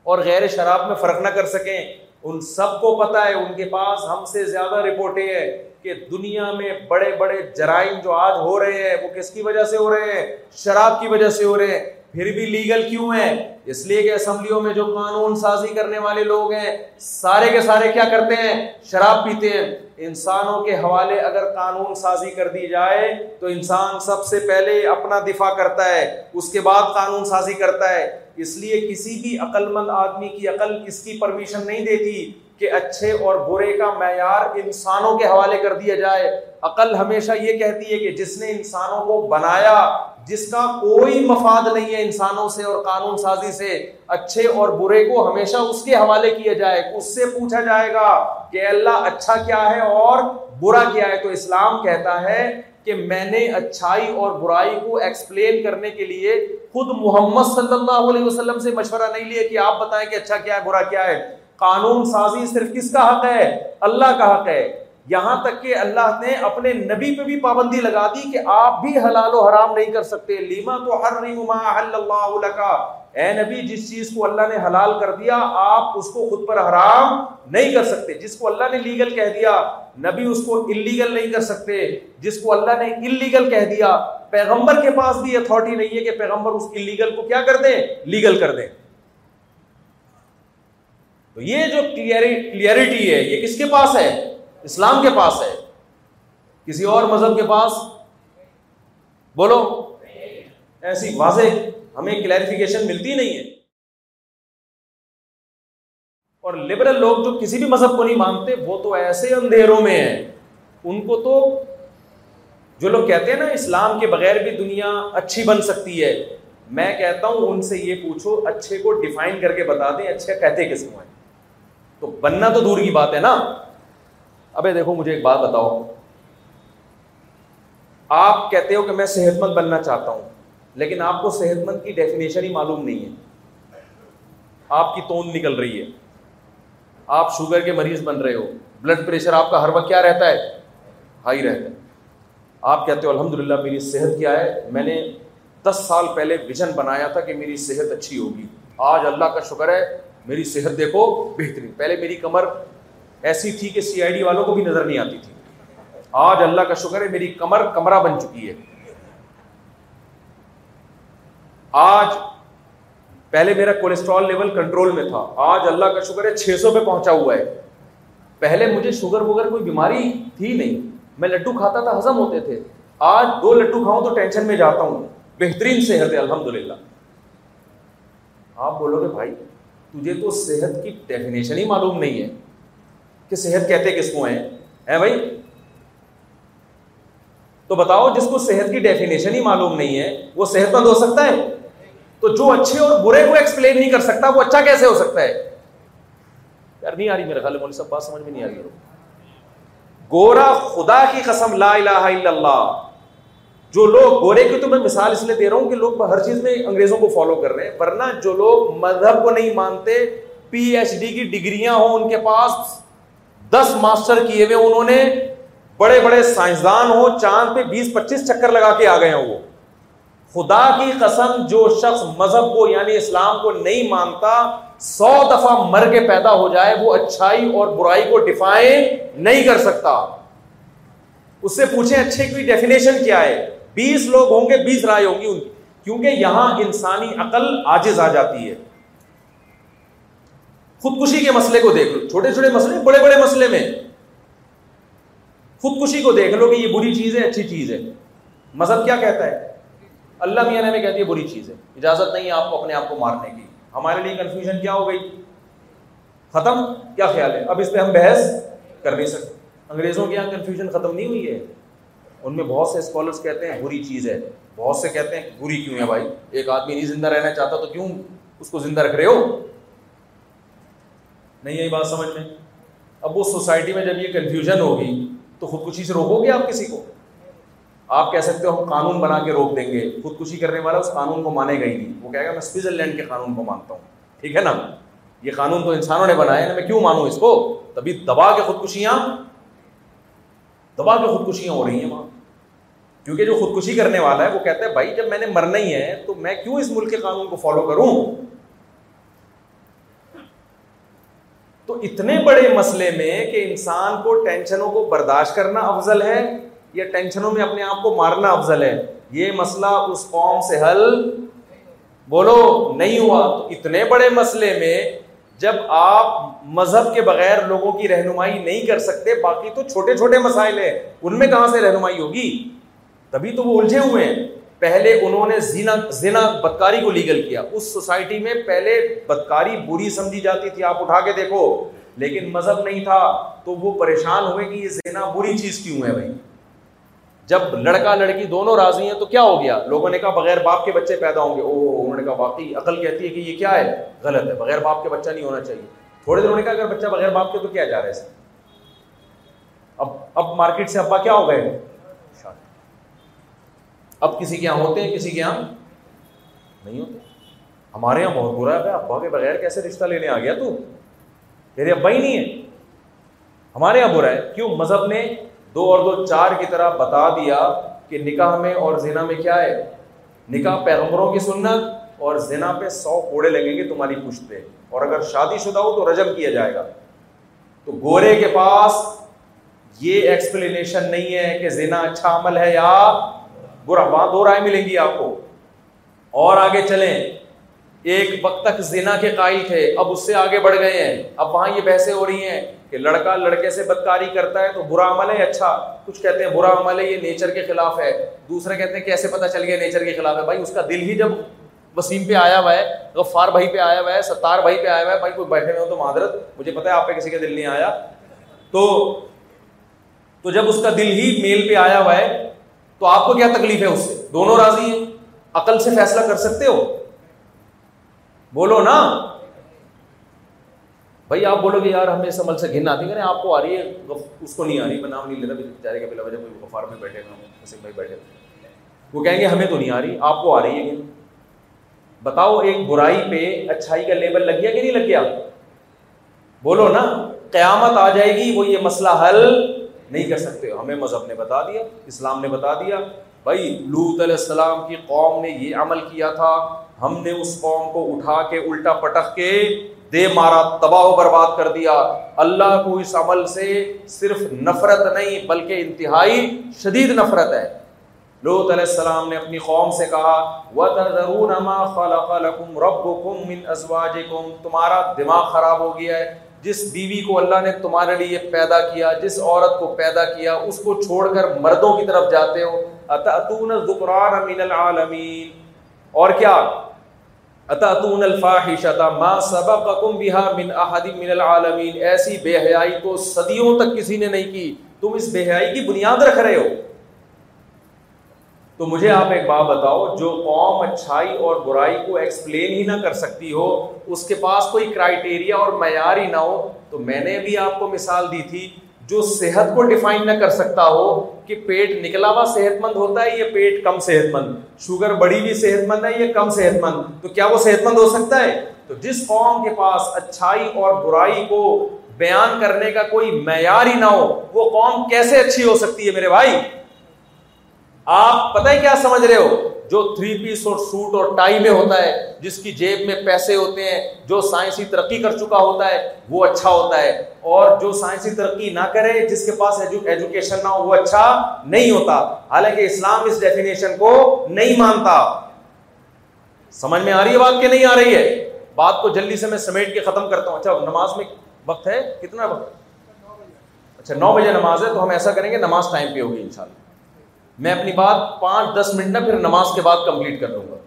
اور غیر شراب میں فرق نہ کر سکیں۔ ان سب کو پتا ہے، ان کے پاس ہم سے زیادہ رپورٹیں ہیں کہ دنیا میں بڑے بڑے جرائم جو آج ہو رہے ہیں، وہ کس کی وجہ سے ہو رہے ہیں؟ شراب کی وجہ سے ہو رہے ہیں۔ پھر بھی لیگل کیوں ہے؟ اس لیے کہ اسمبلیوں میں جو قانون سازی کرنے والے لوگ ہیں، سارے کے سارے کیا کرتے ہیں؟ شراب پیتے ہیں۔ انسانوں کے حوالے اگر قانون سازی کر دی جائے تو انسان سب سے پہلے اپنا دفاع کرتا ہے، اس کے بعد قانون سازی کرتا ہے۔ اس لیے کسی بھی عقل مند آدمی کی عقل اس کی پرمیشن نہیں دیتی۔ کہ اچھے اور برے کا معیار انسانوں کے حوالے کر دیا جائے۔ عقل ہمیشہ یہ کہتی ہے کہ جس نے انسانوں کو بنایا، جس کا کوئی مفاد نہیں ہے انسانوں سے اور قانون سازی سے، اچھے اور برے کو ہمیشہ اس کے حوالے کیا جائے۔ اس سے پوچھا جائے گا کہ اللہ اچھا کیا ہے اور برا کیا ہے؟ تو اسلام کہتا ہے کہ میں نے اچھائی اور برائی کو ایکسپلین کرنے کے لیے خود محمد صلی اللہ علیہ وسلم سے مشورہ نہیں لیا کہ آپ بتائیں کہ اچھا کیا ہے، برا کیا ہے۔ قانون سازی صرف کس کا حق ہے؟ اللہ کا حق ہے۔ یہاں تک کہ اللہ نے اپنے نبی پہ بھی پابندی لگا دی کہ آپ بھی حلال و حرام نہیں کر سکتے۔ لیما تو ہر اللہ کا اے نبی، جس چیز کو اللہ نے حلال کر دیا، آپ اس کو خود پر حرام نہیں کر سکتے۔ جس کو اللہ نے لیگل کہہ دیا، نبی اس کو انلیگل نہیں کر سکتے۔ جس کو اللہ نے انلیگل کہہ دیا، پیغمبر کے پاس بھی اتھارٹی نہیں ہے کہ پیغمبر اس انلیگل کو کیا کر دیں؟ لیگل کر دیں۔ تو یہ جو کلیئرٹی ہے، یہ کس کے پاس ہے؟ اسلام کے پاس ہے۔ کسی اور مذہب کے پاس؟ بولو۔ ایسی واضح ہمیں کلیریفیکیشن ملتی نہیں ہے۔ اور لبرل لوگ جو کسی بھی مذہب کو نہیں مانتے، وہ تو ایسے اندھیروں میں ہیں۔ ان کو تو جو لوگ کہتے ہیں نا، اسلام کے بغیر بھی دنیا اچھی بن سکتی ہے، میں کہتا ہوں ان سے یہ پوچھو، اچھے کو ڈیفائن کر کے بتا دیں، اچھے کہتے کس کو ہیں؟ تو بننا تو دور کی بات ہے نا۔ ابے دیکھو، مجھے ایک بات بتاؤ۔ آپ کہتے ہو کہ میں صحت مند بننا چاہتا ہوں، لیکن آپ کو صحت مند کی ڈیفینیشن ہی معلوم نہیں ہے۔ آپ کی توند نکل رہی ہے۔ آپ شوگر کے مریض بن رہے ہو۔ بلڈ پریشر آپ کا ہر وقت کیا رہتا ہے؟ ہائی رہتا ہے۔ آپ کہتے ہو الحمد للہ میری صحت کیا ہے؟ میں نے دس سال پہلے ویژن بنایا تھا کہ میری صحت اچھی ہوگی۔ آج اللہ کا شکر ہے میری صحت دیکھو بہترین۔ پہلے میری کمر ایسی تھی کہ سی آئی ڈی والوں کو بھی نظر نہیں آتی تھی۔ آج اللہ کا شکر ہے میری کمر کمرہ بن چکی ہے۔ آج پہلے میرا کولیسٹرول لیول کنٹرول میں تھا۔ آج اللہ کا شکر ہے چھ سو پہ پہنچا ہوا ہے۔ پہلے مجھے شوگر وگر کوئی بیماری تھی نہیں۔ میں لڈو کھاتا تھا ہزم ہوتے تھے۔ آج دو لڈو کھاؤں تو ٹینشن میں جاتا ہوں۔ بہترین صحت ہے الحمد للہ آپ بولو گے بھائی۔ تجھے تو صحت کی ڈیفینیشن ہی معلوم نہیں ہے کہ صحت کہتے کس کو ہیں؟ اے بھائی؟ تو بتاؤ جس کو صحت کی ڈیفینیشن ہی معلوم نہیں ہے، وہ صحت مند ہو سکتا ہے؟ تو جو اچھے اور برے کو ایکسپلین نہیں کر سکتا، وہ اچھا کیسے ہو سکتا ہے؟ یار، نہیں آ رہی میرے خیال مولوی صاحب، بات سمجھ میں نہیں آ رہی۔ گورا خدا کی قسم، لا الہ الا اللہ۔ جو لوگ گورے کی تو میں مثال اس لیے دے رہا ہوں کہ لوگ ہر چیز میں انگریزوں کو فالو کر رہے ہیں، ورنہ جو لوگ مذہب کو نہیں مانتے پی ایچ ڈی کی ڈگریاں ہوں، ان کے پاس دس ماسٹر کیے ہوئے انہوں نے، بڑے بڑے سائنسدان ہو چاند پہ بیس پچیس چکر لگا کے آ گئے ہیں وہ۔ خدا کی قسم جو شخص مذہب کو یعنی اسلام کو نہیں مانتا، سو دفعہ مر کے پیدا ہو جائے، وہ اچھائی اور برائی کو ڈیفائن نہیں کر سکتا۔ اس سے پوچھیں اچھے کی ڈیفینیشن کیا ہے؟ بیس لوگ ہوں گے، بیس رائے ہوں گی ان کی۔ کیونکہ یہاں انسانی عقل آجز آ جاتی ہے۔ خودکشی کے مسئلے کو دیکھ لو۔ چھوٹے چھوٹے مسئلے، بڑے بڑے مسئلے میں۔ خودکشی کو دیکھ لو کہ یہ بری چیز ہے، اچھی چیز ہے۔ مذہب کیا کہتا ہے؟ اللہ میاں نے کہتی ہے، بری چیز ہے۔ اجازت نہیں ہے آپ کو اپنے آپ کو مارنے کی۔ ہمارے لیے کنفیوژن کیا ہو گئی؟ ختم؟ کیا خیال ہے؟ اب اس پہ ہم بحث کر نہیں سکتے۔ انگریزوں کے یہاں کنفیوژن ختم نہیں ہوئی ہے۔ ان میں بہت سے اسکالرس کہتے ہیں، بری چیز ہے. بہت سے کہتے ہیں، بری کیوں ہے بھائی؟ ایک آدمی نہیں زندہ رہنا چاہتا تو کیوں اس کو زندہ رکھ رہے ہو؟ نہیں یہی بات سمجھ میں؟ اب اس سوسائٹی میں جب یہ کنفیوژن ہوگی تو خودکشی سے روکو گے آپ کسی کو؟ آپ کہہ سکتے ہو ہم قانون بنا کے روک دیں گے، خودکشی کرنے والا اس قانون کو مانے گا ہی نہیں۔ وہ کہے گا، میں سوئٹزرلینڈ کے قانون کو مانتا ہوں۔ ٹھیک ہے نا؟ یہ قانون تو انسانوں نے بنایا نا، میں کیوں مانوں اس کو؟ تبھی دبا کے خودکشیاں، دبا کے خودکشیاں ہو رہی ہیں وہاں۔ کیونکہ جو خودکشی کرنے والا ہے وہ کہتا ہے، بھائی، جب میں نے مرنا ہی ہے تو میں کیوں اس ملک کے قانون کو فالو کروں؟ تو اتنے بڑے مسئلے میں کہ انسان کو ٹینشنوں کو برداشت کرنا افضل ہے یا ٹینشنوں میں اپنے آپ کو مارنا افضل ہے؟ یہ مسئلہ اس قوم سے حل بولو نہیں ہوا۔ تو اتنے بڑے مسئلے میں جب آپ مذہب کے بغیر لوگوں کی رہنمائی نہیں کر سکتے، باقی تو چھوٹے چھوٹے مسائل ہیں۔ ان میں کہاں سے رہنمائی ہوگی؟ تبھی تو وہ الجھے ہوئے ہیں۔ پہلے انہوں نے زینا زینا بدکاری کو لیگل کیا۔ اس سوسائٹی میں پہلے بدکاری بری سمجھی جاتی تھی، آپ اٹھا کے دیکھو۔ لیکن مذہب نہیں تھا، تو وہ پریشان ہوئے کہ یہ زینا بری چیز کیوں ہے بھائی؟ جب لڑکا، لڑکی دونوں راضی ہیں تو کیا ہو گیا؟ لوگوں نے کہا بغیر باپ کے بچے پیدا ہوں گے۔ او انہوں نے کہا واقعی عقل کہتی ہے کہ یہ کیا ہے؟ غلط ہے، بغیر باپ کے بچہ نہیں ہونا چاہیے۔ تھوڑے دنوں نے کہا اگر بچہ بغیر باپ کے تو کیا جا رہا ہے؟ اب اب مارکیٹ سے ابا کیا ہو گئے؟ اب کسی کے یہاں ہوتے ہیں، کسی کے یہاں نہیں ہوتے۔ ہمارے یہاں بہت برا ہے، ابا کے بغیر کیسے رشتہ لینے آ گیا تو؟ تیرے ابا ہی نہیں ہے ہمارے یہاں برا ہے۔ کیوں؟ مذہب نے دو اور دو چار کی طرح بتا دیا کہ نکاح میں اور زنا میں کیا ہے؟ نکاح پیغمبروں کی سنت اور زنا پہ سو کوڑے لگیں گے، تمہاری پشت پہ۔ اور اگر شادی شدہ ہو تو رجم کیا جائے گا۔ تو گورے کے پاس یہ ایکسپلینیشن نہیں ہے کہ زنا اچھا عمل ہے یا برا وہاں دو رائے ملیں گی آپ کو۔ اور آگے چلیں۔ ایک وقت تک زنا کے قائل تھے، اب اس سے آگے بڑھ گئے ہیں۔ اب وہاں یہ بحثیں ہو رہی ہیں کہ لڑکا لڑکے سے بدکاری کرتا ہے تو برا عمل ہے اچھا؟ کچھ کہتے ہیں برا عمل ہے، یہ نیچر کے خلاف ہے۔ دوسرے کہتے ہیں کیسے پتا چل گیا نیچر کے خلاف ہے؟ بھائی، اس کا دل ہی جب وسیم پہ آیا ہوا ہے، غفار بھائی پہ آیا ہوا ہے، ستار بھائی پہ آیا ہوا ہے، بھائی، کوئی بیٹھے ہوئے ہو تو معذرت، مجھے پتا ہے آپ پہ کسی کا دل نہیں آیا۔ تو تو جب اس کا دل ہی میل پہ آیا ہوا ہے تو آپ کو کیا تکلیف ہے اس سے؟ دونوں راضی ہیں؟ عقل سے فیصلہ کر سکتے ہو؟ بولو نا۔ بھائی آپ بولو گے یار ہمیں اس عمل سے گھن آتی ہے آپ کو آ رہی ہے اس کو نہیں آ رہی میں نام نہیں لیتا بیچارے کا بلا وجہ کوئی غفار میں بیٹھے گا بھائی بیٹھے وہ کہیں گے ہمیں تو نہیں آ رہی، آپ کو آ رہی ہے گھن بتاؤ ایک برائی پہ اچھائی کا لیبل لگ گیا کہ نہیں لگ گیا؟ بولو نا، قیامت آ جائے گی، وہ یہ مسئلہ حل نہیں کر سکتے۔ ہمیں مذہب نے بتا دیا، اسلام نے بتا دیا۔ بھائی لوت علیہ السلام کی قوم نے یہ عمل کیا تھا۔ ہم نے اس قوم کو اٹھا کے الٹا پٹک کے دے مارا، تباہ و برباد کر دیا۔ اللہ کو اس عمل سے صرف نفرت نہیں، بلکہ انتہائی شدید نفرت ہے۔ لوت علیہ السلام نے اپنی قوم سے کہا، وَتَذَرُونَ مَا خَلَقَ لَكُمْ رَبُّكُمْ مِنْ أَزْوَاجِكُمْ تمہارا دماغ خراب ہو گیا ہے۔ جس بیوی کو اللہ نے تمہارے لیے پیدا کیا، جس عورت کو پیدا کیا، اس کو چھوڑ کر مردوں کی طرف جاتے ہو۔ اتأتون الذکران من العالمین۔ اور کیا؟ اتأتون الفاحشۃ ما سبقکم بها من احد من العالمین۔ ایسی بے حیائی تو صدیوں تک کسی نے نہیں کی۔ تم اس بے حیائی کی بنیاد رکھ رہے ہو۔ تو مجھے آپ ایک بات بتاؤ، جو قوم اچھائی اور برائی کو ایکسپلین ہی نہ کر سکتی ہو، اس کے پاس کوئی کرائٹیریا اور معیار ہی نہ ہو، تو میں نے بھی آپ کو مثال دی تھی، جو صحت کو ڈیفائن نہ کر سکتا ہو کہ پیٹ نکلا ہوا صحت مند ہوتا ہے یا پیٹ کم صحت مند۔ شوگر بڑی بھی صحت مند ہے یا کم صحت مند۔ تو کیا وہ صحت مند ہو سکتا ہے؟ تو جس قوم کے پاس اچھائی اور برائی کو بیان کرنے کا کوئی معیار ہی نہ ہو، وہ قوم کیسے اچھی ہو سکتی ہے میرے بھائی؟ آپ پتہ ہی کیا سمجھ رہے ہو؟ جو تھری پیس اور سوٹ اور ٹائی میں ہوتا ہے، جس کی جیب میں پیسے ہوتے ہیں، جو سائنسی ترقی کر چکا ہوتا ہے، وہ اچھا ہوتا ہے۔ اور جو سائنسی ترقی نہ کرے، جس کے پاس ایجوکیشن نہ ہو، وہ اچھا نہیں ہوتا۔ حالانکہ اسلام اس ڈیفینیشن کو نہیں مانتا۔ سمجھ میں آ رہی ہے بات کہ نہیں آ رہی ہے؟ بات کو جلدی سے میں سمیٹ کے ختم کرتا ہوں۔ اچھا نماز میں وقت ہے؟ کتنا وقت؟ اچھا نو بجے نماز ہے، تو ہم ایسا کریں گے، نماز ٹائم پہ ہوگی ان شاء اللہ میں اپنی بات پانچ دس منٹ نہ پھر نماز کے بعد کمپلیٹ کر لوں گا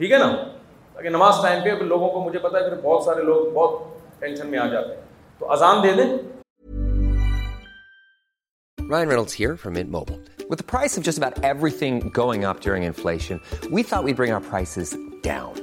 ٹھیک ہے نا تاکہ نماز ٹائم پہ لوگوں کو مجھے پتا ہے پھر بہت سارے لوگ بہت ٹینشن میں آ جاتے ہیں تو اذان دے دیں Ryan Reynolds here from Mint Mobile. With the price of just about everything going up during inflation, we thought we'd bring our prices down.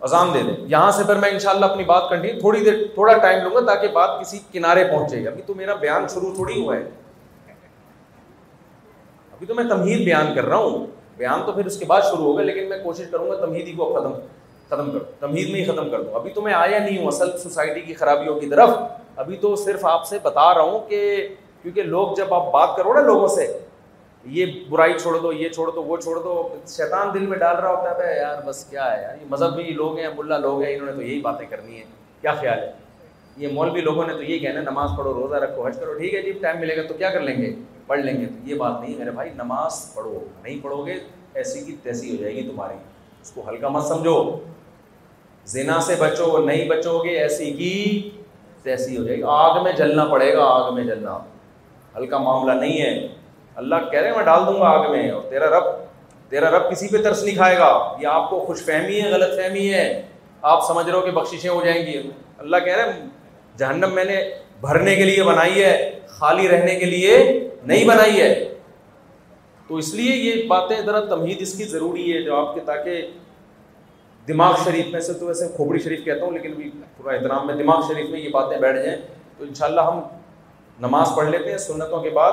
اذان دے دیں۔ یہاں سے پھر میں انشاءاللہ اپنی بات کنٹینیو، تھوڑی دیر، تھوڑا ٹائم لوں گا تاکہ بات کسی کنارے پہنچے۔ ابھی تو میرا بیان شروع تھوڑی ہوا ہے۔ ابھی تو میں تمہید بیان کر رہا ہوں۔ بیان تو پھر اس کے بعد شروع ہوگا، لیکن میں کوشش کروں گا تمہید ہی کو ختم ختم کر، تمہید میں ہی ختم کر دوں۔ ابھی تو میں آیا نہیں ہوں اصل سوسائٹی کی خرابیوں کی طرف۔ ابھی تو صرف آپ سے بتا رہا ہوں کہ کیونکہ لوگ جب آپ بات کرو نا لوگوں سے یہ برائی چھوڑ دو، یہ چھوڑ دو، وہ چھوڑ دو، شیطان دل میں ڈال رہا ہوتا ہے یار بس کیا ہے یار؟ یہ مذہب بھی لوگ ہیں، ملا لوگ ہیں، انہوں نے تو یہی باتیں کرنی ہے کیا خیال ہے؟ یہ مولوی لوگوں نے تو یہ کہنا نماز پڑھو، روزہ رکھو، حج کرو، ٹھیک ہے جی ٹائم ملے گا تو کیا کر لیں گے؟ پڑھ لیں گے۔ تو یہ بات نہیں میرے بھائی، نماز پڑھو، نہیں پڑھو گے ایسی کی تیسی ہو جائے گی تمہاری۔ اس کو ہلکا مت سمجھو۔ زنا سے بچو، نہیں بچو گے، ایسی کی تیسی ہو جائے گی۔ آگ میں جلنا پڑے گا، آگ میں جلنا۔ ہلکا معاملہ نہیں ہے۔ اللہ کہہ رہے ہیں، میں ڈال دوں گا آگ میں، اور تیرا رب تیرا رب کسی پہ ترس نہیں کھائے گا۔ یہ آپ کو خوش فہمی ہے، غلط فہمی ہے۔ آپ سمجھ رہے ہو کہ بخششیں ہو جائیں گی۔ اللہ کہہ رہے ہیں، جہنم میں نے بھرنے کے لیے بنائی ہے، خالی رہنے کے لیے نہیں بنائی ہے۔ تو اس لیے یہ باتیں ذرا تمہید اس کی ضروری ہے، جو آپ کے تاکہ دماغ شریف میں سے تو ویسے کھوپڑی شریف کہتا ہوں، لیکن بھی پورا احترام میں دماغ شریف میں یہ باتیں بیٹھ جائیں۔ تو انشاءاللہ ہم نماز پڑھ لیتے ہیں، سنتوں کے بعد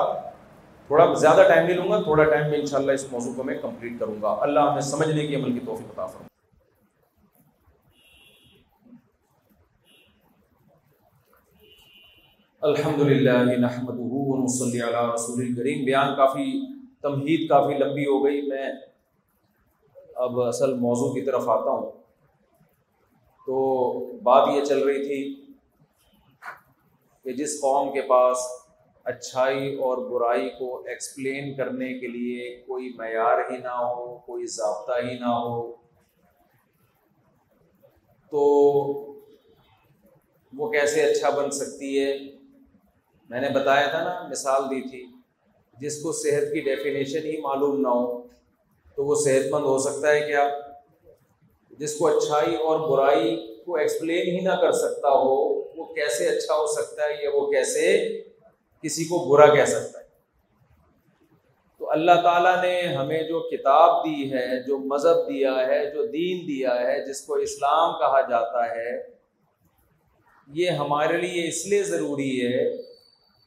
تھوڑا زیادہ ٹائم نہیں لوں گا، تھوڑا ٹائم میں انشاءاللہ اس موضوع کو میں کمپلیٹ کروں گا۔ اللہ ہمیں سمجھنے کی عمل کی توفیق بتا فرمائے۔ الحمد للہ نحمد صلی اللہ رسول الکریم۔ بیان کافی، تمہید کافی لمبی ہو گئی۔ میں اب اصل موضوع کی طرف آتا ہوں۔ تو بات یہ چل رہی تھی کہ جس قوم کے پاس اچھائی اور برائی کو ایکسپلین کرنے کے لیے کوئی معیار ہی نہ ہو، کوئی ضابطہ ہی نہ ہو۔ تو وہ کیسے اچھا بن سکتی ہے؟ میں نے بتایا تھا نا، مثال دی تھی۔ جس کو صحت کی ڈیفینیشن ہی معلوم نہ ہو، تو وہ صحت مند ہو سکتا ہے کیا؟ جس کو اچھائی اور برائی کو ایکسپلین ہی نہ کر سکتا ہو، وہ کیسے اچھا ہو سکتا ہے یا وہ کیسے کسی کو برا کہہ سکتا ہے۔ تو اللہ تعالیٰ نے ہمیں جو کتاب دی ہے، جو مذہب دیا ہے، جو دین دیا ہے، جس کو اسلام کہا جاتا ہے، یہ ہمارے لیے اس لیے ضروری ہے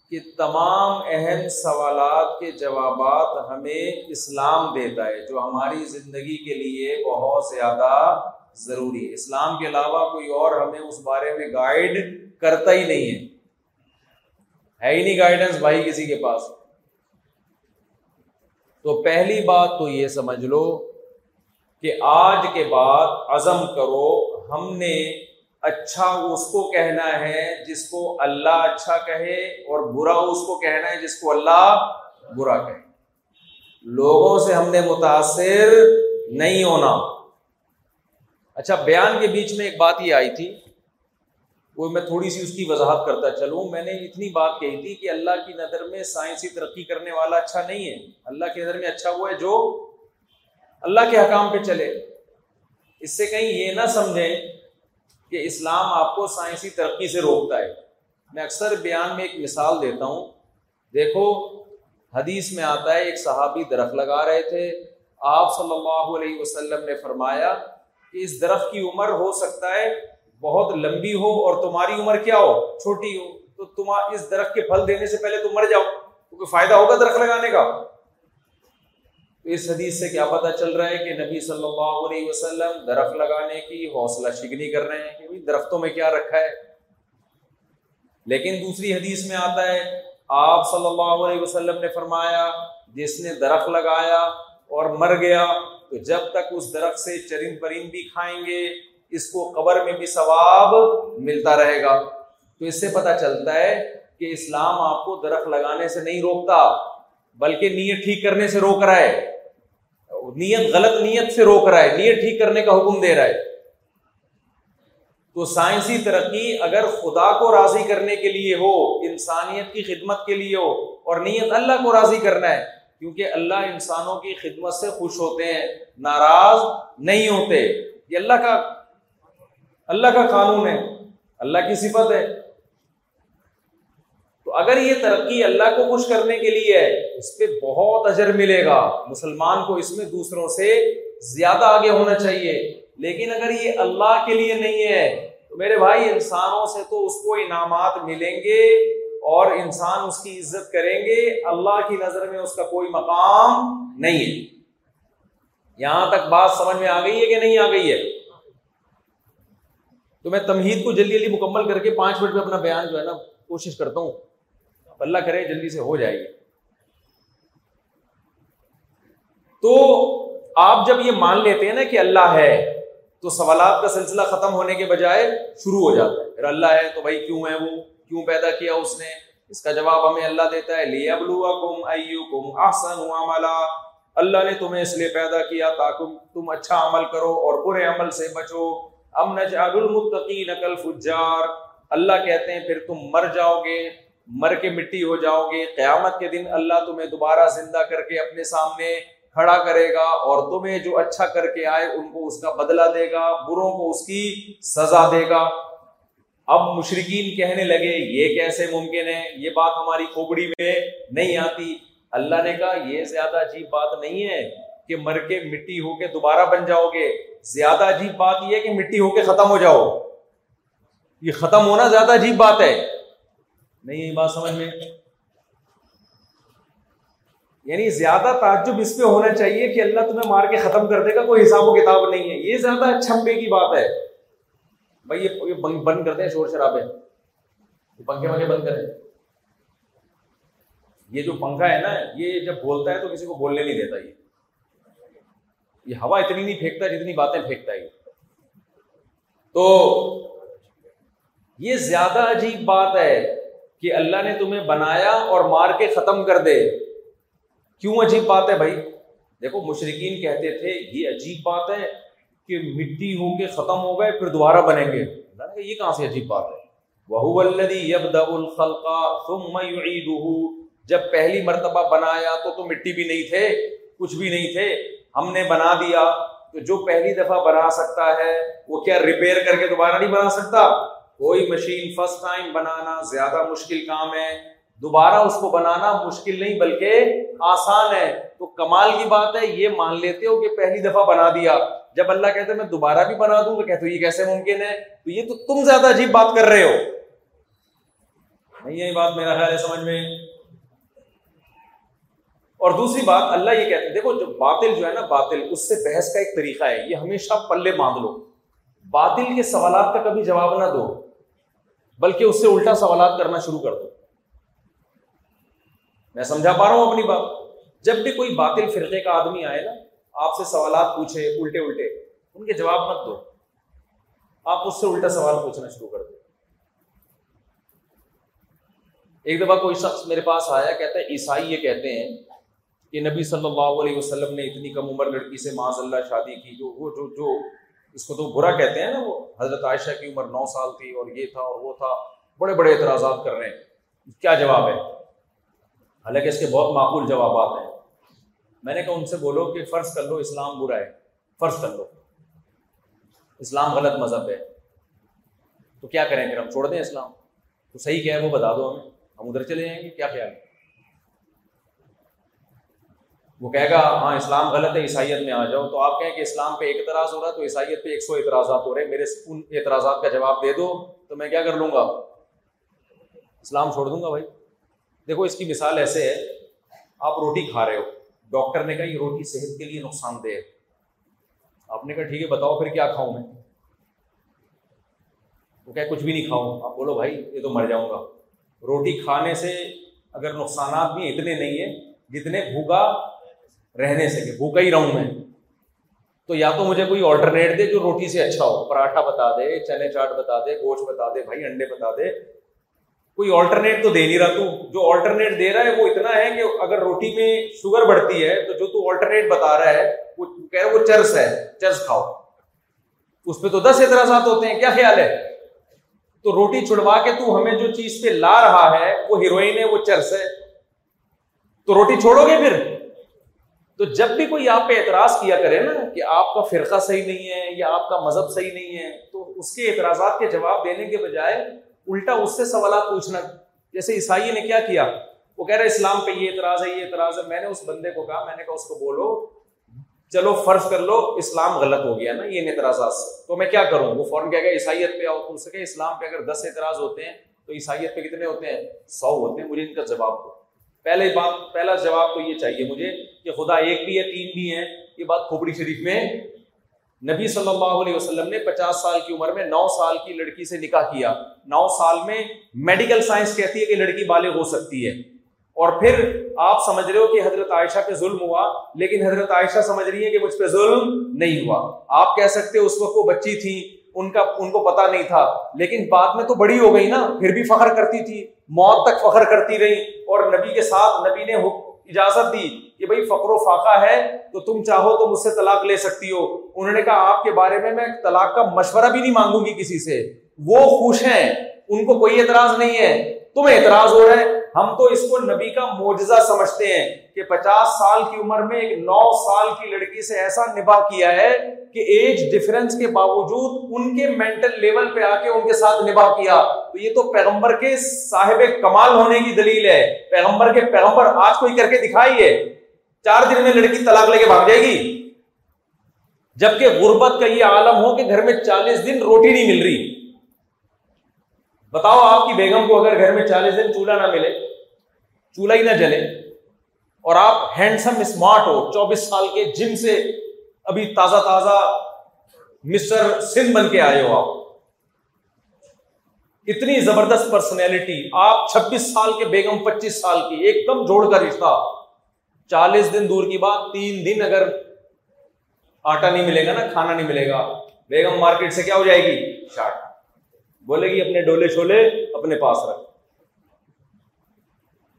کہ تمام اہم سوالات کے جوابات ہمیں اسلام دیتا ہے، جو ہماری زندگی کے لیے بہت زیادہ ضروری ہے۔ اسلام کے علاوہ کوئی اور ہمیں اس بارے میں گائیڈ کرتا ہی نہیں ہے۔ ہے ہی نہیں گائیڈنس بھائی کسی کے پاس۔ تو پہلی بات تو یہ سمجھ لو کہ آج کے بعد عزم کرو، ہم نے اچھا اس کو کہنا ہے جس کو اللہ اچھا کہے اور برا اس کو کہنا ہے جس کو اللہ برا کہے۔ لوگوں سے ہم نے متاثر نہیں ہونا۔ اچھا بیان کے بیچ میں ایک بات یہ آئی تھی۔ وہ میں تھوڑی سی اس کی وضاحت کرتا چلوں۔ میں نے اتنی بات کہی تھی کہ اللہ کی نظر میں سائنسی ترقی کرنے والا اچھا نہیں ہے۔ اللہ کی نظر میں اچھا وہ ہے جو اللہ کے حکام پہ چلے۔ اس سے کہیں یہ نہ سمجھیں کہ اسلام آپ کو سائنسی ترقی سے روکتا ہے۔ میں اکثر بیان میں ایک مثال دیتا ہوں۔ دیکھو، حدیث میں آتا ہے، ایک صحابی درخت لگا رہے تھے۔ آپ صلی اللہ علیہ وسلم نے فرمایا کہ اس درخت کی عمر ہو سکتا ہے بہت لمبی ہو اور تمہاری عمر کیا ہو؟ چھوٹی ہو۔ تو تم اس درخت کے پھل دینے سے پہلے تم مر جاؤ۔ کیونکہ فائدہ ہوگا درخت لگانے کا؟ تو اس حدیث سے کیا پتہ چل رہا ہے کہ نبی صلی اللہ علیہ وسلم درخت لگانے کی حوصلہ شکنی کر رہے ہیں کہ درختوں میں کیا رکھا ہے؟ لیکن دوسری حدیث میں آتا ہے، آپ صلی اللہ علیہ وسلم نے فرمایا، جس نے درخت لگایا اور مر گیا، تو جب تک اس درخت سے چرند پرند بھی کھائیں گے اس کو قبر میں بھی ثواب ملتا رہے گا۔ تو اس سے پتہ چلتا ہے کہ اسلام آپ کو درخت لگانے سے نہیں روکتا، بلکہ نیت ٹھیک کرنے سے روک رہا ہے۔ نیت غلط نیت سے روک رہا ہے، نیت ٹھیک کرنے کا حکم دے رہا ہے۔ تو سائنسی ترقی اگر خدا کو راضی کرنے کے لیے ہو، انسانیت کی خدمت کے لیے ہو، اور نیت اللہ کو راضی کرنا ہے، کیونکہ اللہ انسانوں کی خدمت سے خوش ہوتے ہیں، ناراض نہیں ہوتے۔ یہ اللہ کا اللہ کا قانون ہے، اللہ کی صفت ہے۔ تو اگر یہ ترقی اللہ کو خوش کرنے کے لیے ہے، اس پہ بہت اجر ملے گا۔ مسلمان کو اس میں دوسروں سے زیادہ آگے ہونا چاہیے۔ لیکن اگر یہ اللہ کے لیے نہیں ہے، تو میرے بھائی، انسانوں سے تو اس کو انعامات ملیں گے اور انسان اس کی عزت کریں گے۔ اللہ کی نظر میں اس کا کوئی مقام نہیں ہے۔ یہاں تک بات سمجھ میں آ گئی ہے کہ نہیں آ گئی ہے؟ تو میں تمہید کو جلدی جلدی مکمل کر کے پانچ منٹ میں اپنا بیان جو ہے نا کوشش کرتا ہوں۔ اللہ کرے جلدی سے ہو جائے گی تو آپ جب یہ مان لیتے ہیں نا کہ اللہ ہے، تو سوالات کا سلسلہ ختم ہونے کے بجائے شروع ہو جاتا ہے۔ پھر اللہ ہے تو بھائی کیوں ہے وہ؟ کیوں پیدا کیا اس نے؟ اس کا جواب ہمیں اللہ دیتا ہے۔ احسن عملا۔ اللہ نے تمہیں اس لیے پیدا کیا تاکہ تم اچھا عمل کرو اور برے عمل سے بچو۔ ام نجعل المتقین کالفجار۔ اللہ کہتے ہیں، پھر تم مر جاؤ گے، مر کے مٹی ہو جاؤ گے۔ قیامت کے دن اللہ تمہیں دوبارہ زندہ کر کے اپنے سامنے کھڑا کرے گا اور تمہیں جو اچھا کر کے آئے، ان کو اس کا بدلہ دے گا، بروں کو اس کی سزا دے گا۔ اب مشرقین کہنے لگے، یہ کیسے ممکن ہے؟ یہ بات ہماری کھوپڑی میں نہیں آتی۔ اللہ نے کہا، یہ زیادہ عجیب بات نہیں ہے کہ مر کے مٹی ہو کے دوبارہ بن جاؤ گے۔ زیادہ عجیب بات یہ ہے کہ مٹی ہو کے ختم ہو جاؤ۔ یہ ختم ہونا زیادہ عجیب بات ہے۔ نہیں، یہ بات سمجھ میں۔ یعنی زیادہ تعجب اس پہ ہونا چاہیے کہ اللہ تمہیں مار کے ختم کر دے گا، کوئی حساب و کتاب نہیں ہے۔ یہ زیادہ چھمبے کی بات ہے۔ بھائی، یہ بند کرتے ہیں شور شرابے۔ پنکھے ونکھے بند کریں۔ یہ جو پنکھا ہے نا، یہ جب بولتا ہے تو کسی کو بولنے نہیں دیتا یہ۔ یہ ہوا اتنی نہیں پھینکتا جتنی باتیں پھینکتا ہے تو یہ زیادہ عجیب بات ہے کہ اللہ نے تمہیں بنایا اور مار کے ختم کر دے۔ کیوں عجیب بات ہے بھائی؟ دیکھو مشرقین کہتے تھے، یہ عجیب بات ہے کہ مٹی ہو کے ختم ہو گئے، پھر دوبارہ بنیں گے۔ یہ کہاں سے عجیب بات ہے؟ وہ جب پہلی مرتبہ بنایا تو تو مٹی بھی نہیں تھے، کچھ بھی نہیں تھے۔ ہم نے بنا دیا تو جو پہلی دفعہ بنا سکتا ہے، وہ کیا ریپیئر کر کے دوبارہ نہیں بنا سکتا؟ کوئی مشین فرسٹ ٹائم بنانا زیادہ مشکل کام ہے۔ دوبارہ اس کو بنانا مشکل نہیں، بلکہ آسان ہے۔ تو کمال کی بات ہے، یہ مان لیتے ہو کہ پہلی دفعہ بنا دیا۔ جب اللہ کہتے میں دوبارہ بھی بنا دوں، تو کہتے یہ کیسے ممکن ہے؟ تو یہ تو تم زیادہ عجیب بات کر رہے ہو۔ نہیں یہی بات میرا خیال ہے سمجھ میں۔ اور دوسری بات، اللہ یہ کہتے ہیں دیکھو جو باطل جو ہے نا، باطل، اس سے بحث کا ایک طریقہ ہے، یہ ہمیشہ پلے باندھ لو۔ باطل کے سوالات کا کبھی جواب نہ دو، بلکہ اس سے الٹا سوالات کرنا شروع کر دو۔ میں سمجھا پا رہا ہوں اپنی بات؟ جب بھی کوئی باطل فرقے کا آدمی آئے نا، آپ سے سوالات پوچھے، الٹے الٹے، ان کے جواب مت دو۔ آپ اس سے الٹا سوال پوچھنا شروع کر دو۔ ایک دفعہ کوئی شخص میرے پاس آیا، کہتا ہے، عیسائی یہ کہتے ہیں کہ نبی صلی اللہ علیہ وسلم نے اتنی کم عمر لڑکی سے معاذ اللہ شادی کی، جو وہ، جو جو اس کو تو برا کہتے ہیں نا وہ، حضرت عائشہ کی عمر نو سال تھی اور یہ تھا اور وہ تھا، بڑے بڑے اعتراضات کر رہے ہیں۔ کیا جواب ہے؟ حالانکہ اس کے بہت معقول جوابات ہیں۔ میں نے کہا ان سے بولو کہ فرض کر لو اسلام برا ہے، فرض کر لو۔ اسلام غلط مذہب ہے۔ تو کیا کریں پھر، ہم چھوڑ دیں اسلام؟ تو صحیح کیا ہے وہ بتا دو ہمیں۔ ہم ادھر چلے جائیں گے، کیا خیال ہے؟ وہ کہے گا ہاں اسلام غلط ہے، عیسائیت میں آ جاؤ. تو آپ کہیں کہ اسلام پہ ایک اعتراض ہو رہا ہے تو عیسائیت پہ ایک سو اعتراضات ہو رہے ہیں۔ میرے ان اعتراضات کا جواب دے دو تو میں کیا کر لوں گا؟ اسلام چھوڑ دوں گا بھائی۔ دیکھو، اس کی مثال ایسے ہے، آپ روٹی کھا رہے ہو۔ ڈاکٹر نے کہا، یہ روٹی صحت کے لیے نقصان دہ ہے۔ آپ نے کہا، ٹھیک ہے، بتاؤ پھر کیا کھاؤں میں؟ وہ کہ کچھ بھی نہیں کھاؤں۔ آپ بولو، بھائی، یہ تو مر جاؤں گا۔ روٹی کھانے سے اگر نقصانات بھی اتنے نہیں ہیں، جتنے بھوکا رہنے سے کہ بھوکا ہی رہوں میں۔ تو یا تو مجھے کوئی آلٹرنیٹ دے جو روٹی سے اچھا ہو، پراٹھا بتا دے، چنے چاٹ بتا دے، گوشت بتا دے، بھائی انڈے بتا دے۔ کوئی آلٹرنیٹ تو دے نہیں رہا تو۔ جو آلٹرنیٹ دے رہا ہے وہ اتنا ہے کہ اگر روٹی میں شوگر بڑھتی ہے تو جو تو آلٹرنیٹ بتا رہا ہے، وہ کہہ رہا وہ چرس ہے، چرس کھاؤ۔ اس پہ تو دس اعتراضات ہوتے ہیں، کیا خیال ہے؟ تو روٹی چھڑوا کے تو ہمیں جو چیز پہ لا رہا ہے، وہ ہیروئن ہے، وہ چرس ہے۔ تو روٹی چھوڑو گے پھر؟ تو جب بھی کوئی آپ پہ اعتراض کیا کرے نا کہ آپ کا فرقہ صحیح نہیں ہے یا آپ کا مذہب صحیح نہیں ہے، تو اس کے اعتراضات کے جواب دینے کے بجائے الٹا اس سے سوالات پوچھنا۔ جیسے عیسائی نے کیا کیا؟ وہ کہہ رہے اسلام پہ یہ اعتراض ہے، یہ اعتراض ہے۔ میں نے اس بندے کو کہا، میں نے کہا اس کو بولو، چلو فرض کر لو، اسلام غلط ہو گیا نا یہ اعتراضات سے۔ تو میں کیا کروں؟ وہ فوراً کیا کہ عیسائیت پہ آؤ۔ تو اس کہ اسلام پہ اگر دس اعتراض ہوتے ہیں تو عیسائیت پہ کتنے ہوتے ہیں؟ سو ہوتے ہیں۔ مجھے ان کا جواب دو۔ پہلے بات پہلا جواب تو یہ چاہیے مجھے کہ خدا ایک بھی ہے، تین بھی ہے یہ بات کھوپڑی شریف میں نبی صلی اللہ علیہ وسلم نے پچاس سال کی عمر میں نو سال کی لڑکی سے نکاح کیا۔ نو سال میں میڈیکل سائنس کہتی ہے کہ لڑکی بالغ ہو سکتی ہے۔ اور پھر آپ سمجھ رہے ہو کہ حضرت عائشہ پہ ظلم ہوا، لیکن حضرت عائشہ سمجھ رہی ہے کہ مجھ پہ ظلم نہیں ہوا۔ آپ کہہ سکتے اس وقت وہ بچی تھی ان کا ان کو پتا نہیں تھا۔ لیکن بعد میں تو بڑی ہو گئی نا۔ پھر بھی فخر کرتی تھی۔ موت تک فخر کرتی رہی۔ اور نبی کے ساتھ نبی نے اجازت دی کہ بھائی فقر و فاقہ ہے۔ تو تم چاہو تو مجھ سے طلاق لے سکتی ہو۔ انہوں نے کہا، آپ کے بارے میں میں طلاق کا مشورہ بھی نہیں مانگوں گی کسی سے۔ وہ خوش ہیں۔ ان کو کوئی اعتراض نہیں ہے۔ تمہیں اعتراض ہو رہا ہے۔ ہم تو اس کو نبی کا معجزہ سمجھتے ہیں کہ پچاس سال کی عمر میں ایک نو سال کی لڑکی سے ایسا نباہ کیا ہے کہ ایج ڈفرنس کے باوجود ان کے مینٹل لیول پہ آ کے ان کے ساتھ نباہ کیا۔ تو یہ تو پیغمبر کے صاحب کمال ہونے کی دلیل ہے۔ پیغمبر کے پیغمبر آج کوئی کر کے دکھائیے چار دن میں لڑکی طلاق لے کے بھاگ جائے گی۔ جبکہ غربت کا یہ عالم ہو کہ گھر میں چالیس دن روٹی نہیں مل رہی۔ بتاؤ آپ کی بیگم کو اگر گھر میں چالیس دن چولہا نہ ملے، چولہا ہی نہ جلے، اور آپ ہینڈسم اسمارٹ ہو، چوبیس سال کے جم سے ابھی تازہ تازہ مسٹر سندھ بن کے آئے ہو آپ۔ اتنی زبردست پرسنالٹی آپ چھبیس سال کے، بیگم پچیس سال کی، ایک دم جوڑ کا رشتہ۔ چالیس دن دور کی بات، تین دن اگر آٹا نہیں ملے گا نا، کھانا نہیں ملے گا، بیگم مارکیٹ سے کیا ہو جائے گی؟ شارٹ بولے گی اپنے ڈولے چھولے اپنے پاس رکھ۔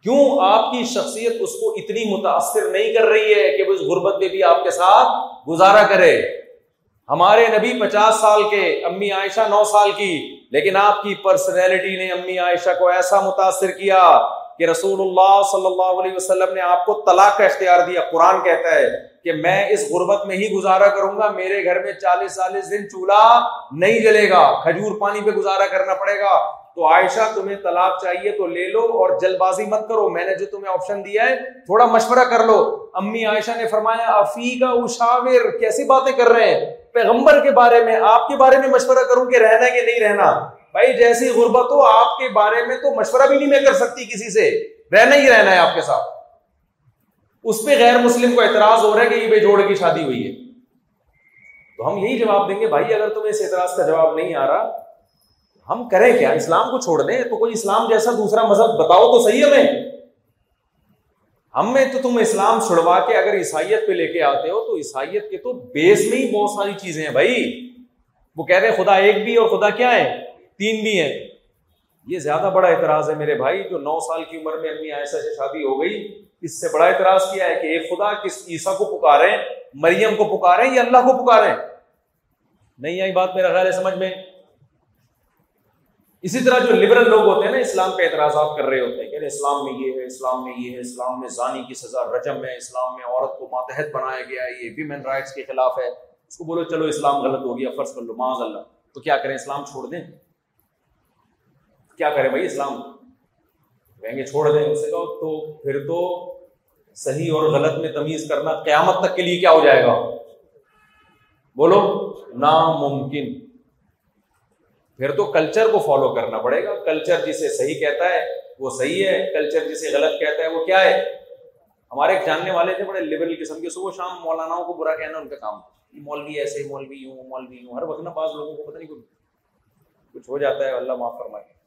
کیوں آپ کی شخصیت اس کو اتنی متاثر نہیں کر رہی ہے کہ وہ اس غربت میں بھی آپ کے ساتھ گزارا کرے؟ ہمارے نبی پچاس سال کے، امی عائشہ نو سال کی، لیکن آپ کی پرسنالٹی نے امی عائشہ کو ایسا متاثر کیا کہ رسول اللہ صلی اللہ علیہ وسلم نے آپ کو طلاق کا اختیار دیا۔ قرآن کہتا ہے کہ میں اس غربت میں ہی گزارا کروں گا، میرے گھر میں چالیس چالیس دن چولہا نہیں جلے گا، کھجور پانی پہ گزارا کرنا پڑے گا۔ تو عائشہ، تمہیں طلاق چاہیے تو لے لو اور جلد بازی مت کرو۔ میں نے جو تمہیں آپشن دیا ہے، تھوڑا مشورہ کر لو۔ امی عائشہ نے فرمایا افی کا اشاور کیسی باتیں کر رہے ہیں؟ پیغمبر کے بارے میں، آپ کے بارے میں مشورہ کروں کہ رہنا کہ نہیں رہنا؟ بھائی جیسی غربت ہو آپ کے بارے میں تو مشورہ بھی نہیں میں کر سکتی کسی سے۔ رہنا ہی رہنا ہے آپ کے ساتھ۔ اس پہ غیر مسلم کو اعتراض ہو رہا ہے کہ یہ بے جوڑ کی شادی ہوئی ہے۔ تو ہم یہی جواب دیں گے، بھائی اگر تمہیں اس اعتراض کا جواب نہیں آ رہا، ہم کریں کیا؟ اسلام کو چھوڑ دیں تو کوئی اسلام جیسا دوسرا مذہب بتاؤ تو صحیح ہمیں۔ ہم میں تو تم اسلام چھڑوا کے اگر عیسائیت پہ لے کے آتے ہو تو عیسائیت کے تو بیس میں ہی بہت ساری چیزیں ہیں بھائی۔ وہ کہہ رہے خدا ایک بھی اور خدا کیا ہے؟ تین بھی ہیں۔ یہ زیادہ بڑا اعتراض ہے میرے بھائی، جو نو سال کی عمر میں امی ایسا سے شادی ہو گئی، اس سے بڑا اعتراض کیا ہے کہ ایک خدا، کس عیسا کو پکارے مریم کو پکارے یا اللہ کو پکارے نہیں آئی بات میرا خیال ہے سمجھ میں۔ اسی طرح جو لبرل لوگ ہوتے ہیں نا، اسلام پہ اعتراضات کر رہے ہوتے ہیں کہ اسلام میں یہ ہے، اسلام میں یہ ہے، اسلام میں زانی کی سزا رجم ہے، اسلام میں عورت کو ماتحت بنایا گیا ہے، یہ ویمن رائٹس کے خلاف ہے۔ اس کو بولو چلو اسلام غلط ہو گیا، فرض کر لو، معاذ اللہ۔ تو کیا کریں، اسلام چھوڑ دیں؟ کیا کریں بھائی اسلام؟ کہیں گے چھوڑ دیں، اسے کہو، تو پھر تو صحیح اور غلط میں تمیز کرنا قیامت تک کے لیے کیا ہو جائے گا؟ بولو، ناممکن۔ پھر تو کلچر کو فالو کرنا پڑے گا۔ کلچر جسے صحیح کہتا ہے، وہ صحیح ہے۔ کلچر جسے غلط کہتا ہے، وہ کیا ہے؟ ہمارے ایک جاننے والے تھے، بڑے لبرل قسم کے۔ صبح شام مولانا کو برا کہنا ان کا کام۔ مولوی ایسے مولوی یوں مولوی یوں۔ ہر وقت نا بعض لوگوں کو پتہ نہیں کچھ کچھ ہو جاتا ہے، اللہ معاف فرمائے۔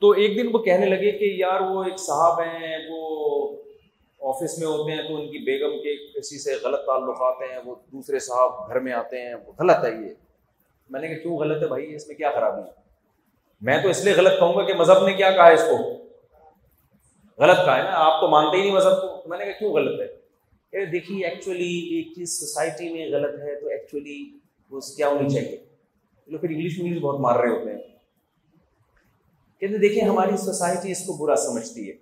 تو ایک دن وہ کہنے لگے کہ یار وہ ایک صاحب ہیں، وہ آفس میں ہوتے ہیں تو ان کی بیگم کے کسی سے غلط تعلقات ہیں، وہ دوسرے صاحب گھر میں آتے ہیں، وہ غلط ہے یہ۔ میں نے کہا، کیوں غلط ہے بھائی؟ اس میں کیا خرابی ہے؟ میں تو اس لیے غلط کہوں گا کہ مذہب نے کیا کہا ہے اس کو۔ غلط کہا ہے نا، آپ تو مانتے ہی نہیں مذہب کو۔ میں نے کہا، کیوں غلط ہے؟ دیکھیے ایکچولی ایک چیز سوسائٹی میں غلط ہے تو ایکچولی وہ کیا ہونی چاہیے۔ لوگ پھر انگلش میں بہت مار رہے ہوتے ہیں۔ کہتے دیکھیں ہماری سوسائٹی اس کو برا سمجھتی ہے۔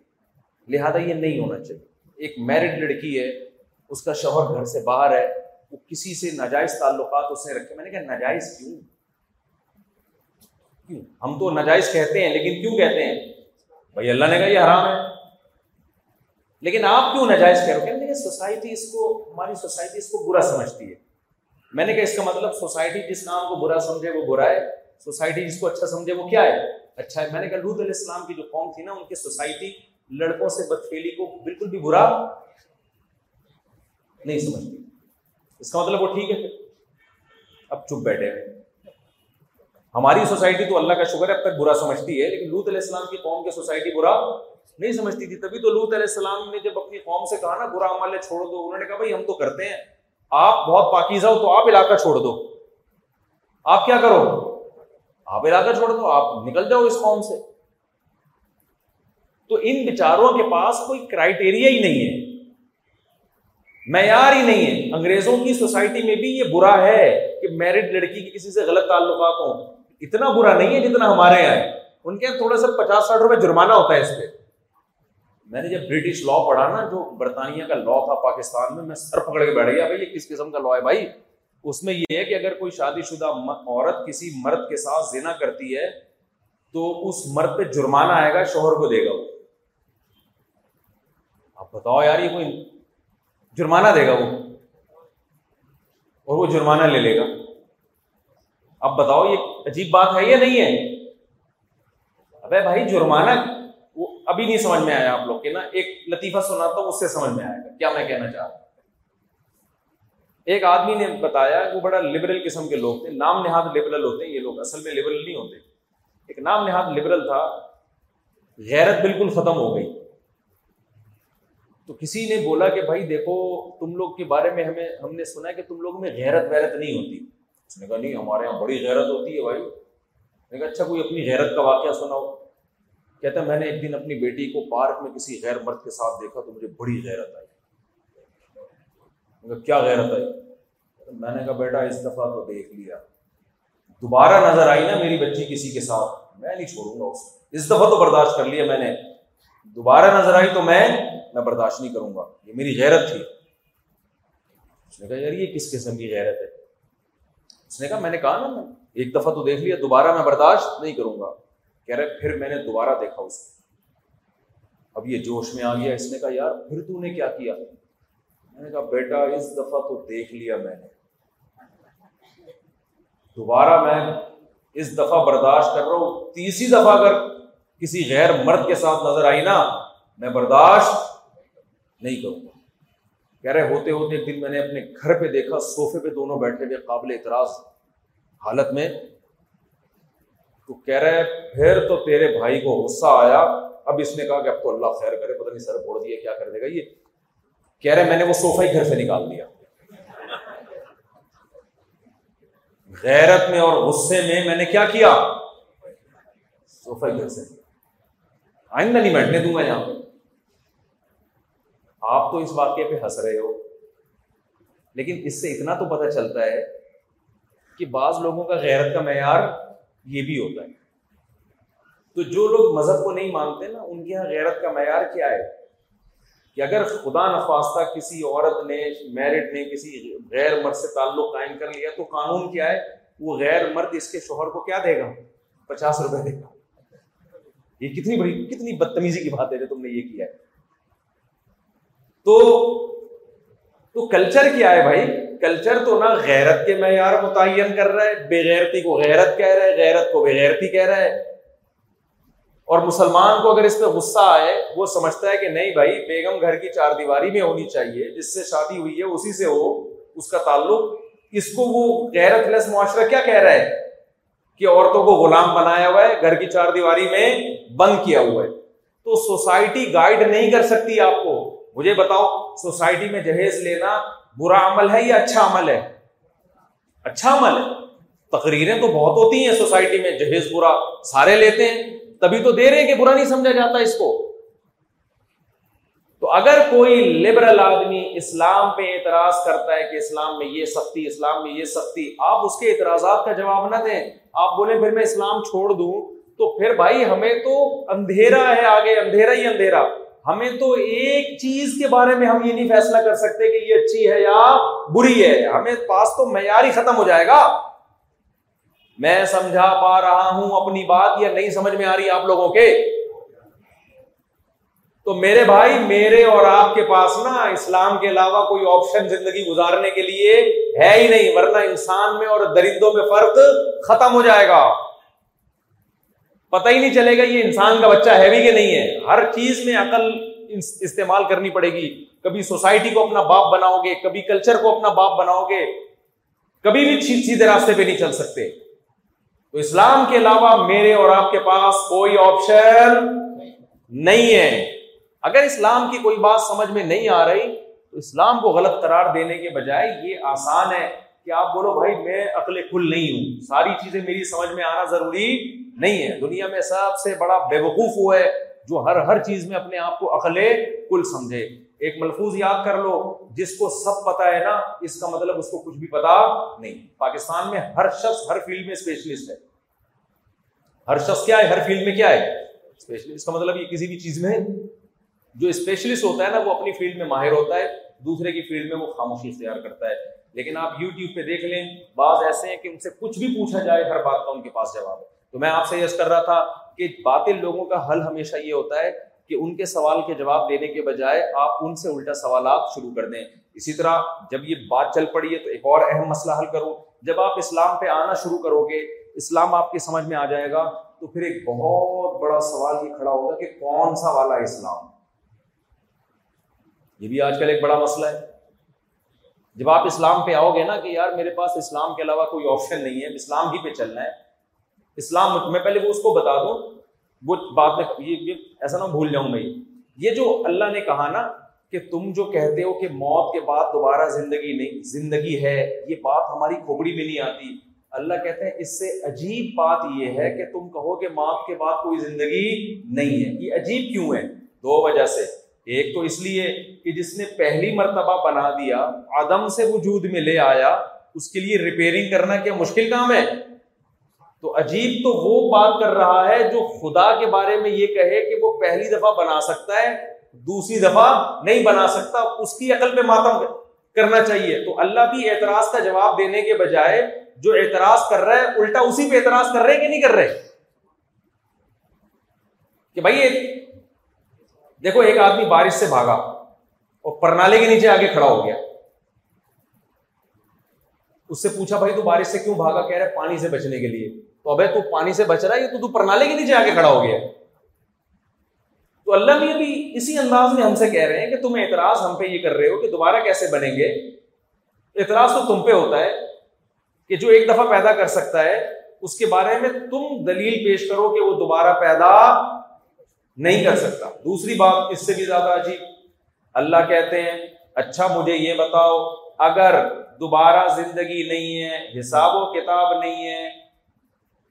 لہٰذا یہ نہیں ہونا چاہیے۔ ایک میرڈ لڑکی ہے اس کا شوہر گھر سے باہر ہے وہ کسی سے ناجائز تعلقات اس نے رکھے۔ میں نے کہا ناجائز کیوں؟ کیوں؟ ہم تو ناجائز کہتے ہیں لیکن کیوں کہتے ہیں؟ بھائی اللہ نے کہا یہ حرام ہے۔ لیکن آپ کیوں ناجائز کہہ رہے ہو؟ سوسائٹی اس کو ہماری سوسائٹی اس کو برا سمجھتی ہے۔ میں نے کہا اس کا مطلب سوسائٹی جس نام کو برا سمجھے وہ برا ہے۔ سوسائٹی جس کو اچھا سمجھے وہ کیا ہے؟ اچھا ہے۔ میں نے کہا لوت علیہ السلام کی جو قوم تھی نا، ان کی سوسائٹی لڑکوں سے بدفیلی کو بالکل بھی برا نہیں سمجھتی۔ اس کا مطلب وہ ٹھیک ہے۔ اب چپ بیٹھے ہیں۔ ہماری سوسائٹی تو اللہ کا شکر ہے، اب تک برا سمجھتی ہے، لیکن لوت علیہ السلام کی قوم کی سوسائٹی برا نہیں سمجھتی تھی۔ تبھی تو لوت علیہ السلام نے جب اپنی قوم سے کہا نا، برا عمل چھوڑ دو، انہوں نے کہا بھائی ہم تو کرتے ہیں۔ آپ بہت پاکیزہ ہو تو آپ علاقہ چھوڑ دو۔ آپ کیا کرو؟ آپ علاقہ چھوڑ دو، آپ نکل جاؤ اس قوم سے۔ تو ان بچاروں کے پاس کوئی کرائٹیریا ہی نہیں ہے۔ معیار ہی نہیں ہے۔ انگریزوں کی سوسائٹی میں بھی یہ برا ہے کہ میرڈ لڑکی کی کسی سے غلط تعلقات ہوں۔ اتنا برا نہیں ہے جتنا ہمارے یہاں ہے۔ ان کے یہاں تھوڑا سا پچاس ساٹھ روپے جرمانہ ہوتا ہے اس پہ۔ میں نے جب برٹش لا پڑھا نا، جو برطانیہ کا لا تھا پاکستان میں میں سر پکڑ کے بیٹھ گیا، بھائی، یہ کس قسم کا لا ہے بھائی؟ اس میں یہ ہے کہ اگر کوئی شادی شدہ عورت کسی مرد کے ساتھ زنا کرتی ہے، تو اس مرد پہ جرمانہ آئے گا، شوہر کو دے گا وہ۔ آپ بتاؤ یار، یہ کوئی جرمانہ دے گا وہ؟ اور وہ جرمانہ لے لے گا۔ اب بتاؤ، یہ عجیب بات ہے یا نہیں ہے؟ ابے بھائی، جرمانہ وہ ابھی نہیں سمجھ میں آیا آپ لوگ کے نا، ایک لطیفہ سناتا ہوں، اس سے سمجھ میں آئے گا۔ کیا میں کہنا چاہ رہا ہوں؟ ایک آدمی نے بتایا وہ بڑا لبرل قسم کے لوگ تھے، نام نہاد لبرل ہوتے ہیں، یہ لوگ اصل میں لبرل نہیں ہوتے۔ ایک نام نہاد لبرل تھا، غیرت بالکل ختم ہو گئی۔ تو کسی نے بولا کہ بھائی دیکھو، تم لوگ کے بارے میں ہمیں، ہم نے سنا ہے کہ تم لوگوں میں غیرت ویرت نہیں ہوتی۔ اس نے کہا، نہیں، ہمارے یہاں بڑی غیرت ہوتی ہے بھائی۔ میں کہا اچھا کوئی اپنی غیرت کا واقعہ سناؤ۔ کہتا میں نے ایک دن اپنی بیٹی کو پارک میں کسی غیر مرد کے ساتھ دیکھا تو مجھے بڑی غیرت آئی۔ مطلب کیا غیرت آئی؟ میں نے کہا بیٹا اس دفعہ تو دیکھ لیا۔ دوبارہ نظر آئی نا میری بچی کسی کے ساتھ۔ میں نہیں چھوڑوں گا اس اس دفعہ تو برداشت کر لیا میں نے۔ دوبارہ نظر آئی تو میں میں برداشت نہیں کروں گا۔ یہ میری غیرت تھی۔ اس نے کہا، یار یہ کس قسم کی غیرت ہے؟ اس نے کہا، میں نے کہا نا، میں ایک دفعہ تو دیکھ لیا، دوبارہ میں برداشت نہیں کروں گا۔ کہہ رہے، پھر میں نے دوبارہ دیکھا اس کو۔ اب یہ جوش میں آ گیا۔ اس نے کہا، یار، پھر تو نے کیا کیا؟ میں نے کہا، بیٹا، اس دفعہ تو دیکھ لیا میں نے۔ دوبارہ میں اس دفعہ برداشت کر رہا ہوں۔ تیسری دفعہ اگر کسی غیر مرد کے ساتھ نظر آئی نا، میں برداشت نہیں کروں گا۔ کہہ رہے، ہوتے ہوتے ایک دن میں نے اپنے گھر پہ دیکھا، صوفے پہ دونوں بیٹھے ہوئے، قابل اعتراض حالت میں۔ تو کہہ رہے، پھر تو تیرے بھائی کو غصہ آیا۔ اب اس نے کہا کہ اب تو اللہ خیر کرے، پتہ نہیں سر پھوڑ دیا، کیا کر دے گا یہ؟ کہہ رہے میں نے وہ صوفہ ہی گھر سے نکال دیا۔ غیرت میں اور غصے میں میں نے کیا کیا؟ صوفہ گھر سے۔ آئندہ نہیں بیٹھنے دوں گا یہاں پہ۔ آپ تو اس واقعے پہ ہنس رہے ہو۔ لیکن اس سے اتنا تو پتہ چلتا ہے کہ بعض لوگوں کا غیرت کا معیار یہ بھی ہوتا ہے۔ تو جو لوگ مذہب کو نہیں مانتے نا، ان کے یہاں غیرت کا معیار کیا ہے؟ کہ اگر خدا نخواستہ کسی عورت نے میرٹ نے کسی غیر مرد سے تعلق قائم کر لیا تو قانون کیا ہے؟ وہ غیر مرد اس کے شوہر کو کیا دے گا؟ پچاس روپے دے گا۔ یہ کتنی بڑی، کتنی بدتمیزی کی بات ہے جو تم نے یہ کیا ہے۔ تو تو کلچر کیا ہے بھائی؟ کلچر تو نہ غیرت کے معیار متعین کر رہا ہے بےغیرتی کو غیرت کہہ رہا ہے، غیرت کو بےغیرتی کہہ رہا ہے۔ اور مسلمان کو اگر اس پہ غصہ آئے، وہ سمجھتا ہے کہ نہیں بھائی، بیگم گھر کی چار دیواری میں ہونی چاہیے، جس سے شادی ہوئی ہے، اسی سے ہو، اس کا تعلق۔ اس کو وہ غیرت لیس معاشرہ کیا کہہ رہا ہے؟ کہ عورتوں کو غلام بنایا ہوا ہے، گھر کی چار دیواری میں بند کیا ہوا ہے۔ تو سوسائٹی گائیڈ نہیں کر سکتی آپ کو۔ مجھے بتاؤ، سوسائٹی میں جہیز لینا برا عمل ہے یا اچھا عمل ہے؟ اچھا عمل ہے۔ تقریریں تو بہت ہوتی ہیں سوسائٹی میں، جہیز برا سارے لیتے ہیں۔ تبھی تو دے رہے ہیں کہ برا نہیں سمجھا جاتا اس کو۔ تو اگر کوئی لبرل آدمی اسلام پہ اعتراض کرتا ہے کہ اسلام میں یہ سختی، اسلام میں یہ سختی، آپ اس کے اعتراضات کا جواب نہ دیں، آپ بولیں پھر میں اسلام چھوڑ دوں، تو پھر بھائی ہمیں تو اندھیرا ہے آگے، اندھیرا ہی اندھیرا۔ ہمیں تو ایک چیز کے بارے میں ہم یہ نہیں فیصلہ کر سکتے کہ یہ اچھی ہے یا بری ہے۔ ہمیں پاس تو معیار ہی ختم ہو جائے گا۔ میں سمجھا پا رہا ہوں، اپنی بات یا نہیں سمجھ میں آ رہی آپ لوگوں کے۔ تو میرے بھائی، میرے اور آپ کے پاس نا اسلام کے علاوہ کوئی آپشن زندگی گزارنے کے لیے ہے ہی نہیں، ورنہ انسان میں اور درندوں میں فرق ختم ہو جائے گا۔ پتہ ہی نہیں چلے گا یہ انسان کا بچہ ہے بھی کہ نہیں ہے۔ ہر چیز میں عقل استعمال کرنی پڑے گی۔ کبھی سوسائٹی کو اپنا باپ بناؤ گے، کبھی کلچر کو اپنا باپ بناؤ گے۔ کبھی بھی سیدھے راستے پہ نہیں چل سکتے۔ تو اسلام کے علاوہ میرے اور آپ کے پاس کوئی آپشن نہیں ہے۔ اگر اسلام کی کوئی بات سمجھ میں نہیں آ رہی، تو اسلام کو غلط قرار دینے کے بجائے یہ آسان ہے کہ آپ بولو، بھائی، میں عقل کل نہیں ہوں۔ ساری چیزیں میری سمجھ میں آنا ضروری نہیں ہے۔ دنیا میں سب سے بڑا بے وقوف وہ ہے جو ہر ہر چیز میں اپنے آپ کو عقل کل سمجھے۔ ایک ملفوظ یاد کر لو، جس کو سب پتا ہے نا، اس کا مطلب اس کو کچھ بھی پتا نہیں۔ پاکستان میں ہر شخص ہر فیلڈ میں اسپیشلسٹ ہے۔ ہر شخص کیا ہے؟ ہر فیلڈ میں کیا ہے؟ اسپیشلسٹ کا مطلب یہ کسی بھی چیز میں جو اسپیشلسٹ ہوتا ہے نا، وہ اپنی فیلڈ میں ماہر ہوتا ہے، دوسرے کی فیلڈ میں وہ خاموشی اختیار کرتا ہے۔ لیکن آپ یوٹیوب پہ دیکھ لیں، بعض ایسے ہیں کہ ان سے کچھ بھی پوچھا جائے، ہر بات کا ان کے پاس جواب ہے۔ تو میں آپ سے یس کر رہا تھا کہ باطل لوگوں کا حل ہمیشہ یہ ہوتا ہے کہ ان کے سوال کے جواب دینے کے بجائے آپ ان سے الٹا سوالات شروع کر دیں۔ اسی طرح جب یہ بات چل پڑی ہے تو ایک اور اہم مسئلہ حل کروں۔ جب آپ اسلام پہ آنا شروع کرو گے، اسلام آپ کی سمجھ میں آ جائے گا، تو پھر ایک بہت بڑا سوال یہ کھڑا ہوگا کہ کون سا والا اسلام؟ یہ بھی آج کل ایک بڑا مسئلہ ہے۔ جب آپ اسلام پہ آؤ گے نا کہ یار میرے پاس اسلام کے علاوہ کوئی آپشن نہیں ہے، اسلام ہی پہ چلنا ہے۔ اسلام، میں پہلے وہ اس کو بتا دوں۔ وہ بات میں یہ ایسا نہ بھول جاؤں میں یہ جو اللہ نے کہا نا کہ تم جو کہتے ہو کہ موت کے بعد دوبارہ زندگی نہیں، زندگی ہے، یہ بات ہماری کھوپڑی میں نہیں آتی۔ اللہ کہتے ہیں اس سے عجیب بات یہ ہے کہ تم کہو کہ موت کے بعد کوئی زندگی نہیں ہے۔ یہ عجیب کیوں ہے؟ دو وجہ سے۔ ایک تو اس لیے کہ جس نے پہلی مرتبہ بنا دیا عدم سے وجود میں لے آیا، اس کے لیے ریپیئرنگ کرنا کیا مشکل کام ہے؟ تو عجیب تو وہ بات کر رہا ہے جو خدا کے بارے میں یہ کہے کہ وہ پہلی دفعہ بنا سکتا ہے، دوسری دفعہ نہیں بنا سکتا، اس کی عقل پہ ماتم کرنا چاہیے۔ تو اللہ بھی اعتراض کا جواب دینے کے بجائے جو اعتراض کر رہا ہے، الٹا اسی پہ اعتراض کر رہے کہ نہیں کر رہے؟ کہ بھائی دیکھو، ایک آدمی بارش سے بھاگا اور پرنالے کے نیچے آگے کھڑا ہو گیا۔ اس سے پوچھا، بھائی تو بارش سے کیوں بھاگا؟ کہہ رہے پانی سے بچنے کے لیے۔ تو ابھی تو پانی سے بچ رہا ہے تو تو پرنالے کے نیچے آگے کھڑا ہو گیا۔ تو اللہ بھی اسی انداز میں ہم سے کہہ رہے ہیں کہ تم اعتراض ہم پہ یہ کر رہے ہو کہ دوبارہ کیسے بنیں گے۔ اعتراض تو تم پہ ہوتا ہے کہ جو ایک دفعہ پیدا کر سکتا ہے، اس کے بارے میں تم دلیل پیش کرو کہ وہ دوبارہ پیدا نہیں کر سکتا۔ دوسری بات اس سے بھی زیادہ عجیب، اللہ کہتے ہیں اچھا مجھے یہ بتاؤ، اگر دوبارہ زندگی نہیں ہے، حساب و کتاب نہیں ہے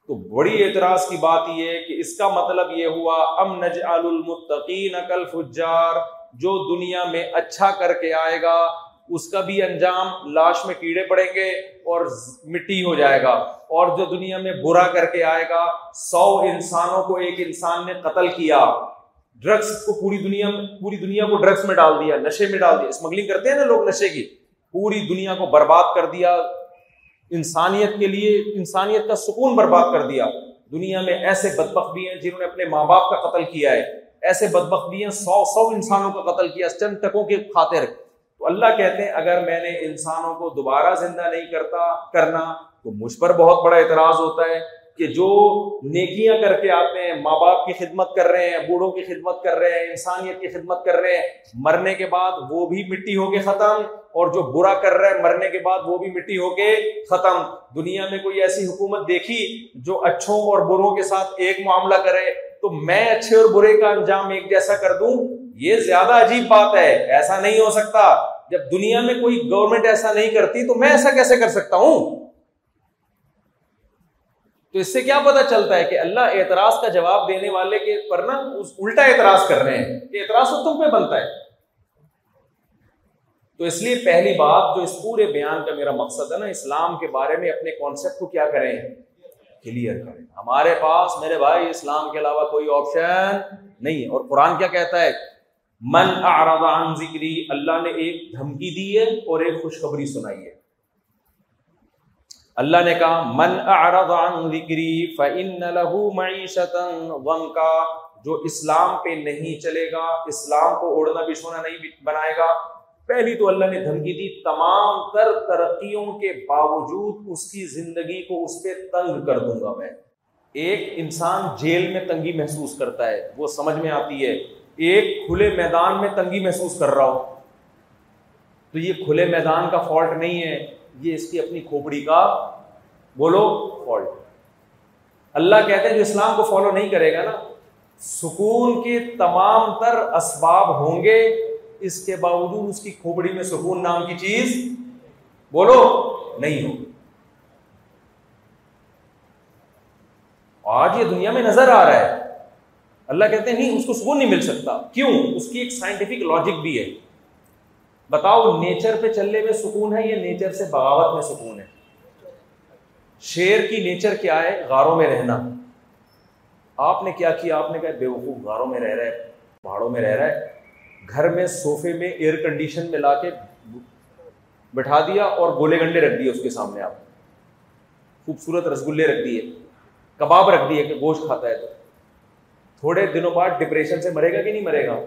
تو بڑی اعتراض کی بات یہ ہے کہ اس کا مطلب یہ ہوا، ام نج المتقین کل فجار جو دنیا میں اچھا کر کے آئے گا، اس کا بھی انجام لاش میں کیڑے پڑیں گے اور مٹی ہو جائے گا۔ اور جو دنیا میں برا کر کے آئے گا، سو انسانوں کو ایک انسان نے قتل کیا۔ ڈرگس کو پوری دنیا میں، پوری دنیا کو ڈرگس میں ڈال دیا، نشے میں ڈال دیا۔ اسمگلنگ کرتے ہیں نا لوگ نشے کی؟ پوری دنیا کو برباد کر دیا۔ انسانیت کے لیے، انسانیت کا سکون برباد کر دیا۔ دنیا میں ایسے بدبخ بھی ہیں جنہوں نے اپنے ماں باپ کا قتل کیا ہے۔ ایسے بدبخ بھی ہیں، سو سو انسانوں کا قتل کیا، چند ٹکوں کے خاطر۔ تو اللہ کہتے ہیں، اگر میں نے انسانوں کو دوبارہ زندہ نہیں کرتا، کرنا، تو مجھ پر بہت بڑا اعتراض ہوتا ہے۔ کہ جو نیکیاں کر کے آتے ہیں ماں باپ کی خدمت کر رہے ہیں، بوڑھوں کی خدمت کر رہے ہیں، انسانیت کی خدمت کر رہے ہیں، مرنے کے بعد وہ بھی مٹی ہو کے ختم اور جو برا کر رہے ہیں مرنے کے بعد وہ بھی مٹی ہو کے ختم۔ دنیا میں کوئی ایسی حکومت دیکھی جو اچھوں اور بروں کے ساتھ ایک معاملہ کرے تو میں اچھے اور برے کا انجام ایک جیسا کر دوں؟ یہ زیادہ عجیب بات ہے۔ ایسا نہیں ہو سکتا۔ جب دنیا میں کوئی گورنمنٹ ایسا نہیں کرتی تو میں ایسا کیسے کر سکتا ہوں؟ تو اس سے کیا پتا چلتا ہے کہ اللہ اعتراض کا جواب دینے والے کے پر نا الٹا اعتراض کر رہے ہیں کہ اعتراض تو تم پہ بنتا ہے۔ تو اس لیے پہلی بات جو اس پورے بیان کا میرا مقصد ہے نا، اسلام کے بارے میں اپنے کانسیپٹ کو کیا کریں؟ کلیئر کریں۔ ہمارے پاس میرے بھائی، اسلام کے علاوہ کوئی آپشن نہیں ہے۔ اور قرآن کیا کہتا ہے؟ من اعرض عن ذکری، اللہ نے ایک دھمکی دی ہے اور ایک خوشخبری سنائی ہے۔ اللہ نے کہا، من اعرض عن ذکری فإن له معیشتا ضنکا. جو اسلام پہ نہیں چلے گا، اسلام کو اوڑھنا، بچھونا نہیں بنائے گا۔ پہلی تو اللہ نے دھمکی دی تمام تر ترقیوں کے باوجود اس کی زندگی کو اس پہ تنگ کر دوں گا میں۔ ایک انسان جیل میں تنگی محسوس کرتا ہے، وہ سمجھ میں آتی ہے۔ ایک کھلے میدان میں تنگی محسوس کر رہا ہو۔ تو یہ کھلے میدان کا فالٹ نہیں ہے۔ یہ اس کی اپنی کھوپڑی کا بولو فالٹ اللہ کہتے ہیں جو اسلام کو فالو نہیں کرے گا نا، سکون کے تمام تر اسباب ہوں گے، اس کے باوجود اس کی کھوپڑی میں سکون نام کی چیز بولو نہیں ہو آج یہ دنیا میں نظر آ رہا ہے۔ اللہ کہتے ہیں، نہیں، اس کو سکون نہیں مل سکتا۔ کیوں؟ اس کی ایک سائنٹیفک لاجک بھی ہے۔ بتاؤ نیچر پہ چلنے میں سکون ہے یا نیچر سے بغاوت میں سکون ہے؟ شیر کی نیچر کیا ہے؟ غاروں میں رہنا۔ آپ نے کیا کیا؟ آپ نے کہا بے وقوف غاروں میں رہ رہا ہے، پہاڑوں میں رہ رہا ہے۔ گھر میں صوفے میں ایئر کنڈیشن میں لا کے بٹھا دیا اور گولے گنڈے رکھ دیے اس کے سامنے آپ۔ خوبصورت رسگلے رکھ دیے۔ کباب رکھ دیے کہ گوشت کھاتا ہے تو۔ تھوڑے دنوں بعد ڈپریشن سے مرے گا کہ نہیں مرے گا؟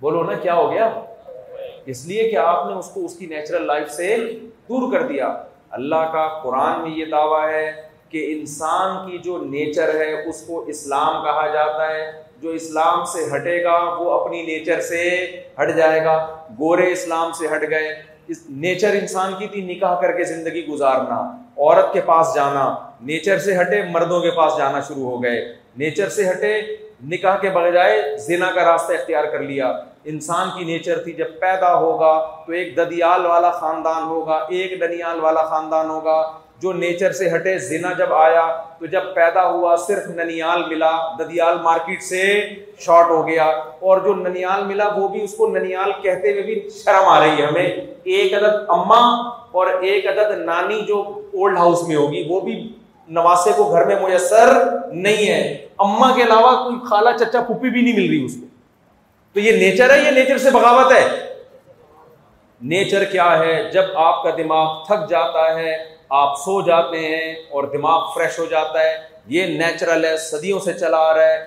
بولو نا، کیا ہو گیا؟ اس لیے کہ آپ نے اس کو اس کی نیچرل لائف سے دور کر دیا۔ اللہ کا قرآن میں یہ دعویٰ ہے کہ انسان کی جو نیچر ہے، اس کو اسلام کہا جاتا ہے۔ جو اسلام سے ہٹے گا، وہ اپنی نیچر سے ہٹ جائے گا۔ گورے اسلام سے ہٹ گئے۔ اس نیچر انسان کی تھی نکاح کر کے زندگی گزارنا، عورت کے پاس جانا۔ نیچر سے ہٹے، مردوں کے پاس جانا شروع ہو گئے۔ نیچر سے ہٹے، نکاح کے بجائے زنا کا راستہ اختیار کر لیا۔ انسان کی نیچر تھی جب پیدا ہوگا تو ایک ددیال والا خاندان ہوگا، ایک دنیال والا خاندان ہوگا۔ جو نیچر سے ہٹے، زنا جب آیا تو جب پیدا ہوا، صرف ننیال ملا۔ ددیال مارکیٹ سے شارٹ ہو گیا۔ اور جو ننیال ملا، وہ بھی اس کو ننیال کہتے ہوئے بھی شرم آ رہی ہے ہمیں۔ ایک عدد اما اور ایک عدد نانی جو اولڈ ہاؤس میں ہوگی، وہ بھی نواسے کو گھر میں میسر نہیں ہے۔ اما کے علاوہ کوئی خالہ چچا پھوپھی بھی نہیں مل رہی اس کو۔ تو یہ نیچر ہے، یہ نیچر سے بغاوت ہے. نیچر کیا ہے؟ جب آپ کا دماغ تھک جاتا ہے، آپ سو جاتے ہیں اور دماغ فریش ہو جاتا ہے، یہ نیچرل ہے، صدیوں سے چلا آ رہا ہے.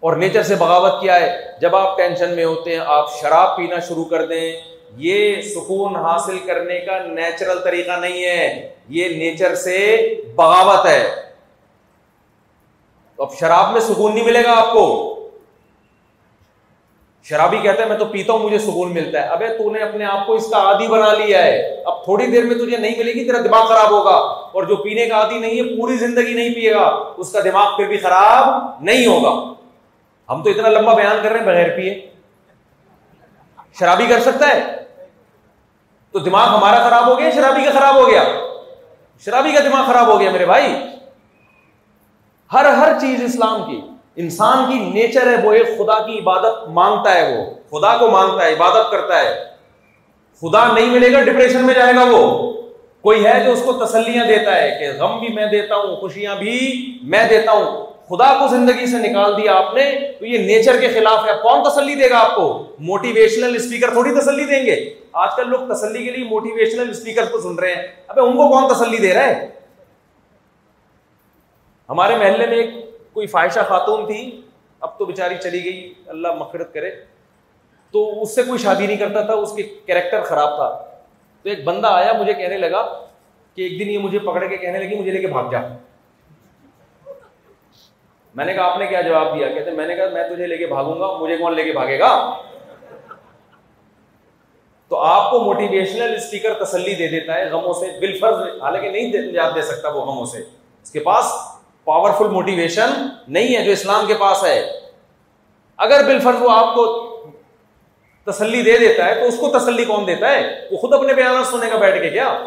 اور نیچر سے بغاوت کیا ہے؟ جب آپ ٹینشن میں ہوتے ہیں، آپ شراب پینا شروع کر دیں، یہ سکون حاصل کرنے کا نیچرل طریقہ نہیں ہے. یہ نیچر سے بغاوت ہے. اب شراب میں سکون نہیں ملے گا آپ کو. شرابی کہتا ہے، میں تو پیتا ہوں، مجھے سکون ملتا ہے۔ ابے تو نے اپنے آپ کو اس کا عادی بنا لیا ہے۔ اب تھوڑی دیر میں تجھے نہیں ملے گی، تیرا دماغ خراب ہوگا۔ اور جو پینے کا عادی نہیں ہے، پوری زندگی نہیں پیے گا۔ اس کا دماغ پھر بھی خراب نہیں ہوگا۔ ہم تو اتنا لمبا بیان کر رہے ہیں، بغیر پیے۔ شرابی کر سکتا ہے؟ تو دماغ ہمارا خراب ہو گیا، شرابی کا خراب ہو گیا۔ شرابی کا دماغ خراب ہو گیا، میرے بھائی۔ ہر ہر چیز اسلام کی۔ انسان کی نیچر ہے، وہ ایک خدا کی عبادت مانگتا ہے وہ۔ خدا کو مانگتا ہے، عبادت کرتا ہے۔ خدا نہیں ملے گا ڈپریشن میں جائے گا وہ۔ کوئی ہے جو اس کو تسلیاں دیتا ہے کہ غم بھی میں دیتا ہوں، خوشیاں بھی میں دیتا ہوں۔ خدا کو زندگی سے نکال دیا آپ نے، تو یہ نیچر کے خلاف ہے۔ کون تسلی دے گا آپ کو؟ موٹیویشنل اسپیکر تھوڑی تسلی دیں گے۔ آج کل لوگ تسلی کے لیے موٹیویشنل اسپیکر کو سن رہے ہیں۔ ابھی ان کو کون تسلی دے رہا ہے؟ ہمارے محلے میں ایک کوئی فائشہ خاتون تھی، اب تو بیچاری چلی گئی، اللہ مفرت کرے۔ تو اس سے کوئی شادی نہیں کرتا تھا، اس کے کیریکٹر خراب تھا۔ تو ایک بندہ آیا، مجھے کہنے لگا کہ ایک دن یہ مجھے پکڑ کے کہنے لگی، مجھے لے کے بھاگ جا۔ میں نے کہا، آپ نے کیا جواب دیا؟ کہتے، میں نے کہا، میں تجھے لے کے بھاگوں گا، مجھے کون لے کے بھاگے گا؟ تو آپ کو موٹیویشنل اسپیکر تسلی دے دیتا ہے، غموں سے، بالفرض، حالانکہ نہیں یاد دے سکتا وہ غموں سے۔ اس کے پاس پاورفل موٹیویشن نہیں ہے جو اسلام کے پاس ہے۔ اگر بالفرض وہ آپ کو تسلی دے دیتا ہے تو اس کو تسلی کون دیتا ہے؟ وہ خود اپنے بیانات سنے گا بیٹھ کے کیا؟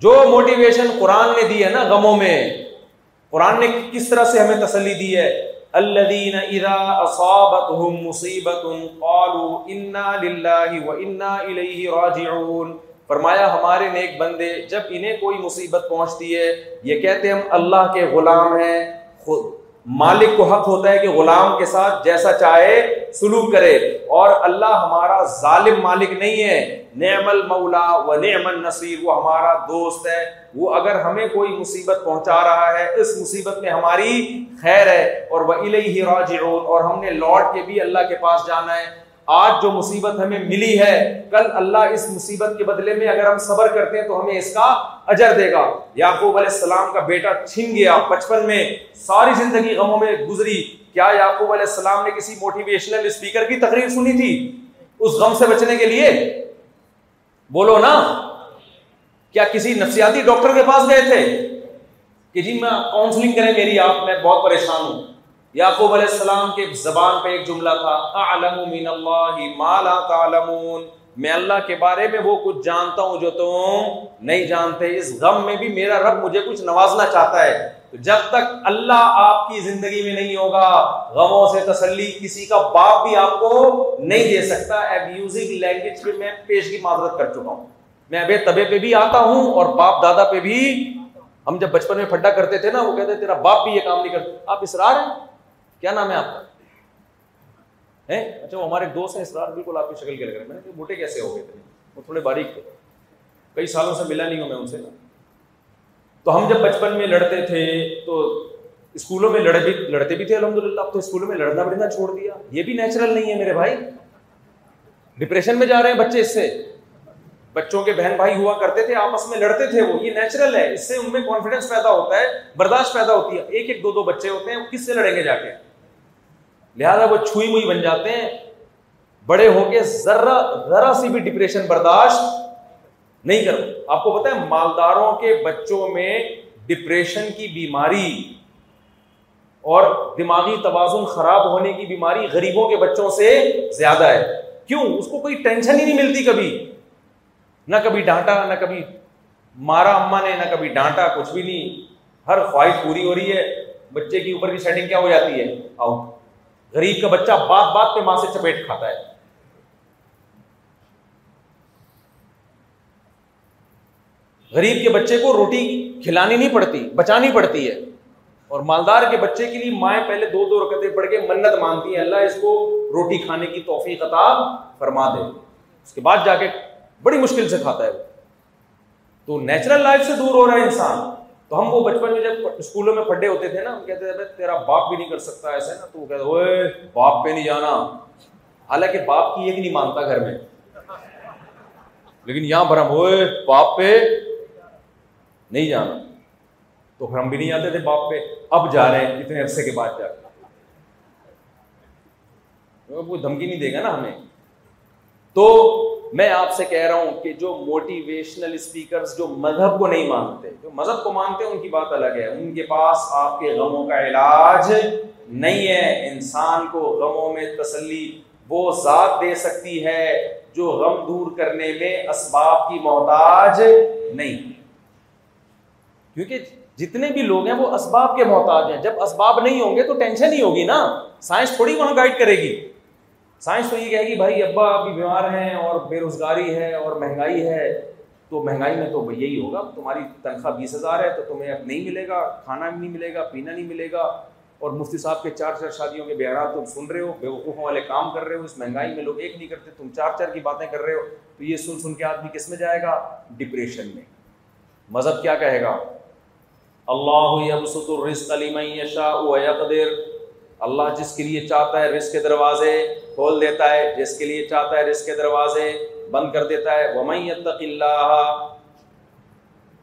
جو موٹیویشن قرآن نے دی ہے نا غموں میں، قرآن نے کس طرح سے ہمیں تسلی دی ہے؟ الذين اذا اصابتهم مصیبت قالوا انا للہ وانا الیہ راجعون۔ فرمایا، ہمارے نیک بندے، جب انہیں کوئی مصیبت پہنچتی ہے، یہ کہتے ہم اللہ کے غلام ہیں، خود، مالک کو حق ہوتا ہے کہ غلام کے ساتھ جیسا چاہے سلوک کرے۔ اور اللہ ہمارا ظالم مالک نہیں ہے۔ نعم المولا و نعم النصیر، وہ ہمارا دوست ہے۔ وہ اگر ہمیں کوئی مصیبت پہنچا رہا ہے، اس مصیبت میں ہماری خیر ہے۔ اور وہ الہی راجعون، اور ہم نے لوٹ کے بھی اللہ کے پاس جانا ہے۔ آج جو مصیبت ہمیں ملی ہے، کل اللہ اس مصیبت کے بدلے میں اگر ہم صبر کرتے ہیں تو ہمیں اس کا اجر دے گا۔ یعقوب علیہ السلام کا بیٹا چھن گیا۔ بچپن میں ساری زندگی غموں میں گزری۔ کیا یعقوب علیہ السلام نے کسی موٹیویشنل اسپیکر کی تقریر سنی تھی؟ اس غم سے بچنے کے لیے؟ بولو نا۔ کیا کسی نفسیاتی ڈاکٹر کے پاس گئے تھے؟ کہ جی میں کاؤنسلنگ کریں میری آپ، میں بہت پریشان ہوں۔ یعقوب علیہ السلام کے زبان پہ ایک جملہ تھا، اعلم من اللہ ما لا تعلمون۔ میں اللہ کے بارے میں وہ کچھ جانتا ہوں جو تم نہیں جانتے۔ اس غم میں بھی میرا رب مجھے کچھ نوازنا چاہتا ہے۔ تو جب تک اللہ آپ کی زندگی میں نہیں ہوگا، غموں سے تسلی کسی کا باپ بھی آپ کو نہیں دے سکتا۔ ابیوزنگ لینگویج پہ میں پیش کی معذرت کر چکا ہوں۔ میں ابے تبے پہ بھی آتا ہوں اور باپ دادا پہ بھی۔ ہم جب بچپن میں پھڈا کرتے تھے نا، وہ کہتے تیرا باپ بھی یہ کام نہیں کرتا۔ آپ اسرار ہیں؟ کیا نام ہے آپ کا؟ اچھا وہ ہمارے دوست ہیں، اسرار، بالکل آپ کی شکل کے لگ رہے میں نے موٹے کیسے ہو گئے تھے؟ وہ تھوڑے باریک تھے۔ کئی سالوں سے ملا نہیں ہوں میں ان سے۔ تو ہم جب بچپن میں لڑتے تھے، تو اسکولوں میں لڑے بھی، لڑتے بھی تھے الحمد للہ اب تو اسکولوں میں لڑنا بڑھنا چھوڑ دیا۔ یہ بھی نیچرل نہیں ہے میرے بھائی۔ ڈپریشن میں جا رہے ہیں بچے اس سے۔ بچوں کے بہن بھائی ہوا کرتے تھے، آپس میں لڑتے تھے وہ۔ یہ نیچرل ہے۔ اس سے ان میں کانفیڈینس پیدا ہوتا ہے، برداشت پیدا ہوتی ہے۔ ایک ایک دو دو بچے ہوتے ہیں، وہ کس سے لڑیں گے جا کے؟ لہٰذا وہ چھوئی موئی بن جاتے ہیں۔ بڑے ہو کے ذرا ذرا سی بھی ڈپریشن برداشت نہیں کر آپ کو پتا ہے، مالداروں کے بچوں میں ڈپریشن کی بیماری اور دماغی توازن خراب ہونے کی بیماری غریبوں کے بچوں سے زیادہ ہے۔ کیوں؟ اس کو کوئی ٹینشن ہی نہیں ملتی کبھی۔ نہ کبھی ڈانٹا، نہ کبھی مارا اما نے، نہ کبھی ڈانٹا، کچھ بھی نہیں۔ ہر خواہش پوری ہو رہی ہے۔ بچے کی اوپر کی سیٹنگ کیا ہو جاتی ہے؟ آؤ غریب کا بچہ بات بات پہ ماں سے چپیٹ کھاتا ہے۔ غریب کے بچے کو روٹی کھلانی نہیں پڑتی، بچانی پڑتی ہے۔ اور مالدار کے بچے کے لیے مائیں پہلے دو دو رکعتیں پڑھ کے منت مانتی ہیں۔ اللہ اس کو روٹی کھانے کی توفیق عطا فرما دے۔ اس کے بعد جا کے بڑی مشکل سے کھاتا ہے۔ تو نیچرل لائف سے دور ہو رہا ہے انسان۔ تو ہم وہ بچپن میں جب اسکولوں میں پڑھے ہوتے تھے نا، ہم کہتے تھے تیرا باپ بھی نہیں کر سکتا ایسے نا۔ تو وہ کہتے اوے باپ پہ نہیں جانا۔ حالانکہ باپ کی ایک نہیں مانتا گھر میں۔ لیکن یہاں پر ہم ہوئے باپ پہ نہیں جانا۔ تو پھر ہم بھی نہیں جاتے تھے باپ پہ۔ اب جا رہے ہیں، اتنے عرصے کے بعد جا کوئی دھمکی نہیں دے گا نا ہمیں۔ تو میں آپ سے کہہ رہا ہوں کہ جو موٹیویشنل اسپیکرز جو مذہب کو نہیں مانتے، جو مذہب کو مانتے ہیں، ان کی بات الگ ہے۔ ان کے پاس آپ کے غموں کا علاج نہیں ہے۔ انسان کو غموں میں تسلی وہ ذات دے سکتی ہے جو غم دور کرنے میں اسباب کی محتاج نہیں۔ کیونکہ جتنے بھی لوگ ہیں وہ اسباب کے محتاج ہیں۔ جب اسباب نہیں ہوں گے تو ٹینشن ہی ہوگی نا۔ سائنس تھوڑی وہاں گائڈ کرے گی۔ سائنس تو یہ کہے گی بھائی ابا ابھی بیمار ہیں اور بے روزگاری ہے اور مہنگائی ہے، تو مہنگائی میں تو یہی ہوگا، تمہاری تنخواہ بیس ہزار ہے تو تمہیں اب نہیں ملے گا، کھانا بھی نہیں ملے گا، پینا نہیں ملے گا۔ اور مفتی صاحب کے چار چار شادیوں کے بیارات تم سن رہے ہو بے وقوفوں والے کام کر رہے ہو، اس مہنگائی میں لوگ ایک نہیں کرتے، تم چار چار کی باتیں کر رہے ہو۔ تو یہ سن سن کے آدمی کس میں جائے گا؟ ڈپریشن میں۔ مذہب کیا کہے گا؟ اللہ یبسط الرزق لمن یشاء ویقدر۔ اللہ جس کے لیے چاہتا ہے رزق کے دروازے کھول دیتا ہے جس کے لیے چاہتا ہے، رزق کے دروازے بند کر دیتا ہے۔ ومن اللہ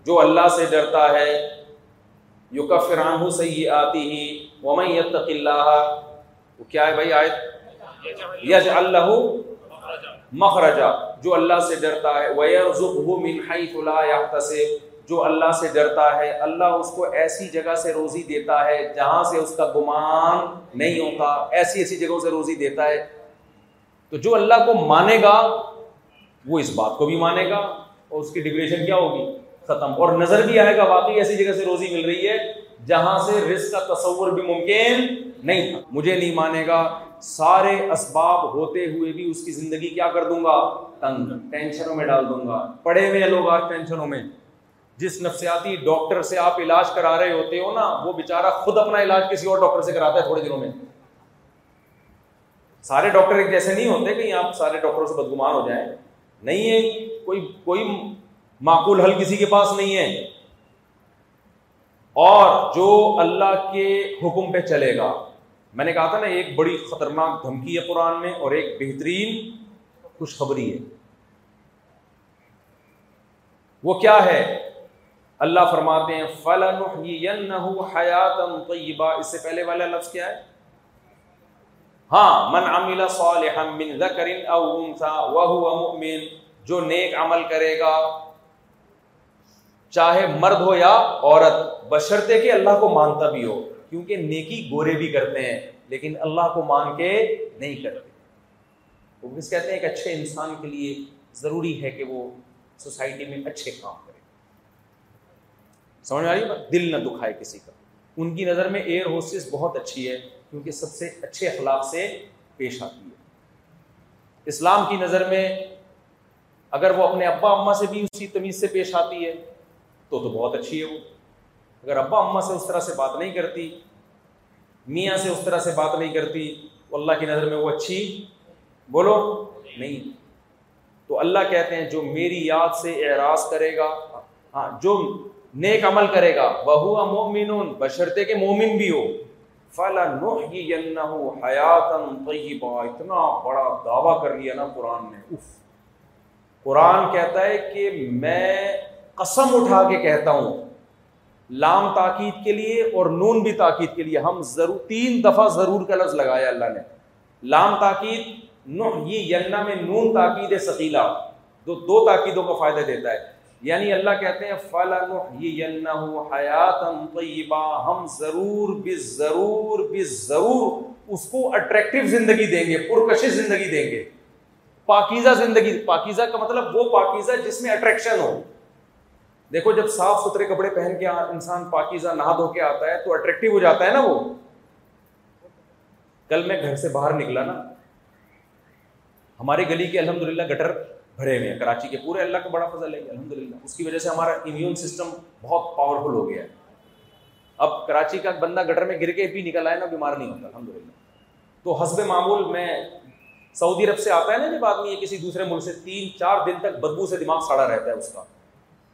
جو اللہ سے ڈرتا ہے یکفر عنہ سیئاتہ ومن یتق اللہ وہ کیا ہے بھائی آیت؟ یجعل له مخرجا، جو اللہ سے ڈرتا ہے۔ ویرزقه من حيث لا يحتسب، جو اللہ سے ڈرتا ہے۔ اللہ اس کو ایسی جگہ سے روزی دیتا ہے جہاں سے اس کا گمان نہیں ہوتا۔ ایسی ایسی جگہوں سے روزی دیتا ہے۔ تو جو اللہ کو مانے گا، وہ اس بات کو بھی مانے گا اور اس کی ڈپریشن کیا ہوگی؟ ختم۔ اور نظر بھی آئے گا، واقعی ایسی جگہ سے روزی مل رہی ہے جہاں سے رزق کا تصور بھی ممکن نہیں تھا۔ مجھے نہیں مانے گا، سارے اسباب ہوتے ہوئے بھی اس کی زندگی کیا کر دوں گا؟ تنگ ٹینشنوں میں ڈال دوں گا۔ پڑے ہوئے لوگ آج ٹینشنوں میں۔ جس نفسیاتی ڈاکٹر سے آپ علاج کرا رہے ہوتے ہو نا، وہ بےچارا خود اپنا علاج کسی اور ڈاکٹر سے کراتا ہے تھوڑے دنوں میں۔ سارے ڈاکٹر ایک جیسے نہیں ہوتے کہ آپ سارے ڈاکٹروں سے بدگمان ہو جائیں۔ نہیں ہے، کوئی کوئی معقول حل کسی کے پاس نہیں ہے۔ اور جو اللہ کے حکم پہ چلے گا۔ میں نے کہا تھا نا، ایک بڑی خطرناک دھمکی ہے قرآن میں اور ایک بہترین خوشخبری ہے۔ وہ کیا ہے؟ اللہ فرماتے ہیں فلاں حیات طیبہ اس سے پہلے والا لفظ کیا ہے؟ ہاں من عمل صالحا من ذکر او انثى وهو مؤمن، جو نیک عمل کرے گا، چاہے مرد ہو یا عورت بشرتے کہ اللہ کو مانتا بھی ہو، کیونکہ نیکی گورے بھی کرتے ہیں، لیکن اللہ کو مان کے نہیں کرتے۔ وہ کہتے ہیں ایک اچھے انسان کے لیے ضروری ہے کہ وہ سوسائٹی میں اچھے کام کرے۔ سمجھ میں آ رہی دل نہ دکھائے کسی کا۔ ان کی نظر میں ایئر ہوسٹس بہت اچھی ہے۔ کیونکہ سب سے اچھے اخلاق سے پیش آتی ہے۔ اسلام کی نظر میں اگر وہ اپنے ابا اما سے بھی اسی تمیز سے پیش آتی ہے، تو تو بہت اچھی ہے وہ۔ اگر ابا اما سے اس طرح سے بات نہیں کرتی، میاں سے اس طرح سے بات نہیں کرتی اللہ کی نظر میں وہ اچھی بولو نہیں۔ تو اللہ کہتے ہیں، جو میری یاد سے اعراض کرے گا ہاں جو نیک عمل کرے گا بہو مومن بشرتے کے مومن بھی ہو۔ فلا حیاتن طیبہ۔ اتنا بڑا دعویٰ کر لیا نا قرآن نے۔ اف قرآن کہتا ہے کہ میں قسم اٹھا کے کہتا ہوں، لام تاکید کے لیے اور نون بھی تاکید کے لیے۔ ہم ضرور، تین دفعہ ضرور کا لفظ لگایا اللہ نے۔ لام تاکید یہ ینا میں نون تاکید سکیلا دو دو تاکیدوں کا فائدہ دیتا ہے۔ یعنی اللہ کہتے ہیں فلاں حیات طیبہ ہم ضرور بھی ضرور بھی ضرور اس کو اٹریکٹیو زندگی دیں گے، پرکشش زندگی دیں گے. پاکیزہ زندگی، پاکیزہ کا مطلب وہ پاکیزہ جس میں اٹریکشن ہو. دیکھو، جب صاف ستھرے کپڑے پہن کے انسان پاکیزہ نہا دھو کے آتا ہے تو اٹریکٹیو ہو جاتا ہے نا وہ. کل میں گھر سے باہر نکلا نا. ہماری گلی کے الحمد للہ گٹر بھرے ہوئے ہیں۔ کراچی کے پورے اللہ کا بڑا فضل ہے الحمد للہ اس کی وجہ سے ہمارا امیون سسٹم بہت پاورفل ہو گیا ہے۔ اب کراچی کا بندہ گٹر میں گر کے بھی نکل آئے نا، بیمار نہیں ہوتا الحمد للہ تو حسب معمول میں سعودی عرب سے آتا ہے نا، جب آدمی کسی دوسرے ملک سے تین چار دن تک بدبو سے دماغ سڑا رہتا ہے اس کا۔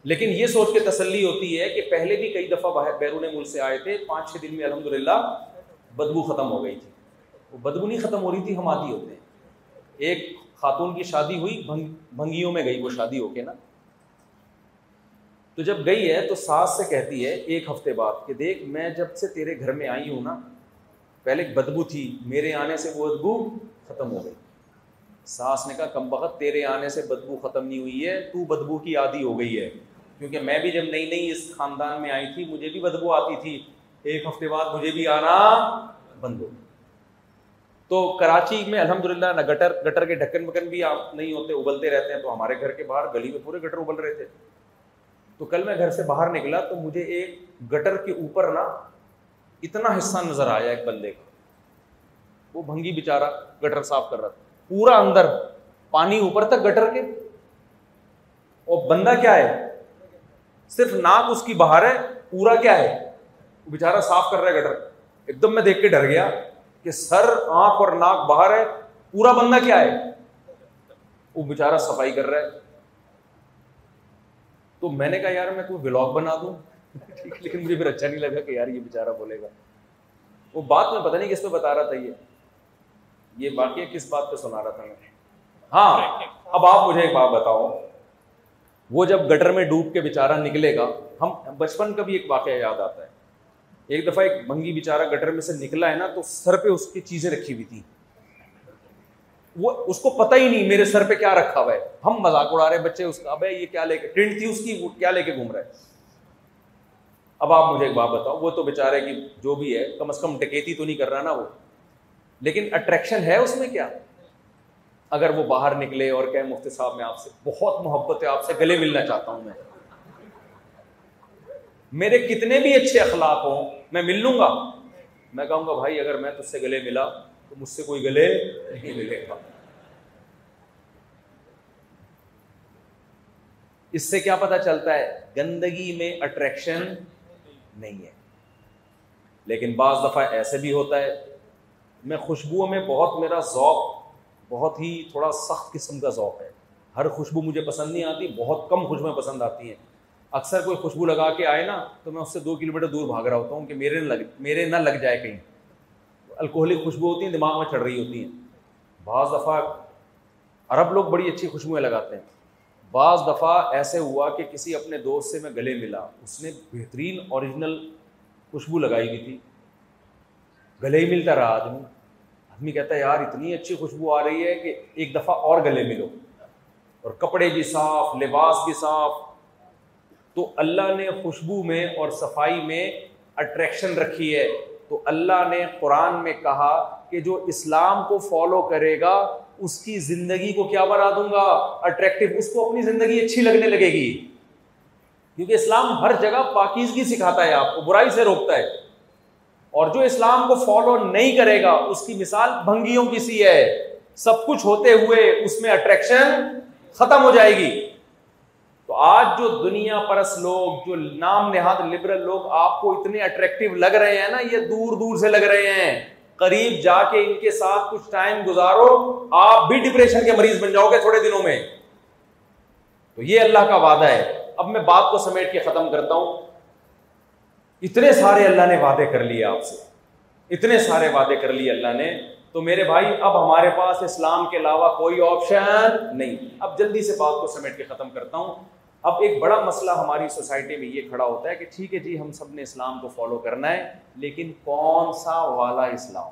لیکن یہ سوچ کے تسلی ہوتی ہے کہ پہلے بھی کئی دفعہ باہر بیرون ملک سے آئے تھے، پانچ چھ دن میں الحمد للہ بدبو ختم ہو گئی تھی۔ وہ بدبو نہیں ختم ہو رہی تھی، ہم آتی ہوتے ہیں۔ ایک خاتون کی شادی ہوئی بھنگیوں میں گئی وہ شادی ہو کے نا۔ تو جب گئی ہے تو ساس سے کہتی ہے ایک ہفتے بعد کہ دیکھ میں جب سے تیرے گھر میں آئی ہوں نا، پہلے بدبو تھی، میرے آنے سے وہ بدبو ختم ہو گئی۔ ساس نے کہا، کم بخت، تیرے آنے سے بدبو ختم نہیں ہوئی ہے، تو بدبو کی عادی ہو گئی ہے۔ کیونکہ میں بھی جب نئی نئی اس خاندان میں آئی تھی، مجھے بھی بدبو آتی تھی۔ ایک ہفتے بعد مجھے بھی آنا بند ہو تو کراچی میں الحمد للہ نہ گٹر گٹر کے ڈھکن بکن بھی آپ نہیں ہوتے، ابلتے رہتے ہیں تو ہمارے گھر کے باہر گلی میں پورے گٹر ابل رہے تھے۔ تو کل میں گھر سے باہر نکلا تو مجھے ایک گٹر کے اوپر نا اتنا حصہ نظر آیا ایک بندے کا۔ وہ بھنگی بےچارا گٹر صاف کر رہا تھا۔ پورا اندر پانی اوپر تک گٹر کے۔ اور بندہ کیا ہے؟ صرف ناک اس کی باہر ہے، پورا کیا ہے؟ بےچارا صاف کر رہا ہے گٹر۔ ایک دم میں دیکھ کے ڈر گیا۔ کہ سر، آنکھ اور ناک باہر ہے، پورا بندہ کیا ہے؟ وہ بےچارا صفائی کر رہا ہے۔ تو میں نے کہا، یار، میں کوئی بلاگ بنا دوں۔ لیکن مجھے پھر اچھا نہیں لگا کہ یار، یہ بےچارا بولے گا۔ وہ بات میں پتہ نہیں کس پہ بتا رہا تھا، یہ یہ واقعہ کس بات پہ سنا رہا تھا میں؟ ہاں اب آپ مجھے ایک بات بتاؤ۔ وہ جب گٹر میں ڈوب کے بےچارا نکلے گا، ہم بچپن کا بھی ایک واقعہ یاد آتا ہے۔ ایک دفعہ ایک بھنگی بےچارا گٹر میں سے نکلا ہے نا، تو سر پہ اس کی چیزیں رکھی ہوئی تھی وہ اس کو پتہ ہی نہیں میرے سر پہ کیا رکھا ہوا ہے۔ ہم مذاق اڑا رہے بچے اس کا، اب یہ کیا لے کے ٹرینڈ تھی اس کی، وہ کیا لے کے گھوم رہا ہے؟ اب آپ مجھے ایک بات بتاؤ، وہ تو بےچارے کی جو بھی ہے، کم از کم ڈکیتی تو نہیں کر رہا نا وہ۔ لیکن اٹریکشن ہے اس میں کیا؟ اگر وہ باہر نکلے اور کہ مفتی صاحب، میں آپ سے بہت محبت ہے، آپ سے گلے ملنا چاہتا ہوں میں۔ میرے کتنے بھی اچھے اخلاق ہوں، میں مل لوں گا۔ میں کہوں گا، بھائی، اگر میں تجھ سے گلے ملا تو مجھ سے کوئی گلے نہیں ملے گا۔ اس سے کیا پتا چلتا ہے، گندگی میں اٹریکشن نہیں ہے۔ لیکن بعض دفعہ ایسے بھی ہوتا ہے، میں خوشبوؤں میں بہت، میرا ذوق بہت ہی تھوڑا سخت قسم کا ذوق ہے۔ ہر خوشبو مجھے پسند نہیں آتی، بہت کم خوشبوئیں پسند آتی ہیں۔ اکثر کوئی خوشبو لگا کے آئے نا تو میں اس سے دو کلو میٹر دور بھاگ رہا ہوتا ہوں کہ میرے نہ لگ میرے نہ لگ جائے کہیں۔ الکوہلک خوشبو ہوتی ہیں، دماغ میں چڑھ رہی ہوتی ہیں۔ بعض دفعہ عرب لوگ بڑی اچھی خوشبوئیں لگاتے ہیں۔ بعض دفعہ ایسے ہوا کہ کسی اپنے دوست سے میں گلے ملا۔ اس نے بہترین اوریجنل خوشبو لگائی ہوئی تھی۔ گلے ہی ملتا رہا آدمی۔ آدمی کہتا ہے، یار، اتنی اچھی خوشبو آ رہی ہے کہ ایک دفعہ اور گلے ملو۔ اور کپڑے بھی صاف، لباس بھی صاف۔ تو اللہ نے خوشبو میں اور صفائی میں اٹریکشن رکھی ہے۔ تو اللہ نے قرآن میں کہا کہ جو اسلام کو فالو کرے گا، اس کی زندگی کو کیا بنا دوں گا؟ اٹریکٹو اس کو اپنی زندگی اچھی لگنے لگے گی۔ کیونکہ اسلام ہر جگہ پاکیزگی سکھاتا ہے، آپ کو برائی سے روکتا ہے۔ اور جو اسلام کو فالو نہیں کرے گا، اس کی مثال بھنگیوں کی سی ہے۔ سب کچھ ہوتے ہوئے اس میں اٹریکشن ختم ہو جائے گی۔ تو آج جو دنیا پرس لوگ، جو نام نہاد لبرل لوگ آپ کو اتنے اٹریکٹو لگ رہے ہیں نا، یہ دور دور سے لگ رہے ہیں۔ قریب جا کے ان کے ساتھ کچھ ٹائم گزارو، آپ بھی ڈپریشن کے مریض بن جاؤ گے تھوڑے دنوں میں۔ تو یہ اللہ کا وعدہ ہے۔ اب میں بات کو سمیٹ کے ختم کرتا ہوں۔ اتنے سارے اللہ نے وعدے کر لیے آپ سے۔ اتنے سارے وعدے کر لیے اللہ نے۔ تو میرے بھائی، اب ہمارے پاس اسلام کے علاوہ کوئی آپشن نہیں۔ اب جلدی سے بات کو سمیٹ کے ختم کرتا ہوں۔ اب ایک بڑا مسئلہ ہماری سوسائٹی میں یہ کھڑا ہوتا ہے کہ ٹھیک ہے جی ہم سب نے اسلام کو فالو کرنا ہے، لیکن کون سا والا اسلام؟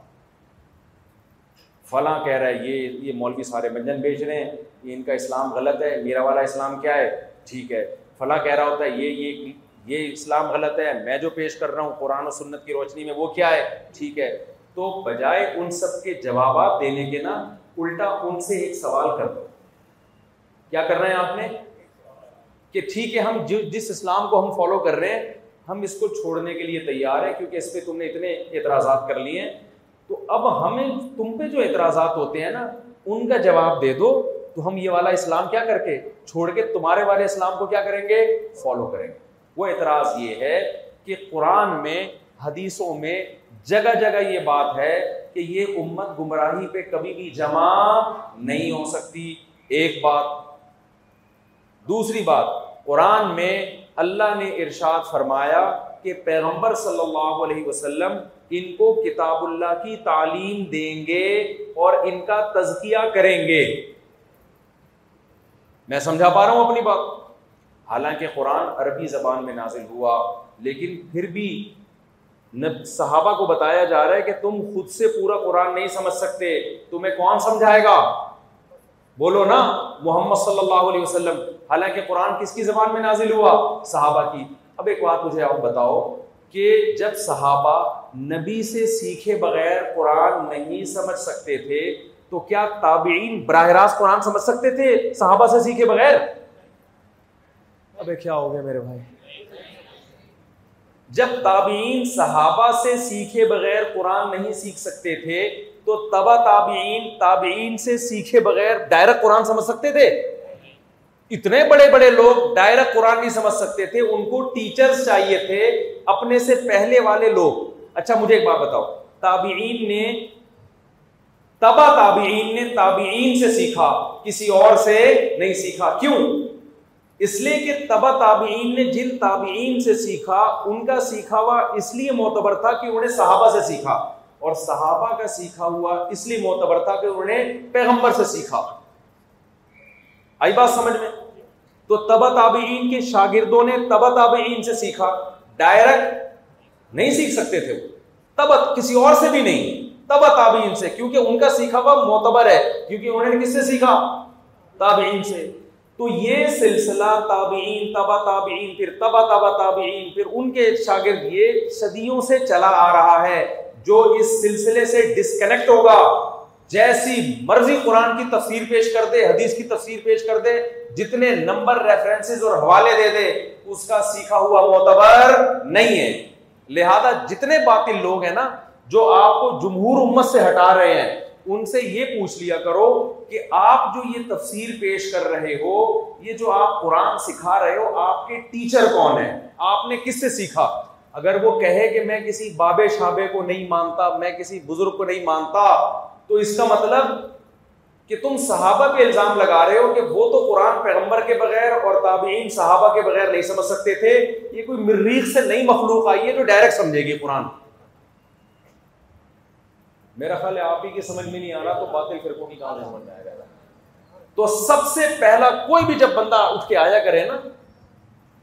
فلاں کہہ رہا ہے، یہ یہ مولوی سارے منجن بیچ رہے ہیں، یہ ان کا اسلام غلط ہے، میرا والا اسلام کیا ہے؟ ٹھیک ہے۔ فلاں کہہ رہا ہوتا ہے، یہ یہ یہ اسلام غلط ہے، میں جو پیش کر رہا ہوں قرآن و سنت کی روشنی میں وہ کیا ہے؟ ٹھیک ہے۔ تو بجائے ان سب کے جوابات دینے کے نا، الٹا ان سے ایک سوال کر دو۔ کیا کر رہے ہیں آپ نے؟ کہ ٹھیک ہے، ہم جس اسلام کو ہم فالو کر رہے ہیں، ہم اس کو چھوڑنے کے لیے تیار ہیں کیونکہ اس پہ تم نے اتنے اعتراضات کر لیے ہیں۔ تو اب ہمیں تم پہ جو اعتراضات ہوتے ہیں نا، ان کا جواب دے دو۔ تو ہم یہ والا اسلام کیا کر کے، چھوڑ کے تمہارے والے اسلام کو کیا کریں گے؟ فالو کریں گے۔ وہ اعتراض یہ ہے کہ قرآن میں، حدیثوں میں جگہ جگہ یہ بات ہے کہ یہ امت گمراہی پہ کبھی بھی جمع نہیں ہو سکتی۔ ایک بات دوسری بات، قرآن میں اللہ نے ارشاد فرمایا کہ پیغمبر صلی اللہ علیہ وسلم ان کو کتاب اللہ کی تعلیم دیں گے اور ان کا تزکیہ کریں گے۔ میں سمجھا پا رہا ہوں اپنی بات۔ حالانکہ قرآن عربی زبان میں نازل ہوا، لیکن پھر بھی صحابہ کو بتایا جا رہا ہے کہ تم خود سے پورا قرآن نہیں سمجھ سکتے۔ تمہیں کون سمجھائے گا؟ بولو نا، محمد صلی اللہ علیہ وسلم۔ حالانکہ قرآن کس کی زبان میں نازل ہوا؟ صحابہ کی۔ اب ایک بات مجھے آپ بتاؤ کہ جب صحابہ نبی سے سیکھے بغیر قرآن نہیں سمجھ سکتے تھے، تو کیا تابعین براہ راست قرآن سمجھ سکتے تھے صحابہ سے سیکھے بغیر؟ ابے کیا ہو گیا میرے بھائی؟ جب تابعین صحابہ سے سیکھے بغیر قرآن نہیں سیکھ سکتے تھے، تو تبا تابعین تابعین سے سیکھے بغیر ڈائریکٹ قرآن سمجھ سکتے تھے؟ اتنے بڑے بڑے لوگ ڈائریکٹ قرآن نہیں سمجھ سکتے تھے، ان کو ٹیچرز چاہیے تھے، اپنے سے پہلے والے لوگ۔ اچھا مجھے ایک بات بتاؤ۔ تابعین نے، تبا تابعین نے تابعین سے سیکھا، کسی اور سے نہیں سیکھا۔ کیوں؟ اس لیے کہ تبا تابعین نے جن تابعین سے سیکھا، ان کا سیکھا ہوا اس لیے معتبر تھا کہ انہیں صحابہ سے سیکھا۔ اور صحابہ کا سیکھا ہوا اس لیے معتبر تھا کہ انہوں نے پیغمبر سے سیکھا۔ آئی بات سمجھ میں؟ تو تبا تابعین کے شاگردوں نے تبا تابعین سے سیکھا۔ ڈائریکٹ نہیں سیکھ سکتے تھے وہ۔ تب کسی اور سے بھی نہیں۔ تبا تابعین سے، کیونکہ ان کا سیکھا ہوا معتبر ہے۔ کیونکہ انہوں نے کس سے سیکھا؟ تابعین سے۔ تو یہ سلسلہ تابعین تبا تابعین، پھر تبا تبا تابعین، پھر ان کے شاگرد یہ صدیوں سے چلا آ رہا ہے، جو اس سلسلے سے ڈسکنیکٹ ہوگا۔ جیسی مرضی قرآن کی تفسیر پیش کر دے، حدیث کی تفسیر پیش کر دے، جتنے نمبر ریفرنسز اور حوالے دے دے، اس کا سیکھا ہوا معتبر نہیں ہے۔ لہذا جتنے باطل لوگ ہیں نا، جو آپ کو جمہور امت سے ہٹا رہے ہیں، ان سے یہ پوچھ لیا کرو کہ آپ جو یہ تفسیر پیش کر رہے ہو، یہ جو آپ قرآن سکھا رہے ہو، آپ کے ٹیچر کون ہیں؟ آپ نے کس سے سیکھا؟ اگر وہ کہے کہ میں کسی بابے شابے کو نہیں مانتا، میں کسی بزرگ کو نہیں مانتا تو اس کا مطلب کہ تم صحابہ پہ الزام لگا رہے ہو کہ وہ تو قرآن پیغمبر کے بغیر اور تابعین صحابہ کے بغیر نہیں سمجھ سکتے تھے۔ یہ کوئی مریخ سے نئی مخلوق آئی ہے جو ڈائریکٹ سمجھے گی قرآن۔ میرا خیال ہے آپ ہی کی سمجھ میں نہیں آ رہا تو باطل فرقوں کی کہاں سمجھ میں آئے گا۔ تو سب سے پہلا کوئی بھی جب بندہ اٹھ کے آیا کرے نا،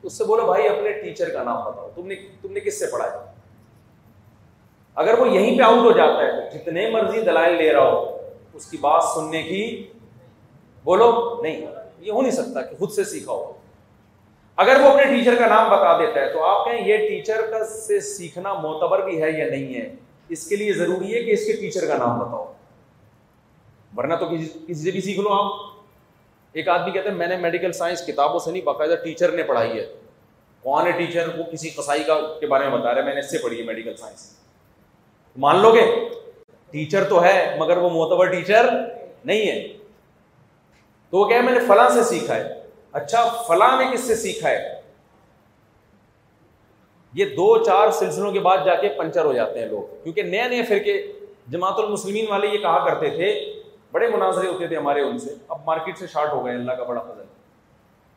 اس سے بولو بھائی اپنے ٹیچر کا نام بتاؤ۔ تم نے تم نے کس سے پڑھا ہے اگر وہ یہیں پہ آؤٹ ہو جاتا ہے تو جتنے مرضی دلائل لے رہا ہو، اس کی بات سننے کی بولو، نہیں، یہ ہو نہیں سکتا کہ خود سے سیکھا ہو۔ اگر وہ اپنے ٹیچر کا نام بتا دیتا ہے تو آپ کہیں یہ ٹیچر کا سے سیکھنا معتبر بھی ہے یا نہیں ہے؟ اس کے لیے ضروری ہے کہ اس کے ٹیچر کا نام بتاؤ۔ ورنہ تو کسی کسی سے بھی سیکھ لو آپ۔ ایک آدمی کہتے ہیں میں نے میڈیکل سائنس کتابوں سے نہیں، باقاعدہ ٹیچر نے پڑھائی ہے۔ کون ہے ٹیچر وہ کسی قصائی کا کے بارے میں بتا رہے میں نے اس سے پڑھی ہے میڈیکل سائنس مان لو گے؟ ٹیچر تو ہے، مگر وہ معتبر ٹیچر نہیں ہے۔ تو وہ کہ میں نے فلاں سے سیکھا ہے۔ اچھا فلاں نے کس سے سیکھا ہے؟ یہ دو چار سلسلوں کے بعد جا کے پنچر ہو جاتے ہیں لوگ۔ کیونکہ نئے نئے فرقے، جماعت المسلمین والے یہ کہا کرتے تھے، بڑے مناظرے ہوتے تھے ہمارے ان سے۔ اب مارکیٹ سے شارٹ ہو گئے، اللہ کا بڑا فضل۔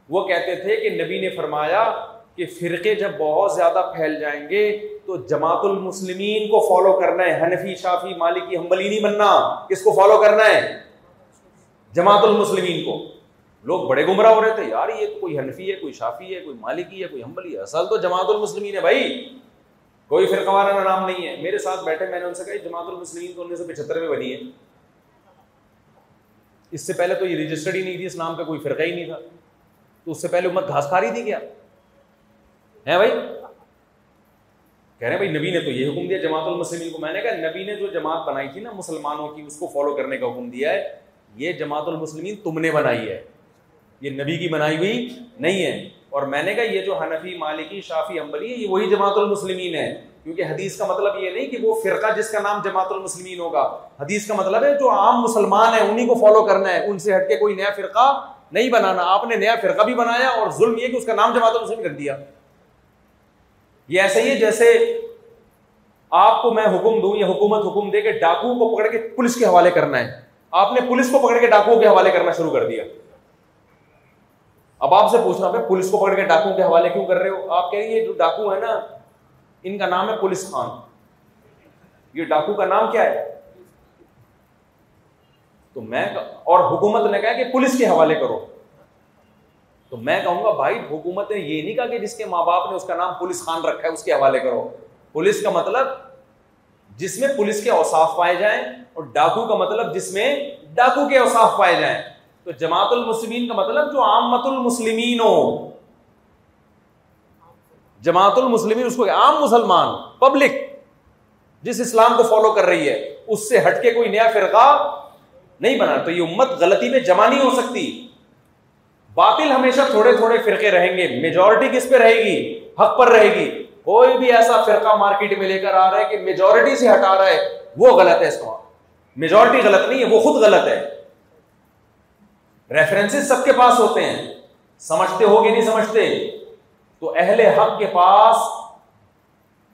وہ کہتے تھے کہ نبی نے فرمایا کہ فرقے جب بہت زیادہ پھیل جائیں گے تو جماعت المسلمین کو فالو کرنا ہے۔ حنفی، شافی، مالکی، حنبلی نہیں بننا۔ کس کو فالو کرنا ہے؟ جماعت المسلمین کو۔ لوگ بڑے گمراہ ہو رہے تھے۔ یار، یہ تو کوئی حنفی ہے، کوئی شافی ہے، کوئی مالکی ہے، کوئی حنبلی ہے۔ اصل تو جماعت المسلمین ہے بھائی۔ کوئی فرقہ والا نام نہیں ہے۔ میرے ساتھ بیٹھے، میں نے ان سے کہا جماعت المسلمین تو انیس سو پچہتر میں بنی ہے۔ اس سے پہلے تو یہ رجسٹرڈ ہی نہیں تھی، اس نام کا کوئی فرقہ ہی نہیں تھا۔ تو اس سے پہلے امت گھاس کھا رہی تھی کیا؟ ہے بھائی؟ کہہ رہے بھائی، نبی نے تو یہ حکم دیا جماعت المسلمین کو۔ میں نے کہا، نبی نے جو جماعت بنائی تھی نا، مسلمانوں کی، اس کو فالو کرنے کا حکم دیا ہے۔ یہ جماعت المسلمین تم نے بنائی ہے۔ یہ نبی کی بنائی ہوئی نہیں ہے۔ اور میں نے کہا، یہ جو حنفی، مالکی، شافی امبلی ہے یہ وہی جماعت المسلمین ہے کیونکہ حدیث کا مطلب یہ نہیں کہ وہ فرقہ جس کا نام جماعت المسلمین ہوگا۔ حدیث کا مطلب ہے، جو عام مسلمان ہیں انہیں کو فالو کرنا ہے۔ ان سے ہٹ کے کوئی نیا فرقہ نہیں بنانا۔ آپ نے نیا فرقہ بھی بنایا اور ظلم یہ کہ اس کا نام جماعت المسلمین رکھ دیا۔ یہ ایسا ہی ہے جیسے آپ کو میں حکم دوں یا حکومت حکم دے کہ ڈاکو کو پکڑ کے پولیس کے حوالے کرنا ہے۔ آپ نے پولیس کو پکڑ کے ڈاکو کے حوالے کرنا شروع کر دیا۔ اب آپ سے پوچھنا میں پولیس کو پکڑ کے ڈاکو کے حوالے کیوں کر رہے ہو؟ آپ کہیں گے جو ڈاکو ہے نا، ان کا نام ہے پولیس خان۔ یہ ڈاکو کا نام کیا ہے؟ تو میں اور حکومت نے کہا کہ پولیس کے حوالے کرو۔ تو میں کہوں گا بھائی حکومت نے یہ نہیں کہا کہ جس کے ماں باپ نے اس کا نام پولیس خان رکھا ہے، اس کے حوالے کرو۔ پولیس کا مطلب جس میں پولیس کے اوساف پائے جائیں اور ڈاکو کا مطلب جس میں ڈاکو کے اوساف پائے جائیں۔ تو جماعت المسلمین کا مطلب جو عامت المسلمین ہو۔ جماعت المسلمین اس کو عام مسلمان پبلک جس اسلام کو فالو کر رہی ہے، اس سے ہٹ کے کوئی نیا فرقہ نہیں بنا۔ تو یہ امت غلطی میں جمع نہیں ہو سکتی۔ باطل ہمیشہ تھوڑے تھوڑے فرقے رہیں گے میجورٹی کس پہ رہے گی؟ حق پر رہے گی۔ کوئی بھی ایسا فرقہ مارکیٹ میں لے کر آ رہا ہے کہ میجورٹی سے ہٹا رہا ہے، وہ غلط ہے اس کا۔ میجورٹی غلط نہیں ہے، وہ خود غلط ہے۔ ریفرنس سب کے پاس ہوتے ہیں۔ سمجھتے ہو گے نہیں سمجھتے؟ تو اہل حق کے پاس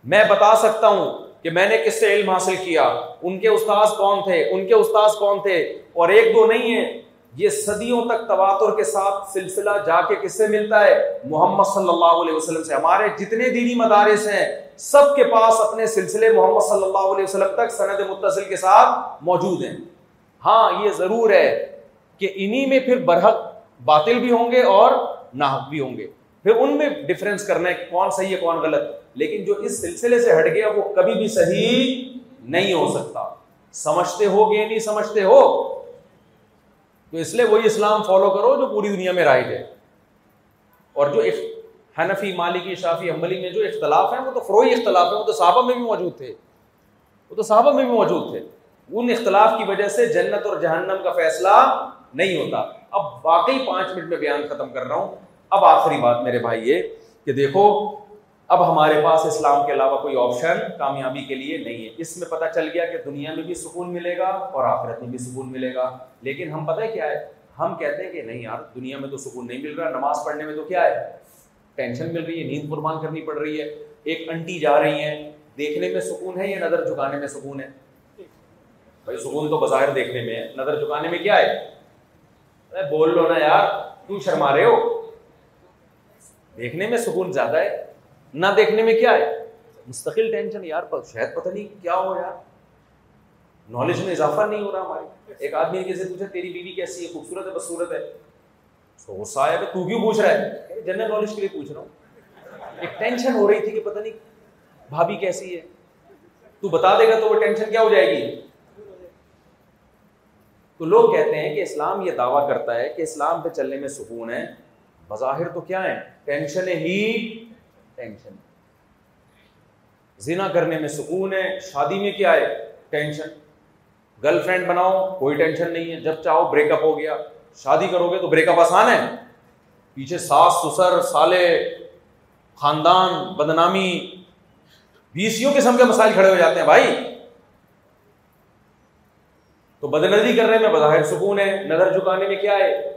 میں بتا سکتا ہوں کہ میں نے کس سے علم حاصل کیا؟ ان کے استاذ کون تھے؟ ان کے استاذ کون تھے؟ اور ایک دو نہیں ہے یہ صدیوں تک تواتر کے ساتھ سلسلہ جا کے کس سے ملتا ہے؟ محمد صلی اللہ علیہ وسلم سے۔ ہمارے جتنے دینی مدارس ہیں، سب کے پاس اپنے سلسلے محمد صلی اللہ علیہ وسلم تک سند متصل کے ساتھ موجود ہیں۔ ہاں یہ ضرور ہے کہ انہی میں پھر برحق باطل بھی ہوں گے اور ناحق بھی ہوں گے۔ پھر ان میں ڈفرینس کرنا ہے، کون صحیح ہے، کون غلط۔ لیکن جو اس سلسلے سے ہٹ گیا، وہ کبھی بھی صحیح نہیں ہو سکتا۔ سمجھتے ہو گے نہیں سمجھتے ہو؟ تو اس لیے وہی اسلام فالو کرو جو پوری دنیا میں رائٹ ہے۔ اور جو حنفی، مالکی، شافی عملی میں جو اختلاف ہیں، وہ تو فروئی اختلاف ہیں، وہ تو صحابہ میں بھی موجود تھے۔ وہ تو صحابہ میں بھی موجود تھے۔ ان اختلاف کی وجہ سے جنت اور جہنم کا فیصلہ نہیں ہوتا۔ اب واقعی پانچ منٹ میں بیان ختم کر رہا ہوں۔ اب آخری بات میرے بھائی یہ کہ دیکھو اب ہمارے پاس اسلام کے علاوہ کوئی آپشن کامیابی کے لیے نہیں ہے۔ اس میں پتہ چل گیا کہ دنیا میں بھی سکون ملے گا اور آخرت میں بھی سکون ملے گا۔ لیکن ہم پتہ کیا ہے؟ ہم کہتے ہیں کہ نہیں یار، دنیا میں تو سکون نہیں مل رہا، نماز پڑھنے میں تو کیا ہے؟ ٹینشن مل رہی ہے، نیند قربان کرنی پڑ رہی ہے۔ ایک انٹی جا رہی ہیں، دیکھنے میں سکون ہے یا نظر جھکانے میں سکون ہے؟ بھائی سکون تو بظاہر دیکھنے میں ہے۔ نظر جھکانے میں کیا ہے؟ بول لو نا یار، کیوں شرما رہے ہو؟ دیکھنے میں سکون زیادہ ہے۔ نہ دیکھنے میں کیا ہے؟ مستقل ٹینشن یار شاید پتہ نہیں کیا ہو یار۔ نالج میں اضافہ نہیں ہو رہا ہمارے۔ ایک آدمی نے کیسے پوچھا، تیری بیوی کیسی ہے؟ خوبصورت ہے، بدصورت ہے؟ تو غصہ آیا کہ تو کیوں پوچھ رہا ہے؟ جنرل نالج کے لیے پوچھ رہا ہوں۔ ایک ٹینشن ہو رہی تھی کہ پتہ نہیں بھابھی کیسی ہے۔ تو بتا دے گا تو وہ ٹینشن کیا ہو جائے گی؟ تو لوگ کہتے ہیں کہ اسلام یہ دعویٰ کرتا ہے کہ اسلام پہ چلنے میں سکون ہے۔ بظاہر تو کیا ہے؟ ٹینشن ہی ٹینشن زنا کرنے میں سکون ہے، شادی میں کیا ہے؟ ٹینشن گرل فرینڈ بناؤ، کوئی ٹینشن نہیں ہے۔ جب چاہو بریک اپ ہو گیا۔ شادی کرو گے تو بریک اپ آسان ہے۔ پیچھے ساس، سسر، سالے، خاندان، بدنامی۔ بیسوں قسم کے مسائل کھڑے ہو جاتے ہیں۔ بھائی، تو بد نظری کرنے میں بظاہر سکون ہے۔ نظر جھکانے میں کیا ہے؟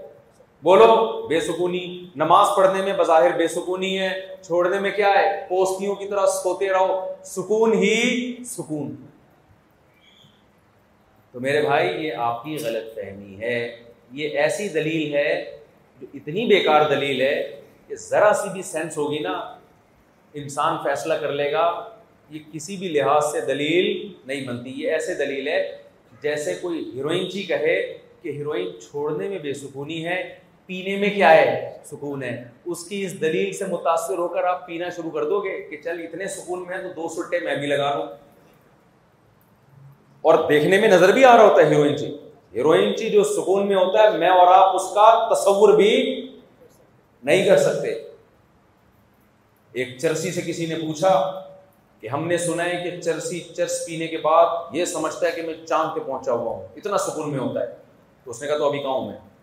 بولو بے سکونی نماز پڑھنے میں بظاہر بے سکونی ہے، چھوڑنے میں کیا ہے؟ پوستیوں کی طرح سوتے رہو۔ سکون ہی سکون۔ تو میرے بھائی، یہ آپ کی غلط فہمی ہے۔ یہ ایسی دلیل ہے جو اتنی بیکار دلیل ہے کہ ذرا سی بھی سینس ہوگی نا، انسان فیصلہ کر لے گا، یہ کسی بھی لحاظ سے دلیل نہیں بنتی۔ یہ ایسے دلیل ہے جیسے کوئی ہیروئن جی کہے کہ ہیروئن چھوڑنے میں بے سکونی ہے پینے میں کیا ہے؟ سکون ہے۔ اس کی اس دلیل سے متاثر ہو کر آپ پینا شروع کر دو گے کہ چل اتنے سکون میں ہے تو دو سٹے میں بھی لگا لوں۔ اور دیکھنے میں نظر بھی آ رہا ہوتا ہے ہیروئن چی ہیروئن چی جو سکون میں ہوتا ہے، میں اور آپ اس کا تصور بھی نہیں کر سکتے۔ ایک چرسی سے کسی نے پوچھا کہ ہم نے سنا ہے کہ چرسی چرس پینے کے بعد یہ سمجھتا ہے کہ میں چاند پہ پہنچا ہوا ہوں۔ اتنا سکون میں ہوتا ہے۔ تو اس نے کہا تو ابھی کہاں ہوں میں؟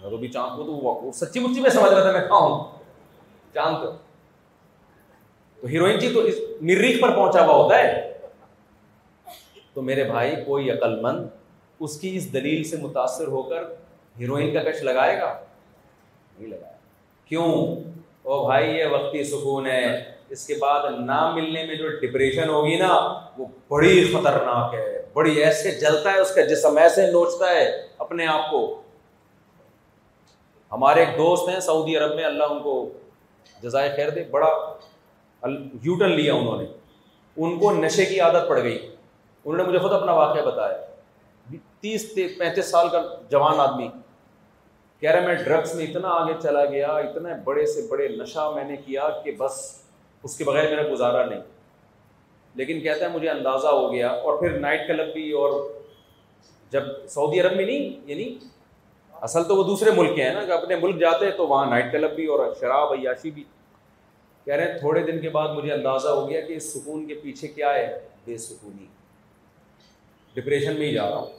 تو بھی چاند کو تو سچی مچی میں سمجھ رہا تھا میں کہاں ہوں چاند کو تو ہیروئن جی تو اس مریخ پر پہنچا ہوا ہوتا ہے تو میرے بھائی کوئی عقل مند اس کی اس دلیل سے متاثر ہو کر ہیروئن کا کش لگائے گا نہیں لگائے کیوں او بھائی یہ وقتی سکون ہے اس کے بعد نہ ملنے میں جو ڈپریشن ہوگی نا وہ بڑی خطرناک ہے بڑی ایسے جلتا ہے، اس کا جسم ایسے نوچتا ہے اپنے آپ کو۔ ہمارے ایک دوست ہیں سعودی عرب میں، اللہ ان کو جزائے خیر دے، بڑا یوٹن لیا انہوں نے۔ ان کو نشے کی عادت پڑ گئی۔ انہوں نے مجھے خود اپنا واقعہ بتایا۔ تیس پینتیس سال کا جوان آدمی، کہہ رہے میں ڈرگس میں اتنا آگے چلا گیا، اتنے بڑے سے بڑے نشہ میں نے کیا کہ بس اس کے بغیر میرا گزارا نہیں۔ لیکن کہتا ہے مجھے اندازہ ہو گیا اور پھر نائٹ کلب بھی اور جب سعودی عرب میں نہیں یعنی اصل تو وہ دوسرے ملک کے ہیں نا، کہ اپنے ملک جاتے تو وہاں نائٹ کلب بھی اور شراب، عیاشی بھی۔ کہہ رہے ہیں تھوڑے دن کے بعد مجھے اندازہ ہو گیا کہ اس سکون کے پیچھے کیا ہے۔ بے سکونی۔ ڈپریشن میں ہی جا رہا ہوں۔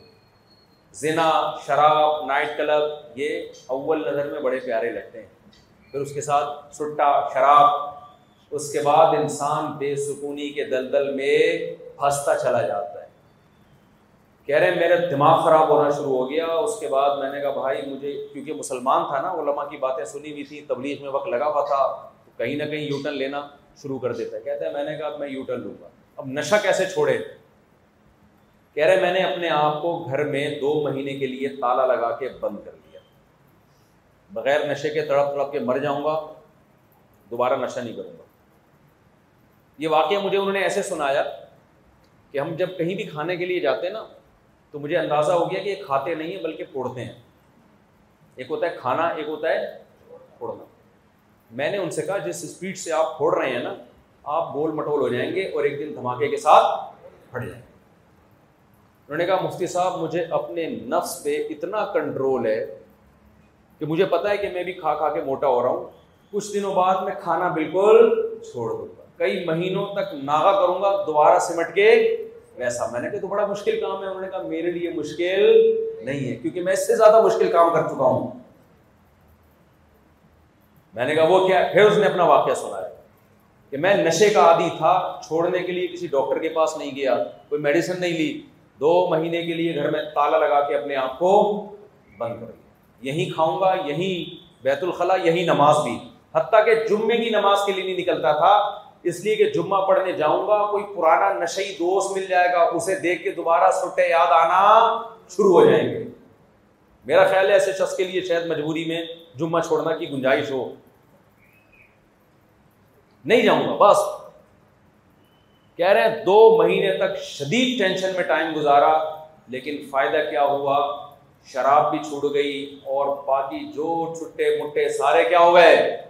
زنا، شراب نائٹ کلب یہ اول نظر میں بڑے پیارے لگتے ہیں۔ پھر اس کے ساتھ سٹا، شراب اس کے بعد انسان بے سکونی کے دلدل میں پھنستا چلا جاتا ہے۔ کہہ رہے ہیں، میرا دماغ خراب ہونا شروع ہو گیا۔ اس کے بعد میں نے کہا، بھائی، مجھے کیونکہ مسلمان تھا نا، علماء کی باتیں سنی ہوئی تھیں، تبلیغ میں وقت لگا ہوا تھا کہیں نہ کہیں یوٹن لینا شروع کر دیتا ہے۔ کہتا ہے، میں نے کہا، اب میں یوٹن لوں گا۔ اب نشہ کیسے چھوڑے؟ کہہ رہے، میں نے اپنے آپ کو گھر میں دو مہینے کے لیے تالا لگا کے بند کر لیا بغیر نشے کے تڑپ تڑپ کے مر جاؤں گا، دوبارہ نشہ نہیں کروں گا۔ یہ واقعہ مجھے انہوں نے ایسے سنایا کہ ہم جب کہیں بھی کھانے کے لیے جاتے ہیں نا، تو مجھے اندازہ ہو گیا کہ یہ کھاتے نہیں ہیں بلکہ پھوڑتے ہیں۔ ایک ہوتا ہے کھانا، ایک ہوتا ہے پھوڑنا۔ میں نے ان سے کہا، جس اسپیڈ سے آپ پھوڑ رہے ہیں نا، آپ گول مٹول ہو جائیں گے اور ایک دن دھماکے کے ساتھ پھٹ جائیں گے۔ انہوں نے کہا، مفتی صاحب، مجھے اپنے نفس پہ اتنا کنٹرول ہے کہ مجھے پتا ہے کہ میں بھی کھا کھا کے موٹا ہو رہا ہوں۔ کچھ دنوں بعد میں کھانا بالکل چھوڑ دوں گا۔ کئی مہینوں تک ناغا کروں گا، دوبارہ سمٹ کے ویسا۔ میں نے کہا تو بڑا مشکل کام ہے۔ انہوں نے کہا میرے لیے مشکل نہیں ہے، کیونکہ میں اس سے زیادہ مشکل کام کر چکا ہوں۔ میں نے کہا وہ کیا پھر اس نے اپنا واقعہ سنا ہے کہ میں نشے کا عادی تھا، چھوڑنے کے لیے کسی ڈاکٹر کے پاس نہیں گیا، کوئی میڈیسن نہیں لی۔ دو مہینے کے لیے گھر میں تالا لگا کے اپنے آپ کو بند کر دیا۔ یہیں کھاؤں گا یہیں بیت الخلا یہی نماز بھی۔ حتیٰ کہ جمعے کی نماز کے لیے نہیں نکلتا تھا اس لیے کہ جمعہ پڑھنے جاؤں گا، کوئی پرانا نشئی دوست مل جائے گا، اسے دیکھ کے دوبارہ سٹے یاد آنا شروع ہو جائیں گے۔ میرا خیال ہے ایسے شخص کے لیے شاید مجبوری میں جمعہ چھوڑنا کی گنجائش ہو۔ نہیں جاؤں گا، بس۔ کہہ رہے ہیں دو مہینے تک شدید ٹینشن میں ٹائم گزارا، لیکن فائدہ کیا ہوا؟ شراب بھی چھوٹ گئی اور باقی جو چھٹے مٹے سارے کیا ہو گئے؟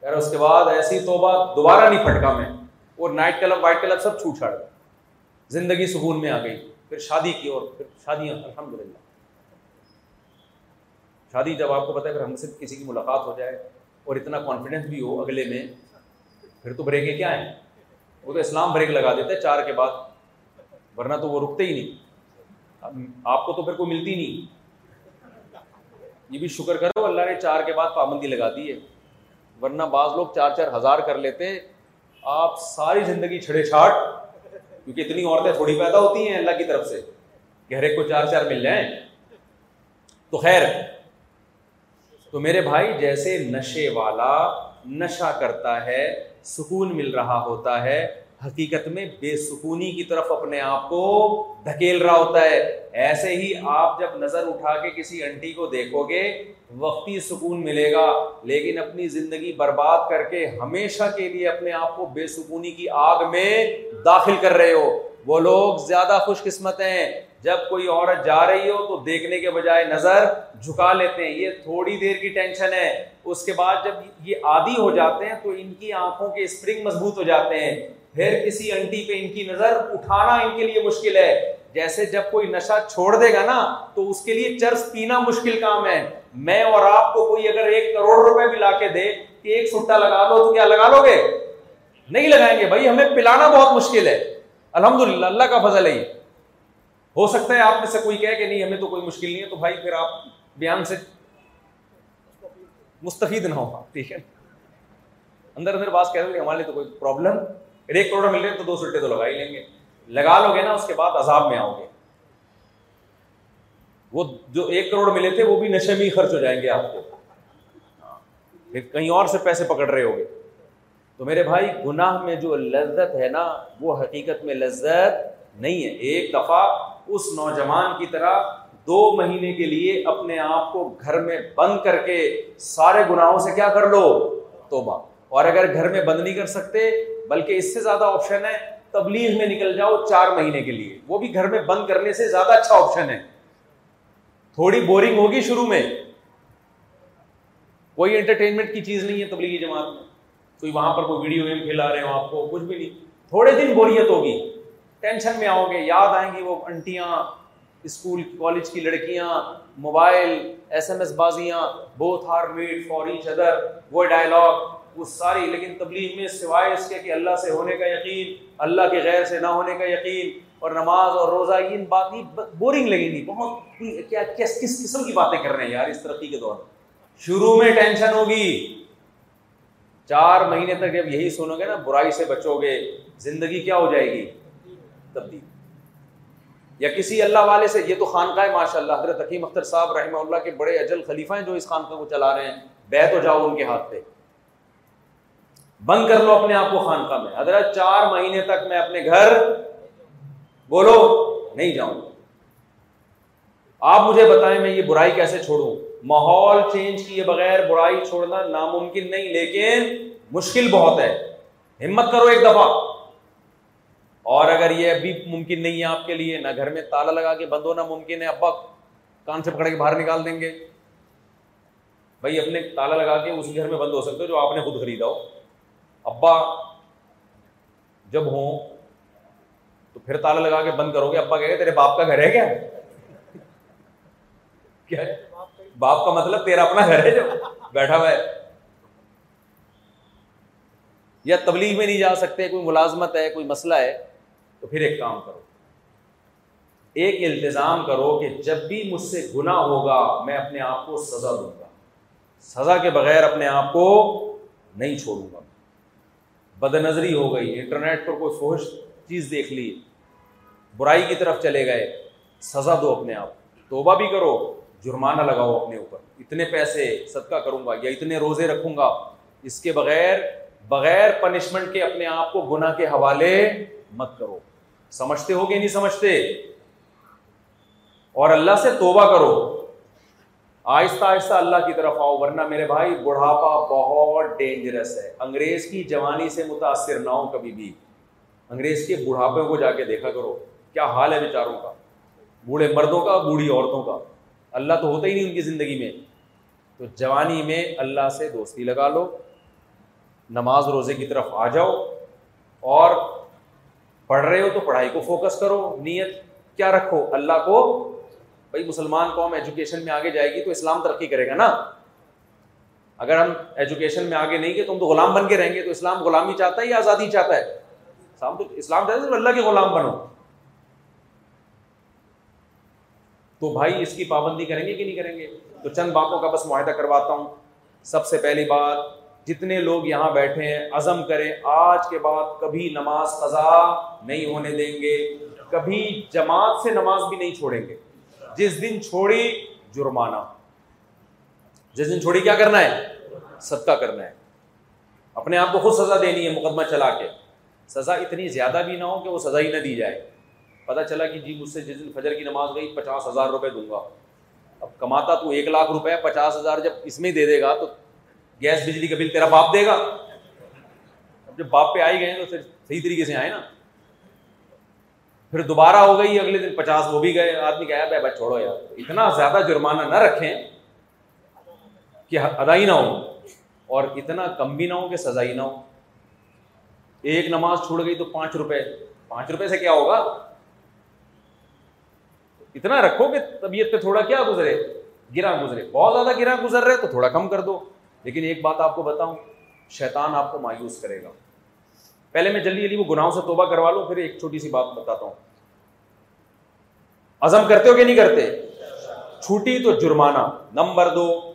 کہہ رہے اس کے بعد ایسی توبہ دوبارہ نہیں پھٹکا میں اور نائٹ کلب وائٹ کلب سب چھوٹ چھاڑ گئے۔ زندگی سکون میں آ گئی، پھر شادی کی اور پھر شادیاں الحمد للہ شادی جب آپ کو پتا ہے اگر ہم سے کسی کی ملاقات ہو جائے اور اتنا کانفیڈینس بھی ہو اگلے میں، پھر تو بریکیں کیا ہیں وہ تو اسلام بریک لگا دیتے ہیں چار کے بعد، ورنہ تو وہ رکتے ہی نہیں۔ آپ کو تو پھر کوئی ملتی نہیں۔ یہ بھی شکر کرو، اللہ نے چار کے بعد پابندی لگا دی ہے۔ ورنہ بعض لوگ چار چار ہزار کر لیتے آپ ساری زندگی چھڑے چھاٹ کیونکہ اتنی عورتیں تھوڑی پیدا ہوتی ہیں اللہ کی طرف سے۔ گہرے کو چار چار مل جائیں۔ تو خیر، تو میرے بھائی، جیسے نشے والا نشہ کرتا ہے، سکون مل رہا ہوتا ہے حقیقت میں بے سکونی کی طرف اپنے آپ کو دھکیل رہا ہوتا ہے۔ ایسے ہی آپ جب نظر اٹھا کے کسی انٹی کو دیکھو گے، وقتی سکون ملے گا۔ لیکن اپنی زندگی برباد کر کے ہمیشہ کے لیے اپنے آپ کو بے سکونی کی آگ میں داخل کر رہے ہو۔ وہ لوگ زیادہ خوش قسمت ہیں۔ جب کوئی عورت جا رہی ہو تو دیکھنے کے بجائے نظر جھکا لیتے ہیں۔ یہ تھوڑی دیر کی ٹینشن ہے۔ اس کے بعد جب یہ عادی ہو جاتے ہیں تو ان کی آنکھوں کے اسپرنگ مضبوط ہو جاتے ہیں۔ پھر کسی انٹی پہ ان کی نظر اٹھانا ان کے لیے مشکل ہے۔ جیسے جب کوئی نشہ چھوڑ دے گا نا، تو اس کے لیے چرس پینا مشکل کام ہے۔ میں اور آپ کو کوئی اگر ایک کروڑ روپے بھی لا کے دے کہ ایک سٹا لگا لو، تو کیا لگا لو گے؟ نہیں لگائیں گے۔ بھائی، ہمیں پلانا بہت مشکل ہے۔ الحمد للہ اللہ کا فضل ہے ہو سکتا ہے آپ میں سے کوئی کہے کہ نہیں، ہمیں تو کوئی مشکل نہیں ہے، تو بھائی پھر آپ بیان سے مستفید نہ ہو۔ ٹھیک ہے۔ اندر اندر بات کہہ رہے ہمارے لیے تو کوئی پرابلم ایک کروڑ مل رہے تو دو سٹے تو لگا ہی لیں گے۔ لگا لو گے نا، اس کے بعد عذاب میں آؤ گے۔ وہ جو ایک کروڑ ملے تھے، وہ بھی نشے میں ہی خرچ ہو جائیں گے آپ کو۔ پھر کہیں اور سے پیسے پکڑ رہے ہو گے تو میرے بھائی، گناہ میں جو لذت ہے نا، وہ حقیقت میں لذت نہیں ہے۔ ایک دفعہ اس نوجوان کی طرح دو مہینے کے لیے اپنے آپ کو گھر میں بند کر کے سارے گناہوں سے کیا کر لو؟ توبہ۔ اور اگر گھر میں بند نہیں کر سکتے بلکہ اس سے زیادہ آپشن ہے تبلیغ میں نکل جاؤ چار مہینے کے لیے۔ وہ بھی گھر میں بند کرنے سے زیادہ اچھا آپشن ہے۔ تھوڑی بورنگ ہوگی شروع میں۔ کوئی انٹرٹینمنٹ کی چیز نہیں ہے تبلیغی جماعت میں۔ کوئی وہاں پر کوئی ویڈیو گیم کھلا رہے ہو آپ کو، کچھ بھی نہیں۔ تھوڑے دن بوریت ہوگی۔ ٹینشن میں آؤ گے یاد آئیں گی وہ انٹیاں اسکول کالج کی لڑکیاں mobile S M S بازیاں both are made for each other وہ ڈائلاگ وہ ساری، لیکن تبلیغ میں سوائے اس کے کہ اللہ سے ہونے کا یقین، اللہ کے غیر سے نہ ہونے کا یقین، اور نماز اور روزہ ان بات بورنگ لگیں گی بہت کیا، کس کس قسم کی باتیں کر رہے ہیں یار اس ترقی کے دور شروع میں ٹینشن ہوگی۔ چار مہینے تک جب یہی سنو گے نا، برائی سے بچو گے، زندگی کیا ہو جائے گی؟ تبدیل۔ یا کسی اللہ والے سے، یہ تو خانقاہ ماشاء اللہ حضرت حکیم اختر صاحب رحمہ اللہ کے بڑے اجل خلیفہ ہیں جو اس خانقاہ کو چلا رہے ہیں۔ بیت ہو جاؤ ان کے ہاتھ پہ۔ بند کر لو اپنے آپ کو خانقاہ میں۔ حضرت چار مہینے تک میں اپنے گھر بولو، نہیں جاؤں۔ آپ مجھے بتائیں میں یہ برائی کیسے چھوڑوں؟ ماحول چینج کیے بغیر برائی چھوڑنا ناممکن نہیں، لیکن مشکل بہت ہے۔ ہمت کرو ایک دفعہ۔ اور اگر یہ ابھی ممکن نہیں ہے آپ کے لیے، نہ گھر میں تالا لگا کے بند ہونا ممکن ہے، ابا، کان سے پکڑ کے باہر نکال دیں گے۔ بھائی، اپنے تالا لگا کے اسی گھر میں بند ہو سکتے ہو جو آپ نے خود خریدا ہو۔ ابا، جب ہوں تو پھر تالا لگا کے بند کرو گے۔ ابا کہ تیرے باپ کا گھر ہے کیا؟ کیا؟ باپ کا مطلب تیرا اپنا گھر ہے جو؟ بیٹھا ہوا ہے۔ یا تبلیغ میں نہیں جا سکتے، کوئی ملازمت ہے، کوئی مسئلہ ہے، تو پھر ایک کام کرو۔ ایک التظام کرو کہ جب بھی مجھ سے گنا ہوگا، میں اپنے آپ کو سزا دوں گا۔ سزا کے بغیر اپنے آپ کو نہیں چھوڑوں گا۔ بد نظری ہو گئی، انٹرنیٹ پر کوئی فوش چیز دیکھ لی، برائی کی طرف چلے گئے، سزا دو اپنے آپ، توبہ بھی کرو، جرمانہ لگاؤ اپنے اوپر، اتنے پیسے صدقہ کروں گا یا اتنے روزے رکھوں گا، اس کے بغیر بغیر پنشمنٹ کے اپنے آپ کو گناہ کے حوالے مت کرو۔ سمجھتے ہو کہ نہیں سمجھتے؟ اور اللہ سے توبہ کرو آہستہ آہستہ اللہ کی طرف آؤ، ورنہ میرے بھائی، بڑھاپا بہت ڈینجرس ہے۔ انگریز کی جوانی سے متاثر نہ ہو کبھی بھی۔ انگریز کے بڑھاپے کو جا کے دیکھا کرو۔ کیا حال ہے بیچاروں کا؟ بوڑھے مردوں کا، بوڑھی عورتوں کا۔ اللہ تو ہوتا ہی نہیں ان کی زندگی میں۔ تو جوانی میں اللہ سے دوستی لگا لو۔ نماز روزے کی طرف آ جاؤ۔ اور پڑھ رہے ہو تو پڑھائی کو فوکس کرو۔ نیت کیا رکھو؟ اللہ کو بھائی مسلمان قوم ایجوکیشن میں آگے جائے گی تو اسلام ترقی کرے گا نا۔ اگر ہم ایجوکیشن میں آگے نہیں گے تو ہم تو غلام بن کے رہیں گے۔ تو اسلام غلامی چاہتا ہے یا آزادی چاہتا ہے؟ اسلام تو اسلام چاہتا ہے اللہ کے غلام بنو۔ تو بھائی اس کی پابندی کریں گے کہ نہیں کریں گے؟ تو چند باتوں کا بس معاہدہ کرواتا ہوں۔ سب سے پہلی بات، جتنے لوگ یہاں بیٹھے ہیں، عزم کریں۔ آج کے بعد کبھی نماز قضا نہیں ہونے دیں گے۔ کبھی جماعت سے نماز بھی نہیں چھوڑیں گے۔ جس دن چھوڑی جرمانہ۔ جس دن چھوڑی کیا کرنا ہے؟ صدقہ کرنا ہے۔ اپنے آپ کو خود سزا دینی ہے مقدمہ چلا کے۔ سزا اتنی زیادہ بھی نہ ہو کہ وہ سزا ہی نہ دی جائے۔ پتہ چلا کہ جی مجھ سے جس دن فجر کی نماز گئی پچاس ہزار روپے دوں گا۔ اب کماتا تو ایک لاکھ روپے، پچاس ہزار جب اس میں دے دے گا تو گیس بجلی کا بل تیرا باپ دے گا۔ اب جب باپ پہ آئی گئے تو پھر صحیح طریقے سے آئے نا۔ پھر دوبارہ ہو گئی، اگلے دن پچاس، وہ بھی گئے۔ آدمی کہا بھائی بھائی چھوڑو یار۔ اتنا زیادہ جرمانہ نہ رکھیں کہ ادائی نہ ہو اور اتنا کم بھی نہ ہو کہ سزائی نہ ہو ایک نماز چھوڑ گئی تو پانچ روپے۔ پانچ روپے سے کیا ہوگا؟ اتنا رکھو کہ طبیعت پہ تھوڑا کیا گزرے گرا گزرے۔ بہت زیادہ گرا گزر رہے تو تھوڑا کم کر دو۔ لیکن ایک بات آپ کو بتاؤں، شیطان آپ کو مایوس کرے گا۔ پہلے میں جلدی جلدی وہ گناہوں سے توبہ کروا لوں، پھر ایک چھوٹی سی بات بتاتا ہوں۔ عزم کرتے ہو کہ نہیں کرتے؟ چھوٹی تو جرمانہ۔ نمبر دو،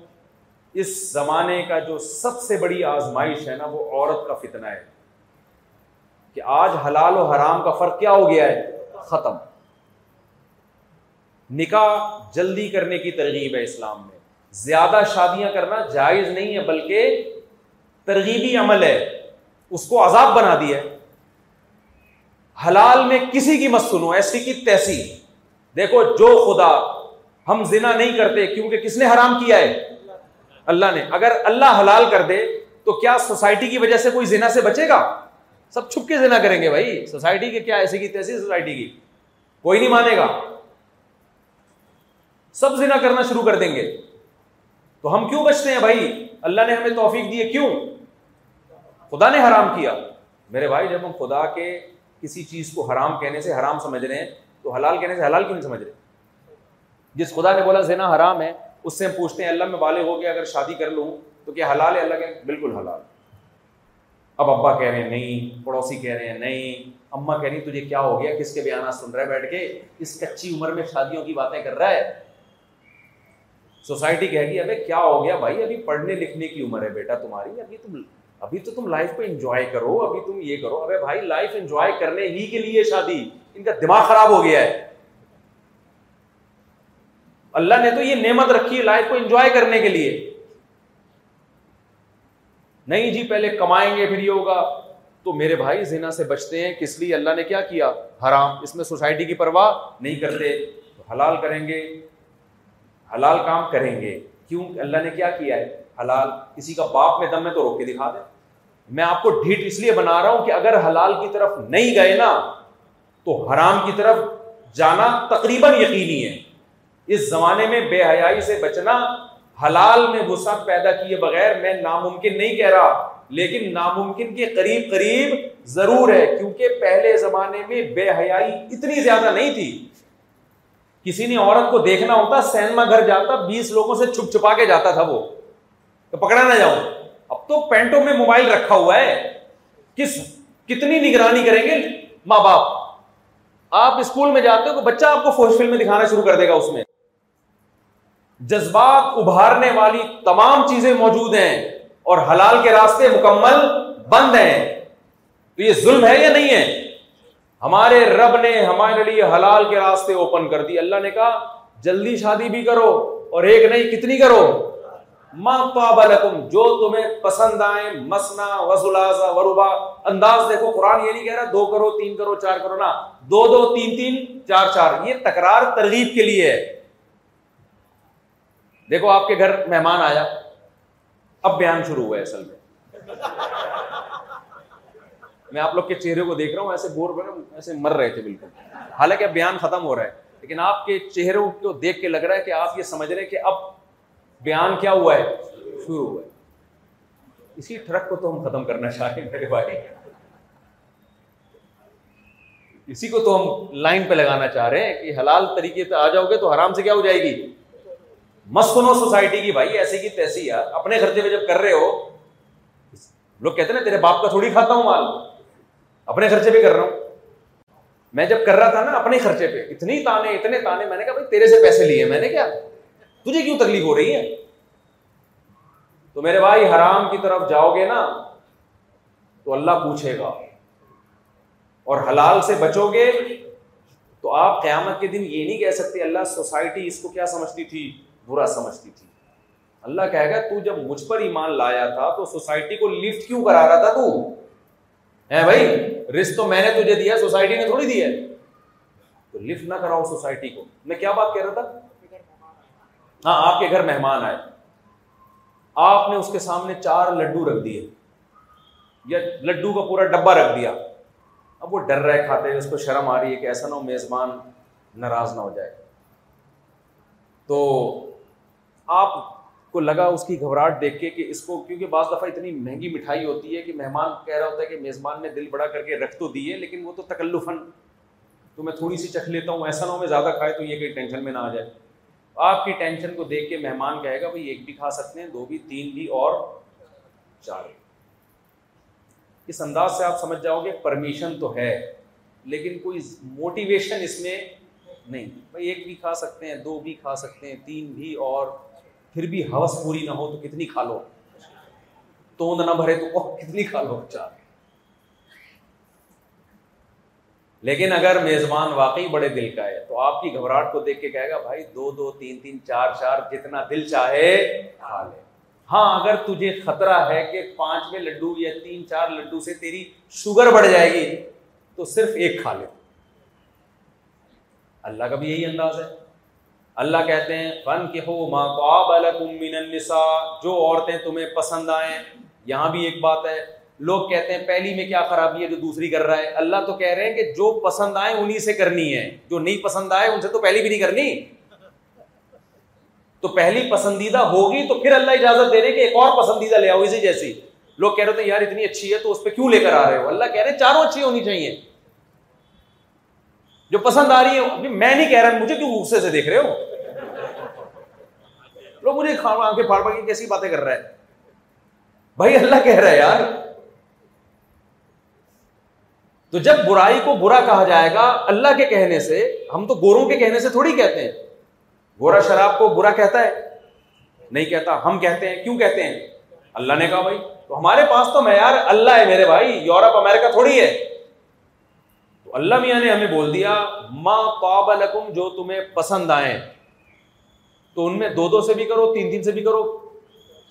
اس زمانے کا جو سب سے بڑی آزمائش ہے نا، وہ عورت کا فتنہ ہے۔ کہ آج حلال و حرام کا فرق کیا ہو گیا ہے؟ ختم۔ نکاح جلدی کرنے کی ترغیب ہے اسلام میں۔ زیادہ شادیاں کرنا جائز نہیں ہے، بلکہ ترغیبی عمل ہے۔ اس کو عذاب بنا دیا ہے۔ حلال میں کسی کی مت سنو، ایسی کی تیسی۔ دیکھو، جو خدا ہم زنا نہیں کرتے کیونکہ کس نے حرام کیا ہے؟ اللہ نے۔ اگر اللہ حلال کر دے، تو کیا سوسائٹی کی وجہ سے کوئی زنا سے بچے گا؟ سب چھپ کے زنا کریں گے بھائی۔ سوسائٹی کے کیا ایسی کی تیسی سوسائٹی کی؟ کوئی نہیں مانے گا۔ سب زنا کرنا شروع کر دیں گے۔ تو ہم کیوں بچتے ہیں بھائی؟ اللہ نے ہمیں توفیق دی کیوں؟ خدا نے حرام کیا۔ میرے بھائی، جب ہم خدا کے کسی چیز کو حرام کہنے سے حرام سمجھ رہے ہیں تو حلال کہنے سے حلال کیوں نہیں سمجھ رہے؟ جس خدا نے بولا زنا حرام ہے، اس سے ہم پوچھتے ہیں، اللہ میں والے ہو گیا، اگر شادی کر لوں تو کیا حلال ہے؟ اللہ کہ بالکل حلال۔ اب ابا کہہ رہے ہیں، نہیں، پڑوسی کہہ رہے ہیں، نہیں۔ اما کہہ رہی تجھے کیا ہو گیا؟ کس کے بیانات سن رہا ہے؟ بیٹھ کے اس کچی عمر میں شادیوں کی باتیں کر رہا ہے۔ سوسائٹی کہے گی ابھی کیا ہو گیا بھائی؟ ابھی پڑھنے لکھنے کی عمر ہے بیٹا تمہاری، ابھی تم، ابھی تو تم لائف کو انجوائے کرو، ابھی تم یہ کرو۔ ابھی بھائی لائف انجوائے کرنے ہی کے لیے شادی۔ ان کا دماغ خراب ہو گیا ہے۔ اللہ نے تو یہ نعمت رکھی ہے لائف کو انجوائے کرنے کے لیے۔ نہیں جی پہلے کمائیں گے، پھر یہ ہوگا۔ تو میرے بھائی زینا سے بچتے ہیں، کس لیے؟ اللہ نے کیا کیا؟ حرام۔ اس میں سوسائٹی کی پرواہ نہیں کرتے۔ حلال کریں گے۔ حلال کام کریں گے۔ کیوں؟ اللہ نے کیا کیا ہے؟ حلال۔ کسی کا باپ میں دم میں تو روک کے دکھا دیں میں آپ کو ڈھیٹ اس لیے بنا رہا ہوں کہ اگر حلال کی طرف نہیں گئے نا تو حرام کی طرف جانا تقریباً یقینی ہے۔ اس زمانے میں بے حیائی سے بچنا حلال میں وسعت پیدا کیے بغیر میں ناممکن نہیں کہہ رہا، لیکن ناممکن کے قریب قریب ضرور ہے، کیونکہ پہلے زمانے میں بے حیائی اتنی زیادہ نہیں تھی۔ کسی نے عورت کو دیکھنا ہوتا، سینما گھر جاتا، بیس لوگوں سے چھپ چھپا کے جاتا تھا وہ۔ تو پکڑا نہ جاؤں اب تو پینٹوں میں موبائل رکھا ہوا ہے۔ کس، کتنی نگرانی کریں گے؟ ماں باپ۔ آپ اسکول میں جاتے ہو تو بچہ آپ کو فوج فلم دکھانا شروع کر دے گا اس میں۔ جذبات ابھارنے والی تمام چیزیں موجود ہیں اور حلال کے راستے مکمل بند ہیں۔ تو یہ ظلم ہے یا نہیں ہے؟ ہمارے رب نے ہمارے لیے حلال کے راستے اوپن کر دی۔ اللہ نے کہا، جلدی شادی بھی کرو اور ایک نہیں، کتنی کرو؟ جو تمہیں پسند آئے مسنا وسلاسا وروبا، انداز دیکھو، قرآن یہ نہیں کہہ رہا، دو کرو، تین کرو، چار کرو نا دو دو، تین تین، چار چار، یہ تکرار ترغیب کے لیے ہے۔ دیکھو، آپ کے گھر مہمان آیا، اب بیان شروع ہوا ہے اصل میں۔ میں آپ لوگ کے چہرے کو دیکھ رہا ہوں، ایسے بور ایسے مر رہے تھے بالکل۔ حالانکہ اب بیان ختم ہو رہا ہے، لیکن آپ کے چہروں کو دیکھ کے لگ رہا ہے کہ آپ یہ سمجھ رہے ہیں کہ اب بیان کیا ہوا ہے؟ شروع ہوا ہے۔ اسی ٹرک کو تو ہم ختم کرنا چاہیں میرے بھائی۔ اسی کو تو ہم لائن پہ لگانا چاہ رہے ہیں کہ حلال طریقے پہ آ جاؤ گے تو حرام سے کیا ہو جائے گی؟ مسکنو سوسائٹی کی بھائی ایسی کی تیسی یار اپنے خرچے پہ جب کر رہے ہو، لوگ کہتے ہیں نا، تیرے باپ کا تھوڑی کھاتا ہوں مال۔ اپنے خرچے پہ کر رہا ہوں۔ میں جب کر رہا تھا نا اپنے خرچے پہ، اتنی تانے، اتنے تانے، میں نے کہا بھائی تیرے سے پیسے لیے، میں نے کیا؟ تجھے کیوں تکلیف ہو رہی ہے؟ تو میرے بھائی، حرام کی طرف جاؤ گے نا، تو اللہ پوچھے گا۔ اور حلال سے بچو گے، تو آپ قیامت کے دن یہ نہیں کہہ سکتے، اللہ سوسائٹی اس کو کیا سمجھتی تھی؟ برا سمجھتی تھی۔ اللہ کہے گا، تو جب مجھ پر ایمان لایا تھا، تو سوسائٹی کو لفٹ کیوں کرا رہا تھا تو؟ ہے بھائی رسک تو میں نے تجھے دیا، سوسائٹی نے تھوڑی دیا تو لفٹ نہ کراؤ سوسائٹی کو۔ میں کیا بات کہہ رہا تھا؟ ہاں آپ کے گھر مہمان آئے۔ آپ نے اس کے سامنے چار لڈو رکھ دیے۔ یا لڈو کا پورا ڈبا رکھ دیا۔ اب وہ ڈر رہے کھاتے اس کو شرم آ رہی ہے کہ ایسا نہ ہو میزبان ناراض نہ ہو جائے۔ تو آپ کو لگا اس کی گھبراہٹ دیکھ کے کہ اس کو، کیونکہ بعض دفعہ اتنی مہنگی مٹھائی ہوتی ہے کہ مہمان کہہ رہا ہوتا ہے کہ میزبان نے دل بڑا کر کے رکھ تو دیے، لیکن وہ تو تکلفن تو میں تھوڑی سی چکھ لیتا ہوں، ایسا نہ ہو میں زیادہ کھائے تو یہ کہ ٹینشن میں نہ آ جائے۔ آپ کی ٹینشن کو دیکھ کے مہمان کہے گا، بھائی، ایک بھی کھا سکتے ہیں، دو بھی، تین بھی، اور چار اس انداز سے آپ سمجھ جاؤ گے، پرمیشن تو ہے، لیکن کوئی موٹیویشن اس میں نہیں۔ بھائی، ایک بھی کھا سکتے ہیں، دو بھی کھا سکتے ہیں، تین بھی، اور پھر بھی ہوس پوری نہ ہو تو کتنی کھا لو؟ توند نہ بھرے تو کتنی کھا لو؟ چار۔ لیکن اگر میزبان واقعی بڑے دل کا ہے تو آپ کی گھبراہٹ کو دیکھ کے کہے گا، بھائی، دو دو، تین تین، چار چار، جتنا دل چاہے، کھا لے۔ ہاں اگر تجھے خطرہ ہے کہ پانچ میں لڈو یا تین، چار لڈو سے تیری شوگر بڑھ جائے گی، تو صرف ایک کھا لے۔ اللہ کا بھی یہی انداز ہے۔ اللہ کہتے ہیں فن کے ہو ماں جو عورتیں تمہیں پسند آئیں، یہاں بھی ایک بات ہے۔ لوگ کہتے ہیں پہلی میں کیا خرابی ہے جو دوسری کر رہا ہے۔ اللہ تو کہہ رہے ہیں کہ جو پسند آئے انہیں سے کرنی ہے۔ جو نہیں پسند آئے ان سے تو پہلی بھی نہیں کرنی۔ تو پہلی پسندیدہ ہوگی تو پھر اللہ اجازت دے رہے کہ ایک اور پسندیدہ لے آؤ اسی جیسی۔ لوگ کہہ رہے تھے یار اتنی اچھی ہے تو اس پہ کیوں لے کر آ رہے ہو؟ اللہ کہہ رہے ہیں چاروں اچھی ہونی چاہیے۔ جو پسند آ رہی ہے میں نہیں کہہ رہا، مجھے کیوں غصے سے دیکھ رہے ہو؟ لوگ مجھے آنکھیں پھاڑ پھاڑ کے کیسی باتیں کر رہا ہے؟ بھائی اللہ کہہ رہا ہے، یار۔ تو جب برائی کو برا کہا جائے گا اللہ کے کہنے سے، ہم تو گوروں کے کہنے سے تھوڑی کہتے ہیں۔ گورا شراب کو برا کہتا ہے؟ نہیں کہتا۔ ہم کہتے ہیں، کیوں کہتے ہیں؟ اللہ نے کہا بھائی، تو ہمارے پاس تو معیار اللہ ہے میرے بھائی، یورپ امیرکا تھوڑی ہے۔ تو اللہ میاں نے ہمیں بول دیا ماں پاب جو تمہیں پسند آئے تو ان میں دو دو سے بھی کرو، تین تین سے بھی کرو،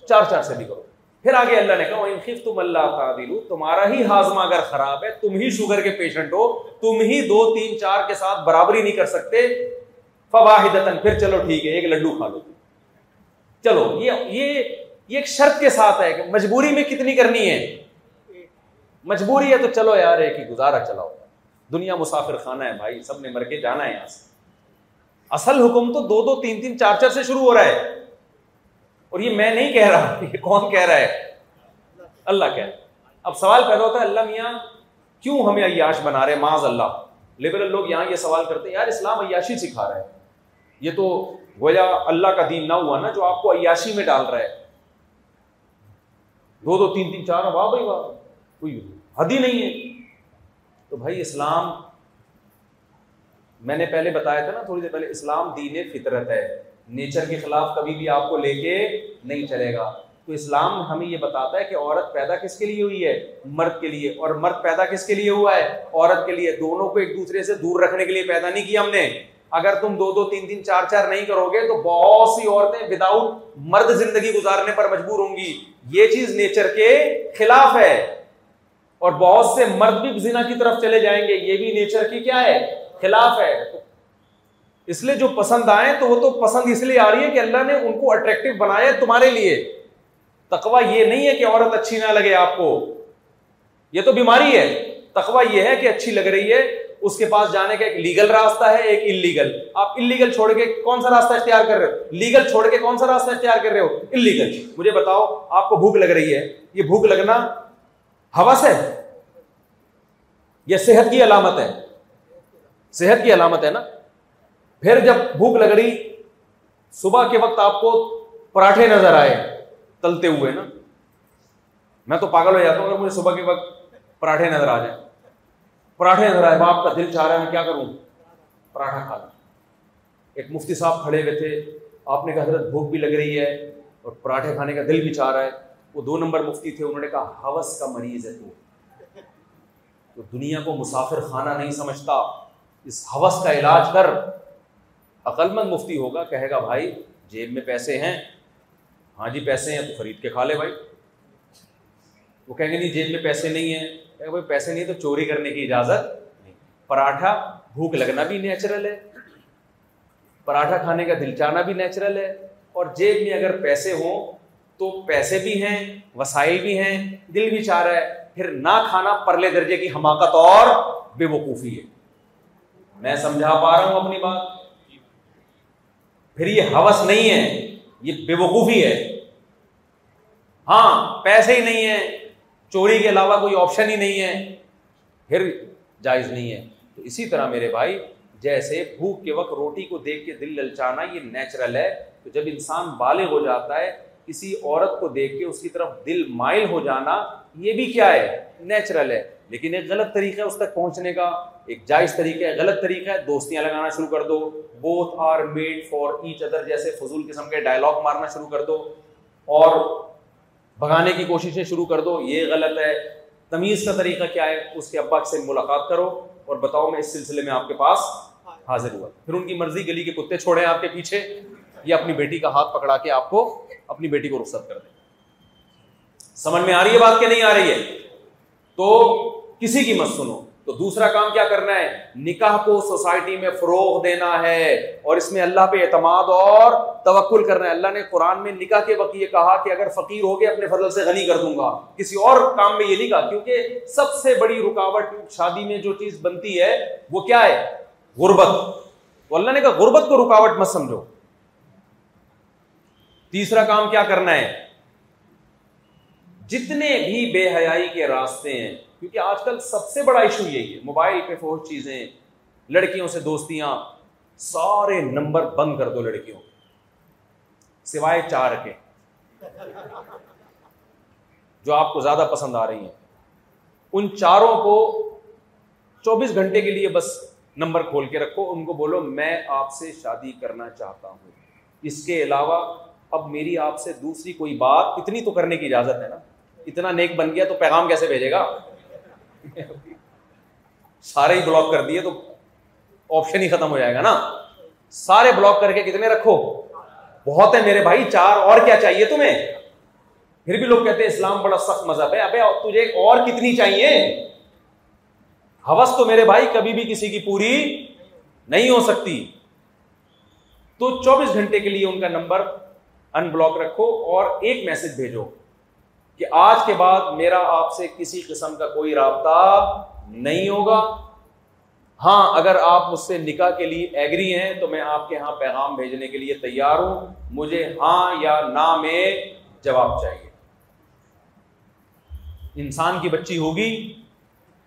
چار چار سے بھی کرو۔ پھر آگے اللہ نے کہا تم اللہ تعدل تمہارا ہی ہاضمہ اگر خراب ہے، تم ہی شوگر کے پیشنٹ ہو، تم ہی دو، تین، چار کے ساتھ برابری نہیں کر سکتے فواہد پھر چلو ٹھیک ہے، ایک لڈو کھا لو چلو یہ یہ ایک شرط کے ساتھ ہے کہ مجبوری میں کتنی کرنی ہے؟ مجبوری ہے تو چلو یار، ایک ہی گزارا چلاؤ۔ دنیا مسافر خانہ ہے بھائی، سب نے مر کے جانا ہے یہاں سے۔ اصل حکم تو دو دو، تین تین، چار چار سے شروع ہو رہا ہے۔ اور یہ میں نہیں کہہ رہا یہ کون کہہ رہا ہے؟ اللہ کہہ اب سوال پیدا ہوتا ہے، اللہ میاں، کیوں ہمیں عیاش بنا رہے معاذ اللہ؟ لبرل لوگ یہاں یہ سوال کرتے ہیں، یار اسلام عیاشی سکھا رہا ہے۔ یہ تو گویا اللہ کا دین نہ ہوا نا، جو آپ کو عیاشی میں ڈال رہا ہے۔ دو دو تین تین چار، واہ بھائی، واہ۔ کوئی حد ہی نہیں ہے۔ تو بھائی، اسلام، میں نے پہلے بتایا تھا نا، تھوڑی دیر پہلے، اسلام دین فطرت ہے۔ نیچر کے خلاف کبھی بھی آپ کو لے کے نہیں چلے گا۔ تو اسلام ہمیں یہ بتاتا ہے کہ عورت پیدا کس کے لیے ہوئی ہے؟ مرد کے لیے۔ اور مرد پیدا کس کے لیے ہوا ہے؟ عورت کے لیے۔ دونوں کو ایک دوسرے سے دور رکھنے کے لیے پیدا نہیں کیا ہم نے۔ اگر تم دو دو تین تین چار چار نہیں کرو گے تو بہت سی عورتیں وداؤٹ مرد زندگی گزارنے پر مجبور ہوں گی۔ یہ چیز نیچر کے خلاف ہے۔ اور بہت سے مرد بھی زنا کی طرف چلے جائیں گے۔ یہ بھی نیچر کی کیا ہے؟ خلاف ہے۔ اس لیے جو پسند آئے تو وہ تو پسند اس لیے آ رہی ہے کہ اللہ نے ان کو اٹریکٹو بنایا تمہارے لیے۔ تقوا یہ نہیں ہے کہ عورت اچھی نہ لگے آپ کو۔ یہ تو بیماری ہے۔ تقوا یہ ہے کہ اچھی لگ رہی ہے۔ اس کے پاس جانے کا ایک لیگل راستہ ہے، ایک انلیگل آپ انلیگل چھوڑ کے کون سا راستہ اختیار کر رہے ہو؟ لیگل چھوڑ کے کون سا راستہ اختیار کر رہے ہو؟ انلیگل مجھے بتاؤ، آپ کو بھوک لگ رہی ہے۔ یہ بھوک لگنا ہوس ہے؟ یہ صحت کی علامت ہے۔ صحت کی علامت ہے نا؟ پھر جب بھوک لگ رہی صبح کے وقت آپ کو پراٹھے نظر آئے تلتے ہوئے نا، میں تو پاگل ہو جاتا ہوں اگر مجھے صبح کے وقت پراٹھے نظر آ جائیں۔ پراٹھے نظر آئے، باپ کا دل چاہ رہا ہے میں کیا کروں؟ پراٹھا کھا لوں۔ ایک مفتی صاحب کھڑے ہوئے تھے، آپ نے کہا، حضرت بھوک بھی لگ رہی ہے اور پراٹھے کھانے کا دل بھی چاہ رہا ہے۔ وہ دو نمبر مفتی تھے، انہوں نے کہا ہوس کا مریض ہے تو دنیا کو مسافر خانہ نہیں سمجھتا، اس حوث کا علاج کر۔ عقل مند مفتی ہوگا، کہے گا، بھائی، جیب میں پیسے ہیں۔ ہاں جی پیسے ہیں، تو خرید کے کھا لے بھائی۔ وہ کہیں گے، نہیں، جیب میں پیسے نہیں ہیں۔ کہ بھائی، پیسے نہیں تو چوری کرنے کی اجازت نہیں۔ پراٹھا، بھوک لگنا بھی نیچرل ہے۔ پراٹھا کھانے کا دل چاہنا بھی نیچرل ہے۔ اور جیب میں اگر پیسے ہوں تو پیسے بھی ہیں، وسائل بھی ہیں، دل بھی چاہ رہا ہے۔ پھر نہ کھانا پرلے درجے کی حماقت اور بے وقوفی ہے۔ میں سمجھا پا رہا ہوں اپنی بات۔ پھر یہ حوث نہیں ہے، یہ بے وقوفی ہے۔ ہاں پیسے ہی نہیں ہے چوری کے علاوہ کوئی آپشن ہی نہیں ہے۔ پھر جائز نہیں ہے۔ تو اسی طرح میرے بھائی، جیسے بھوک کے وقت روٹی کو دیکھ کے دل للچانا یہ نیچرل ہے، تو جب انسان بالغ ہو جاتا ہے، کسی عورت کو دیکھ کے اس کی طرف دل مائل ہو جانا، یہ بھی کیا ہے؟ نیچرل ہے۔ لیکن ایک غلط طریقہ ہے اس تک پہنچنے کا، ایک جائز طریقہ ہے، غلط طریقہ ہے، دوستیاں لگانا شروع کر دو۔ Both are made for each other جیسے فضول قسم کے ڈائلاگ مارنا شروع کر دو۔ اور بھگانے کی کوششیں شروع کر دو۔ یہ غلط ہے۔ تمیز کا طریقہ کیا ہے؟ اس کے ابا سے ملاقات کرو اور بتاؤ میں اس سلسلے میں آپ کے پاس حاضر ہوا۔ پھر ان کی مرضی، گلی کے کتے چھوڑے آپ کے پیچھے یا اپنی بیٹی کا ہاتھ پکڑا کے آپ کو اپنی بیٹی کو رخصت کر دیں۔ سمجھ میں آ رہی ہے بات کہ نہیں آ رہی ہے؟ تو کسی کی مت سنو۔ تو دوسرا کام کیا کرنا ہے؟ نکاح کو سوسائٹی میں فروغ دینا ہے۔ اور اس میں اللہ پہ اعتماد اور توکل کرنا ہے۔ اللہ نے قرآن میں نکاح کے وقت یہ کہا کہ اگر فقیر ہو گئے اپنے فضل سے غنی کر دوں گا۔ کسی اور کام میں یہ نہیں کہا، کیونکہ سب سے بڑی رکاوٹ شادی میں جو چیز بنتی ہے، وہ کیا ہے؟ غربت۔ تو اللہ نے کہا، غربت کو رکاوٹ مت سمجھو۔ تیسرا کام کیا کرنا ہے؟ جتنے بھی بے حیائی کے راستے ہیں کیونکہ آج کل سب سے بڑا ایشو یہی ہے، موبائل پہ فوج چیزیں، لڑکیوں سے دوستیاں، سارے نمبر بند کر دو لڑکیوں سوائے چار کے جو آپ کو زیادہ پسند آ رہی ہیں۔ ان چاروں کو چوبیس گھنٹے کے لیے بس نمبر کھول کے رکھو۔ ان کو بولو، میں آپ سے شادی کرنا چاہتا ہوں۔ اس کے علاوہ، اب میری آپ سے دوسری کوئی بات، اتنی تو کرنے کی اجازت ہے نا۔ اتنا نیک بن گیا تو پیغام کیسے بھیجے گا؟ سارے ہی بلاک کر دیے تو آپشن ہی ختم ہو جائے گا نا۔ سارے بلاک کر کے کتنے رکھو؟ بہت ہے میرے بھائی، چار اور کیا چاہیے تمہیں؟ پھر بھی لوگ کہتے ہیں اسلام بڑا سخت مذہب ہے۔ ابے تجھے اور کتنی چاہیے؟ ہوس تو میرے بھائی کبھی بھی کسی کی پوری نہیں ہو سکتی۔ تو چوبیس گھنٹے کے لیے ان کا نمبر ان بلاک رکھو اور ایک میسج بھیجو۔ کہ آج کے بعد میرا آپ سے کسی قسم کا کوئی رابطہ نہیں ہوگا۔ ہاں اگر آپ مجھ سے نکاح کے لیے ایگری ہیں تو میں آپ کے ہاں پیغام بھیجنے کے لیے تیار ہوں۔ مجھے ہاں یا نہ میں جواب چاہیے۔ انسان کی بچی ہوگی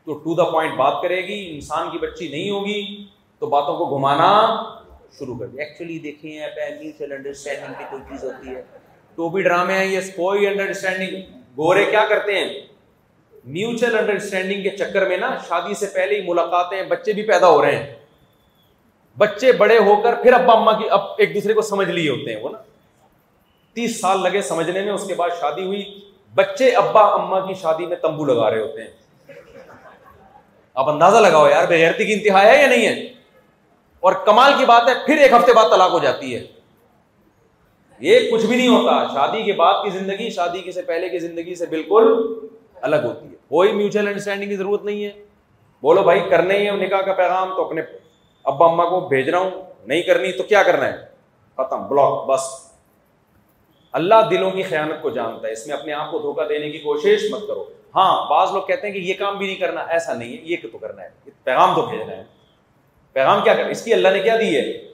تو ٹو دا پوائنٹ بات کرے گی۔ انسان کی بچی نہیں ہوگی تو باتوں کو گھمانا شروع کر دیا۔ ایکچولی دیکھیں انڈرسٹینڈنگ کی کوئی چیز ہوتی ہے۔ ٹوپی ڈرامے ہیں یہ کوئی انڈرسٹینڈنگ گورے کیا کرتے ہیں؟ میوچل انڈرسٹینڈنگ کے چکر میں نا شادی سے پہلے ہی ملاقاتیں بچے بھی پیدا ہو رہے ہیں۔ بچے بڑے ہو کر پھر ابا اما کی اب ایک دوسرے کو سمجھ لیے ہوتے ہیں وہ نا۔ تیس سال لگے سمجھنے میں، اس کے بعد شادی ہوئی۔ بچے ابا اما کی شادی میں تمبو لگا رہے ہوتے ہیں۔ آپ اندازہ لگاؤ یار بےغیرتی کی انتہا ہے یا نہیں ہے؟ اور کمال کی بات ہے، پھر ایک ہفتے بعد طلاق ہو جاتی ہے۔ یہ کچھ بھی نہیں ہوتا۔ شادی کے بعد کی زندگی، شادی سے پہلے کی زندگی سے بالکل الگ ہوتی ہے۔ کوئی میوچل انڈرسٹینڈنگ کی ضرورت نہیں ہے۔ بولو بھائی، کرنے ہی ہے نکاح کا پیغام تو اپنے ابا اما کو بھیج رہا ہوں۔ نہیں کرنی تو کیا کرنا ہے؟ ختم بلاک بس۔ اللہ دلوں کی خیانت کو جانتا ہے۔ اس میں اپنے آپ کو دھوکہ دینے کی کوشش مت کرو۔ ہاں بعض لوگ کہتے ہیں کہ یہ کام بھی نہیں کرنا، ایسا نہیں ہے۔ یہ تو کرنا ہے؟ پیغام تو بھیجنا ہے پیغام کیا کر اس کی اللہ نے کیا دی ہے؟